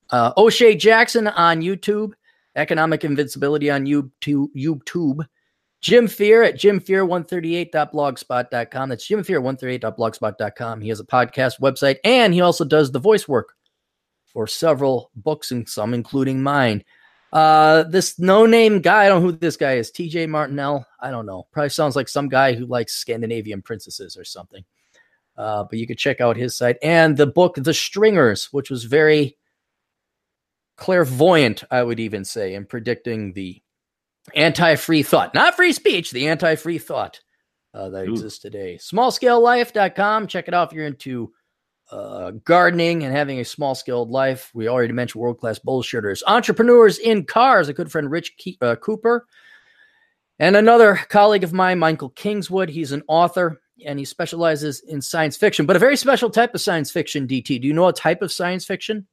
Uh, O'Shea Jackson on YouTube, Economic Invincibility on YouTube. YouTube. Jim Fear at jimfear138.blogspot.com. That's jimfear138.blogspot.com. He has a podcast website and he also does the voice work for several books and some including mine. Uh, this no name guy, I don't know who this guy is. TJ Martinell. I don't know. Probably sounds like some guy who likes Scandinavian princesses or something. Uh, but you could check out his site and the book, The Stringers, which was very clairvoyant, I would even say, in predicting the anti free thought, not free speech, the anti free thought uh, that Ooh. exists today. Smallscalelife.com. Check it out if you're into uh, gardening and having a small scaled life. We already mentioned world class bullshitters, entrepreneurs in cars, a good friend, Rich Ke- uh, Cooper. And another colleague of mine, Michael Kingswood. He's an author and he specializes in science fiction, but a very special type of science fiction, DT. Do you know a type of science fiction?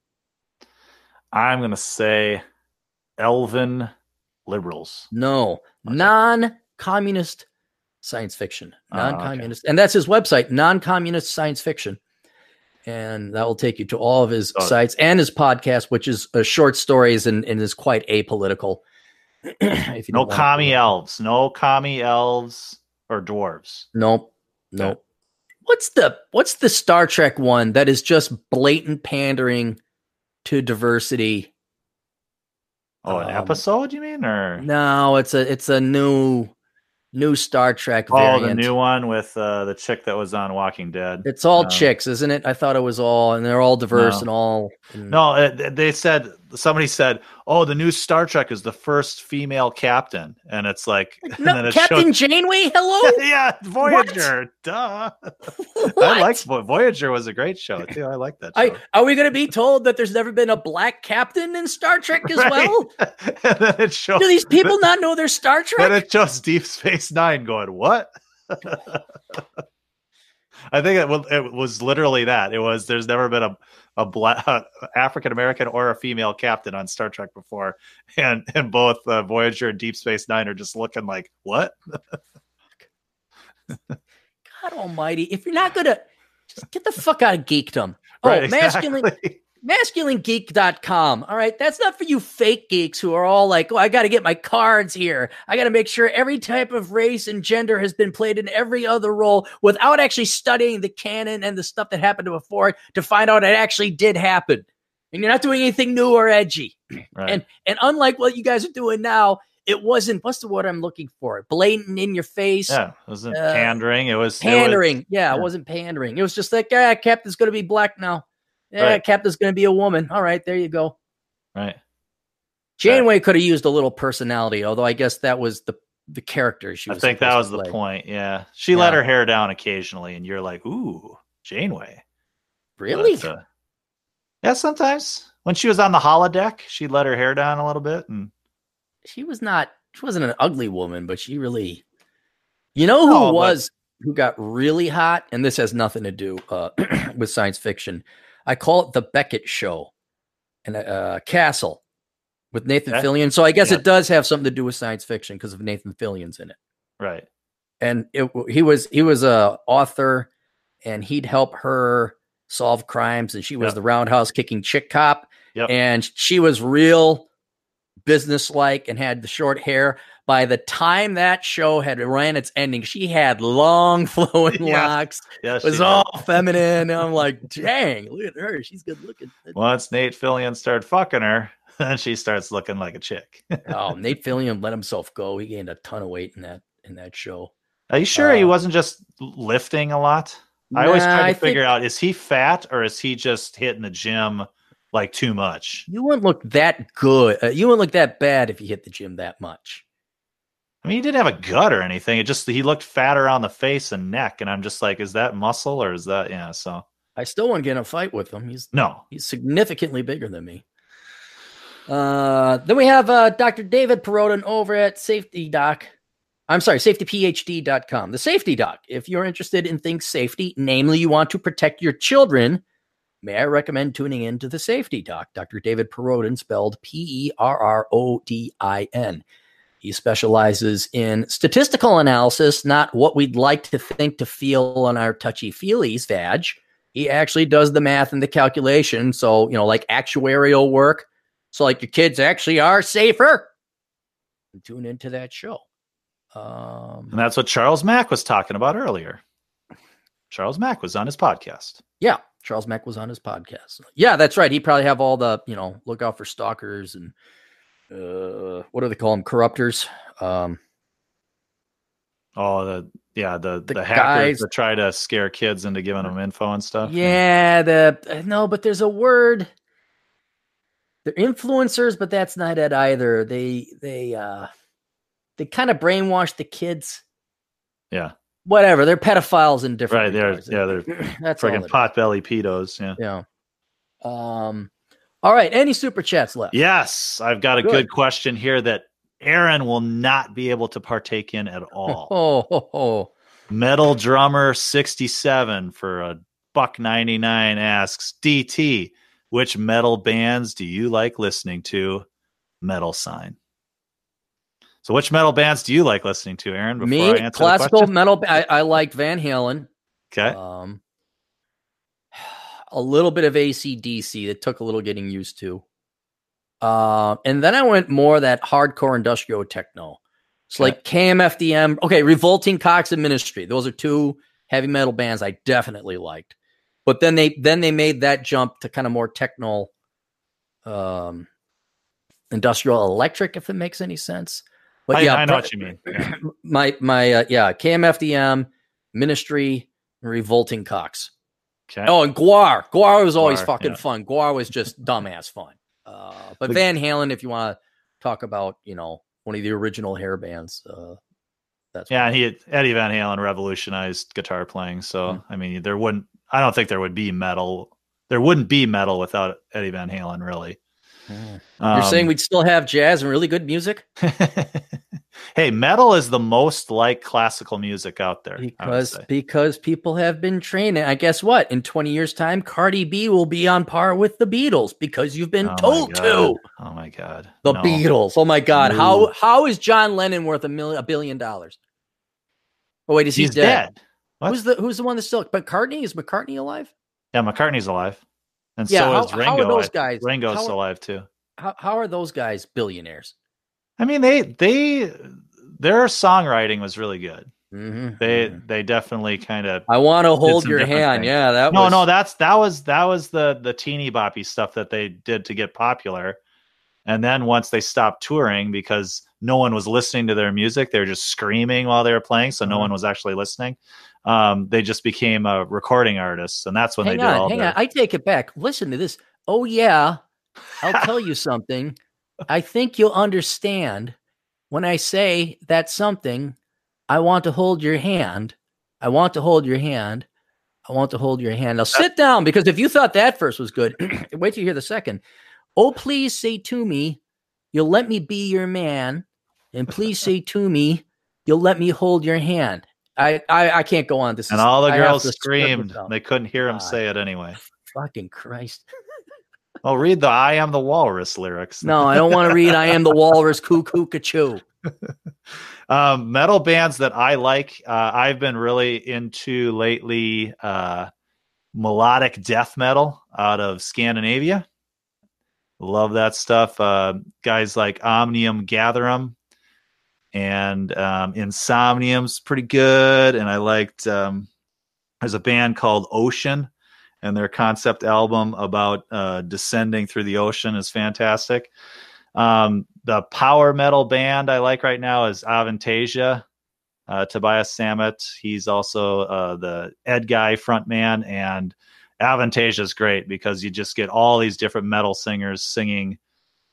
I'm going to say elven liberals. No, okay. non communist science fiction. Non communist. Oh, okay. And that's his website, non communist science fiction. And that will take you to all of his sites and his podcast, which is uh, short stories and, and is quite apolitical. if you no commie elves, no commie elves or dwarves. Nope. Nope. What's the what's the Star Trek one that is just blatant pandering to diversity Oh, an um, episode, you mean, or no? It's a it's a new new Star Trek. Oh, variant. the new one with uh, the chick that was on Walking Dead. It's all um, chicks, isn't it? I thought it was all, and they're all diverse no. and all. And... No, it, they said somebody said, "Oh, the new Star Trek is the first female captain," and it's like, no, and Captain showed... Janeway. Hello, yeah, Voyager. What? Duh. I like Voyager was a great show too. I like that. I, are we going to be told that there's never been a black captain in Star Trek as right? well? and then it shows. Do these people not know their Star Trek? And it shows Deep Space Nine going what? I think it, it was literally that. It was there's never been a a black African American or a female captain on Star Trek before, and and both uh, Voyager and Deep Space Nine are just looking like what? God Almighty! If you're not gonna just get the fuck out of geekdom. Oh, right, masculine. Masculinegeek.com. All right. That's not for you fake geeks who are all like, oh, I got to get my cards here. I got to make sure every type of race and gender has been played in every other role without actually studying the canon and the stuff that happened before to find out it actually did happen. And you're not doing anything new or edgy. Right. And and unlike what you guys are doing now, it wasn't what's the word I'm looking for? Blatant in your face. Yeah, it wasn't uh, pandering. It was pandering. It was, yeah, yeah, it wasn't pandering. It was just like, yeah, Captain's gonna be black now. Yeah, right. Captain's going to be a woman. All right, there you go. Right. Janeway right. could have used a little personality, although I guess that was the the character she was. I think that was the point. Yeah, she yeah. let her hair down occasionally, and you're like, "Ooh, Janeway." Really? But, uh, yeah, sometimes when she was on the holodeck, she let her hair down a little bit, and she was not. She wasn't an ugly woman, but she really. You know who no, was but... who got really hot, and this has nothing to do uh, with science fiction. I call it the Beckett Show, and uh, Castle with Nathan. Fillion. So I guess yeah. it does have something to do with science fiction because of Nathan Fillion's in it. Right. And it, he was he was a author, and he'd help her solve crimes, and she was yep. the roundhouse kicking chick cop, yep. and she was real businesslike and had the short hair by the time that show had ran its ending, she had long flowing yeah. locks. It was all did. feminine. I'm like, dang, look at her. She's good looking. Once Nate Fillion started fucking her, then she starts looking like a chick. oh, Nate Fillion let himself go. He gained a ton of weight in that in that show. Are you sure uh, he wasn't just lifting a lot? I nah, always try to I figure think, out is he fat or is he just hitting the gym like too much? You wouldn't look that good. Uh, you wouldn't look that bad if you hit the gym that much. I mean, he didn't have a gut or anything. It just he looked fat around the face and neck, and I'm just like, is that muscle or is that yeah? So I still want to get in a fight with him. He's no, he's significantly bigger than me. Uh, then we have uh, Dr. David Perrodin over at Safety Doc. I'm sorry, safetyphd.com. The Safety Doc. If you're interested in things safety, namely you want to protect your children may I recommend tuning in to the Safety Doc, Dr. David Perrodin, spelled P E R R O D I N. He specializes in statistical analysis, not what we'd like to think to feel on our touchy feelies vag. He actually does the math and the calculation. So, you know, like actuarial work. So, like your kids actually are safer. Tune into that show. Um, And that's what Charles Mack was talking about earlier. Charles Mack was on his podcast. Yeah, Charles Mack was on his podcast. Yeah, that's right. He probably have all the, you know, look out for stalkers and uh what do they call them? Corruptors. Um Oh, the yeah, the The the, hackers guys- that try to scare kids into giving them info and stuff. yeah, the no, but there's a word. They're influencers, but that's not it either. They they uh they kind of brainwash the kids. yeah, Whatever. They're pedophiles in different right. They're regards. yeah, they're that's it potbelly pedos. Yeah. Yeah. Um all right, any super chats left? Yes, I've got a Good. good. question here that Aaron will not be able to partake in at all. Oh. Metal Drummer 67 for a buck 99 asks DT, which metal bands do you like listening to? Metal sign. So, which metal bands do you like listening to, Aaron? Before I Me, classical metal. I, I liked Van Halen. Okay. Um, a little bit of ACDC that took a little getting used to. Uh, and then I went more that hardcore industrial techno. It's like KMFDM. Okay, Revolting Cocks and Ministry. Those are two heavy metal bands I definitely liked. But then they then they made that jump to kind of more techno, um, industrial electric, if it makes any sense. But I, yeah, I know what you mean. Yeah. my my uh, yeah KMFDM Ministry Revolting Cocks. Okay. Oh, and GWAR. GWAR was always GWAR, fucking yeah. fun. GWAR was just dumbass fun. Uh, but The- Van Halen, if you want to talk about you know one of the original hair bands, uh, that's Yeah, and he Eddie Van Halen revolutionized guitar playing. So Mm. I mean, there wouldn't. I don't think there would be metal. There wouldn't be metal without Eddie Van Halen, really. Mm. Um, You're saying we'd still have jazz and really good music hey, metal is the most like classical music out there. Because because people have been training. I guess what in 20 years time, Cardi B will be on par with the Beatles because you've been Oh told to. Oh my god, The No. Beatles. Oh my God. No. How how is John Lennon worth a million a billion dollars? Oh wait, is he He's dead? dead. What? Who's the who's the one that's still but McCartney? Is McCartney alive? Yeah, McCartney's alive, and Yeah, so how- is how Ringo. are those guys- Ringo's how alive too. How how are those guys billionaires? I mean, they they their songwriting was really good. Mm-hmm. They they definitely kind of I want to hold your hand. things. Yeah, that no was no that's that was that was the the teeny boppy stuff that they did to get popular and then once they stopped touring because no one was listening to their music they were just screaming while they were playing so no Mhm. one was actually listening um, they just became a recording artist, and that's when hang they did on, all hang their on. I take it back. Listen to this. Oh yeah, I'll tell you something. I think you'll understand when I say that something. I want to hold your hand. I want to hold your hand. I want to hold your hand. Now sit down because if you thought that first was good, wait till you hear the second. Oh, please say to me, you'll let me be your man, and please say to me, you'll let me hold your hand. I I, I can't go on. This and is all the I girls screamed they couldn't hear him say it anyway Fucking Christ. oh read the i am the walrus lyrics No, I don't want to read I am the walrus cuckoo cachoo. um, metal bands that I like, uh, I've been really into lately. Uh, melodic death metal out of Scandinavia. Love that stuff. Uh, guys like Omnium Gatherum and um, Insomnium's pretty good. And I liked. Um, there's a band called Ocean, and their concept album about uh, descending through the ocean is fantastic. Um, the power metal band I like right now is Avantasia. Uh, Tobias Sammet. He's also uh, the Edguy frontman, and Avantasia is great because you just get all these different metal singers singing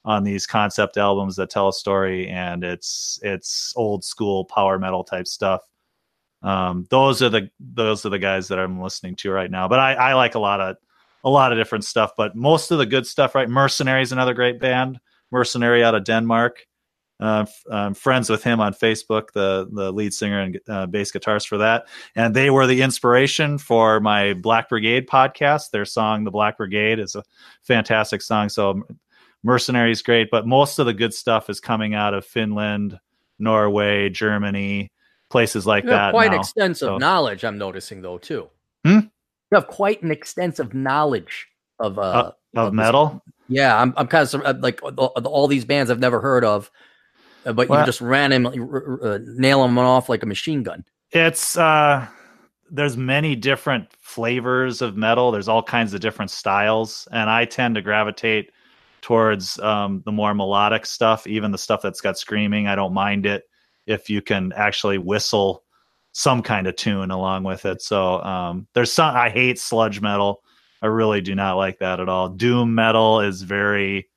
on these concept albums that tell a story, and it's it's old school power metal type stuff. Um, those are the those are the guys that I'm listening to right now. But I, I like a lot of a lot of different stuff. But most of the good stuff, right? Mercenary is another great band. Mercenary out of Denmark. uh, I'm friends with him on Facebook, the the lead singer and uh, bass guitarist for that, and they were the inspiration for my Black Brigade podcast. Their song, "The Black Brigade," is a fantastic song. So, Mercenary is great, but most of the good stuff is coming out of Finland, Norway, Germany, places like you that. quite now. extensive So- knowledge. I'm noticing though too. Hmm? You have quite an extensive knowledge of uh, Uh, of this- metal. Yeah, I'm I'm kind of uh, like all, these bands I've never heard of, uh, but Well- you just randomly uh, nail them off like a machine gun. It's uh there's many different flavors of metal. There's all kinds of different styles, and I tend to gravitate towards um, the more melodic stuff, even the stuff that's got screaming. I don't mind it if you can actually whistle some kind of tune along with it. So um, there's some I hate sludge metal. I really do not like that at all. Doom metal is very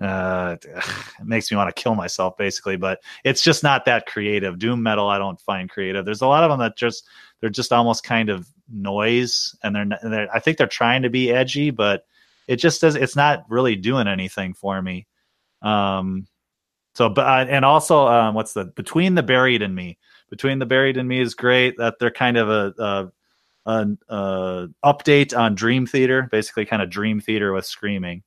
uh it makes me want to kill myself basically but it's just not that creative doom metal i don't find creative there's a lot of them that just they're just almost kind of noise and they're, not- they're i think they're trying to be edgy but it just does it's not really doing anything for me um so but uh, and also um what's the between the buried and me between the buried and me is great that they're kind of a, a an uh, update on Dream Theater, basically kind of Dream Theater with screaming.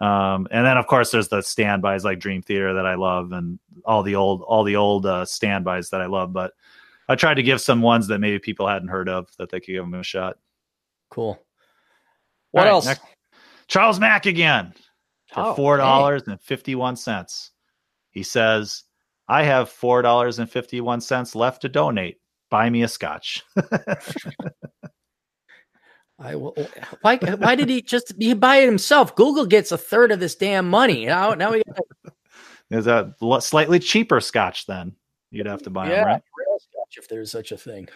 Um, and then of course there's the standbys like Dream Theater that I love, and all the old all the old uh, standbys that I love. But I tried to give some ones that maybe people hadn't heard of that they could give them a shot. Cool. What right, else? next- Charles Mack again for Oh, four dollars and fifty one cents. He says, "I have four dollars and fifty one cents left to donate. Buy me a scotch." I will. Why? Why did he just he buy it himself? Google gets a third of this damn money. Now, now we got Is a l- slightly cheaper scotch then? You'd have to buy yeah, them, right? real scotch if there's such a thing.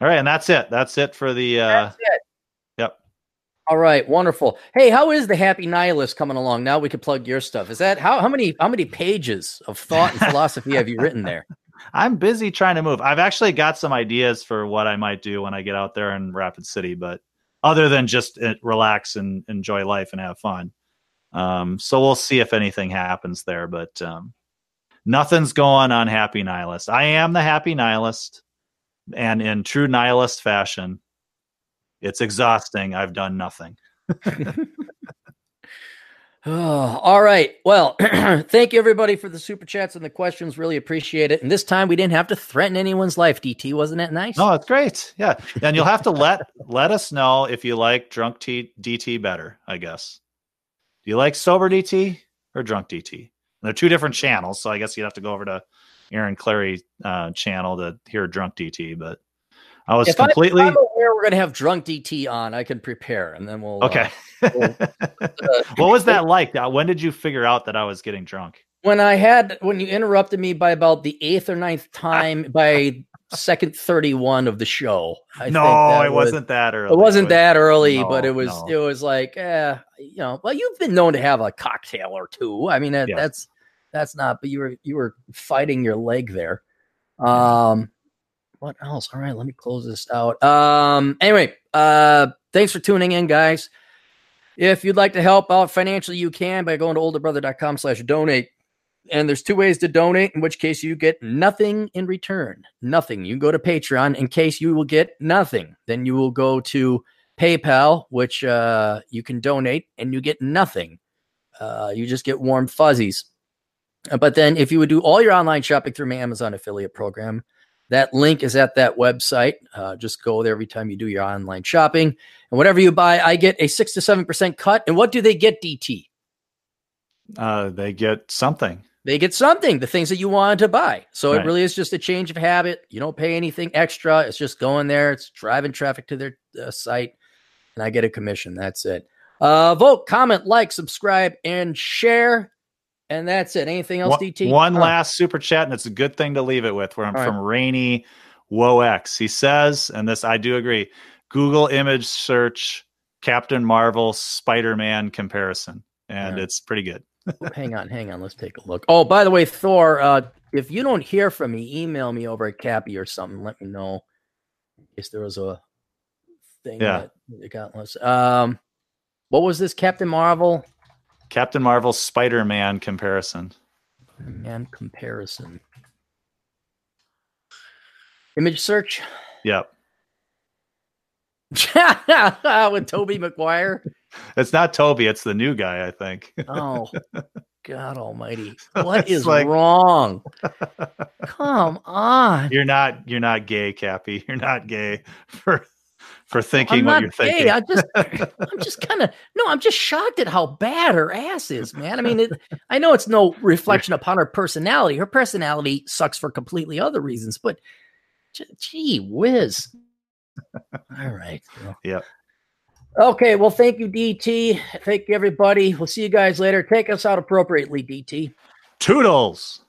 All right, and that's it. That's it for the. uh That's it. Yep. All right, wonderful. Hey, how is the Happy Nihilist coming along? Now we can plug your stuff. Is that how how many how many pages of thought and philosophy have you written there? I'm busy trying to move. I've actually got some ideas for what I might do when I get out there in Rapid City, but other than just uh, relax and enjoy life and have fun. Um, so we'll see if anything happens there, but um, nothing's going on Happy Nihilist. I am the Happy Nihilist, and in true nihilist fashion, it's exhausting. I've done nothing. Oh, all right. Well, thank you everybody for the super chats and the questions. Really appreciate it. And this time we didn't have to threaten anyone's life. DT, wasn't that nice? No, it's great. Yeah, and you'll have to let let us know if you like drunk T- DT better. I guess. Do you like sober DT or drunk DT? They're two different channels, so I guess you'd have to go over to Aaron Clarey uh, channel to hear drunk DT. But I was If I- completely I'm aware we're gonna have drunk DT on. I can prepare, and then we'll. uh, okay. uh, what was that like? Uh, When did you figure out that I was getting drunk? when I had when you interrupted me by about the eighth or ninth time by second thirty-one of the show. I no, it was- wasn't that early. It wasn't that early, No, but it was. no. It was like, eh, you know. Well, you've been known to have a cocktail or two. I mean, that, Yes. that's that's not. But you were you were fighting your leg there. Um, what else? All right, let me close this out. Um, anyway, uh, thanks for tuning in, guys. If you'd like to help out financially, you can by going to olderbrother.com slash donate. And there's two ways to donate, in which case you get nothing in return. Nothing. You go to Patreon in case you will get nothing. Then you will go to PayPal, which uh, you can donate and you get nothing. Uh, you just get warm fuzzies. But then if you would do all your online shopping through my Amazon affiliate program, that link is at that website. Uh, just go there every time you do your online shopping. And whatever you buy, I get a six to seven percent cut. And what do they get, DT? Uh, they get something. They get something, the things that you wanted to buy. So Right. it really is just a change of habit. You don't pay anything extra. It's just going there. It's driving traffic to their uh, site, and I get a commission. That's it. Uh, vote, comment, like, subscribe, and share. And that's it. Anything else, One, DT? one Huh. last super chat, and it's a good thing to leave it with. From, All right. from Rainy WoX. He says, and this I do agree. Google image search Captain Marvel Spider Man comparison, and it's pretty good. hang on, hang on. Let's take a look. Oh, by the way, Thor, uh, if you don't hear from me, email me over at Cappy or something. Let me know case there was a thing Yeah. that that got lost. Um, what was this Captain Marvel? Captain Marvel Spider Man comparison. And comparison. Image search. Yep. With Tobey Maguire. It's not Toby, it's the new guy, I think. Oh, God Almighty! What is like- wrong? Come on! You're not you're not gay, Cappy. You're not gay for for thinking I'm what not you're gay. thinking. I just, I'm just kind of no. I'm just shocked at how bad her ass is, man. I mean, it, I know it's no reflection upon her personality. Her personality sucks for completely other reasons, but gee whiz. All right. well. Yep. Okay. Well, thank you, DT. Thank you, everybody. We'll see you guys later. Take us out appropriately, DT. Toodles.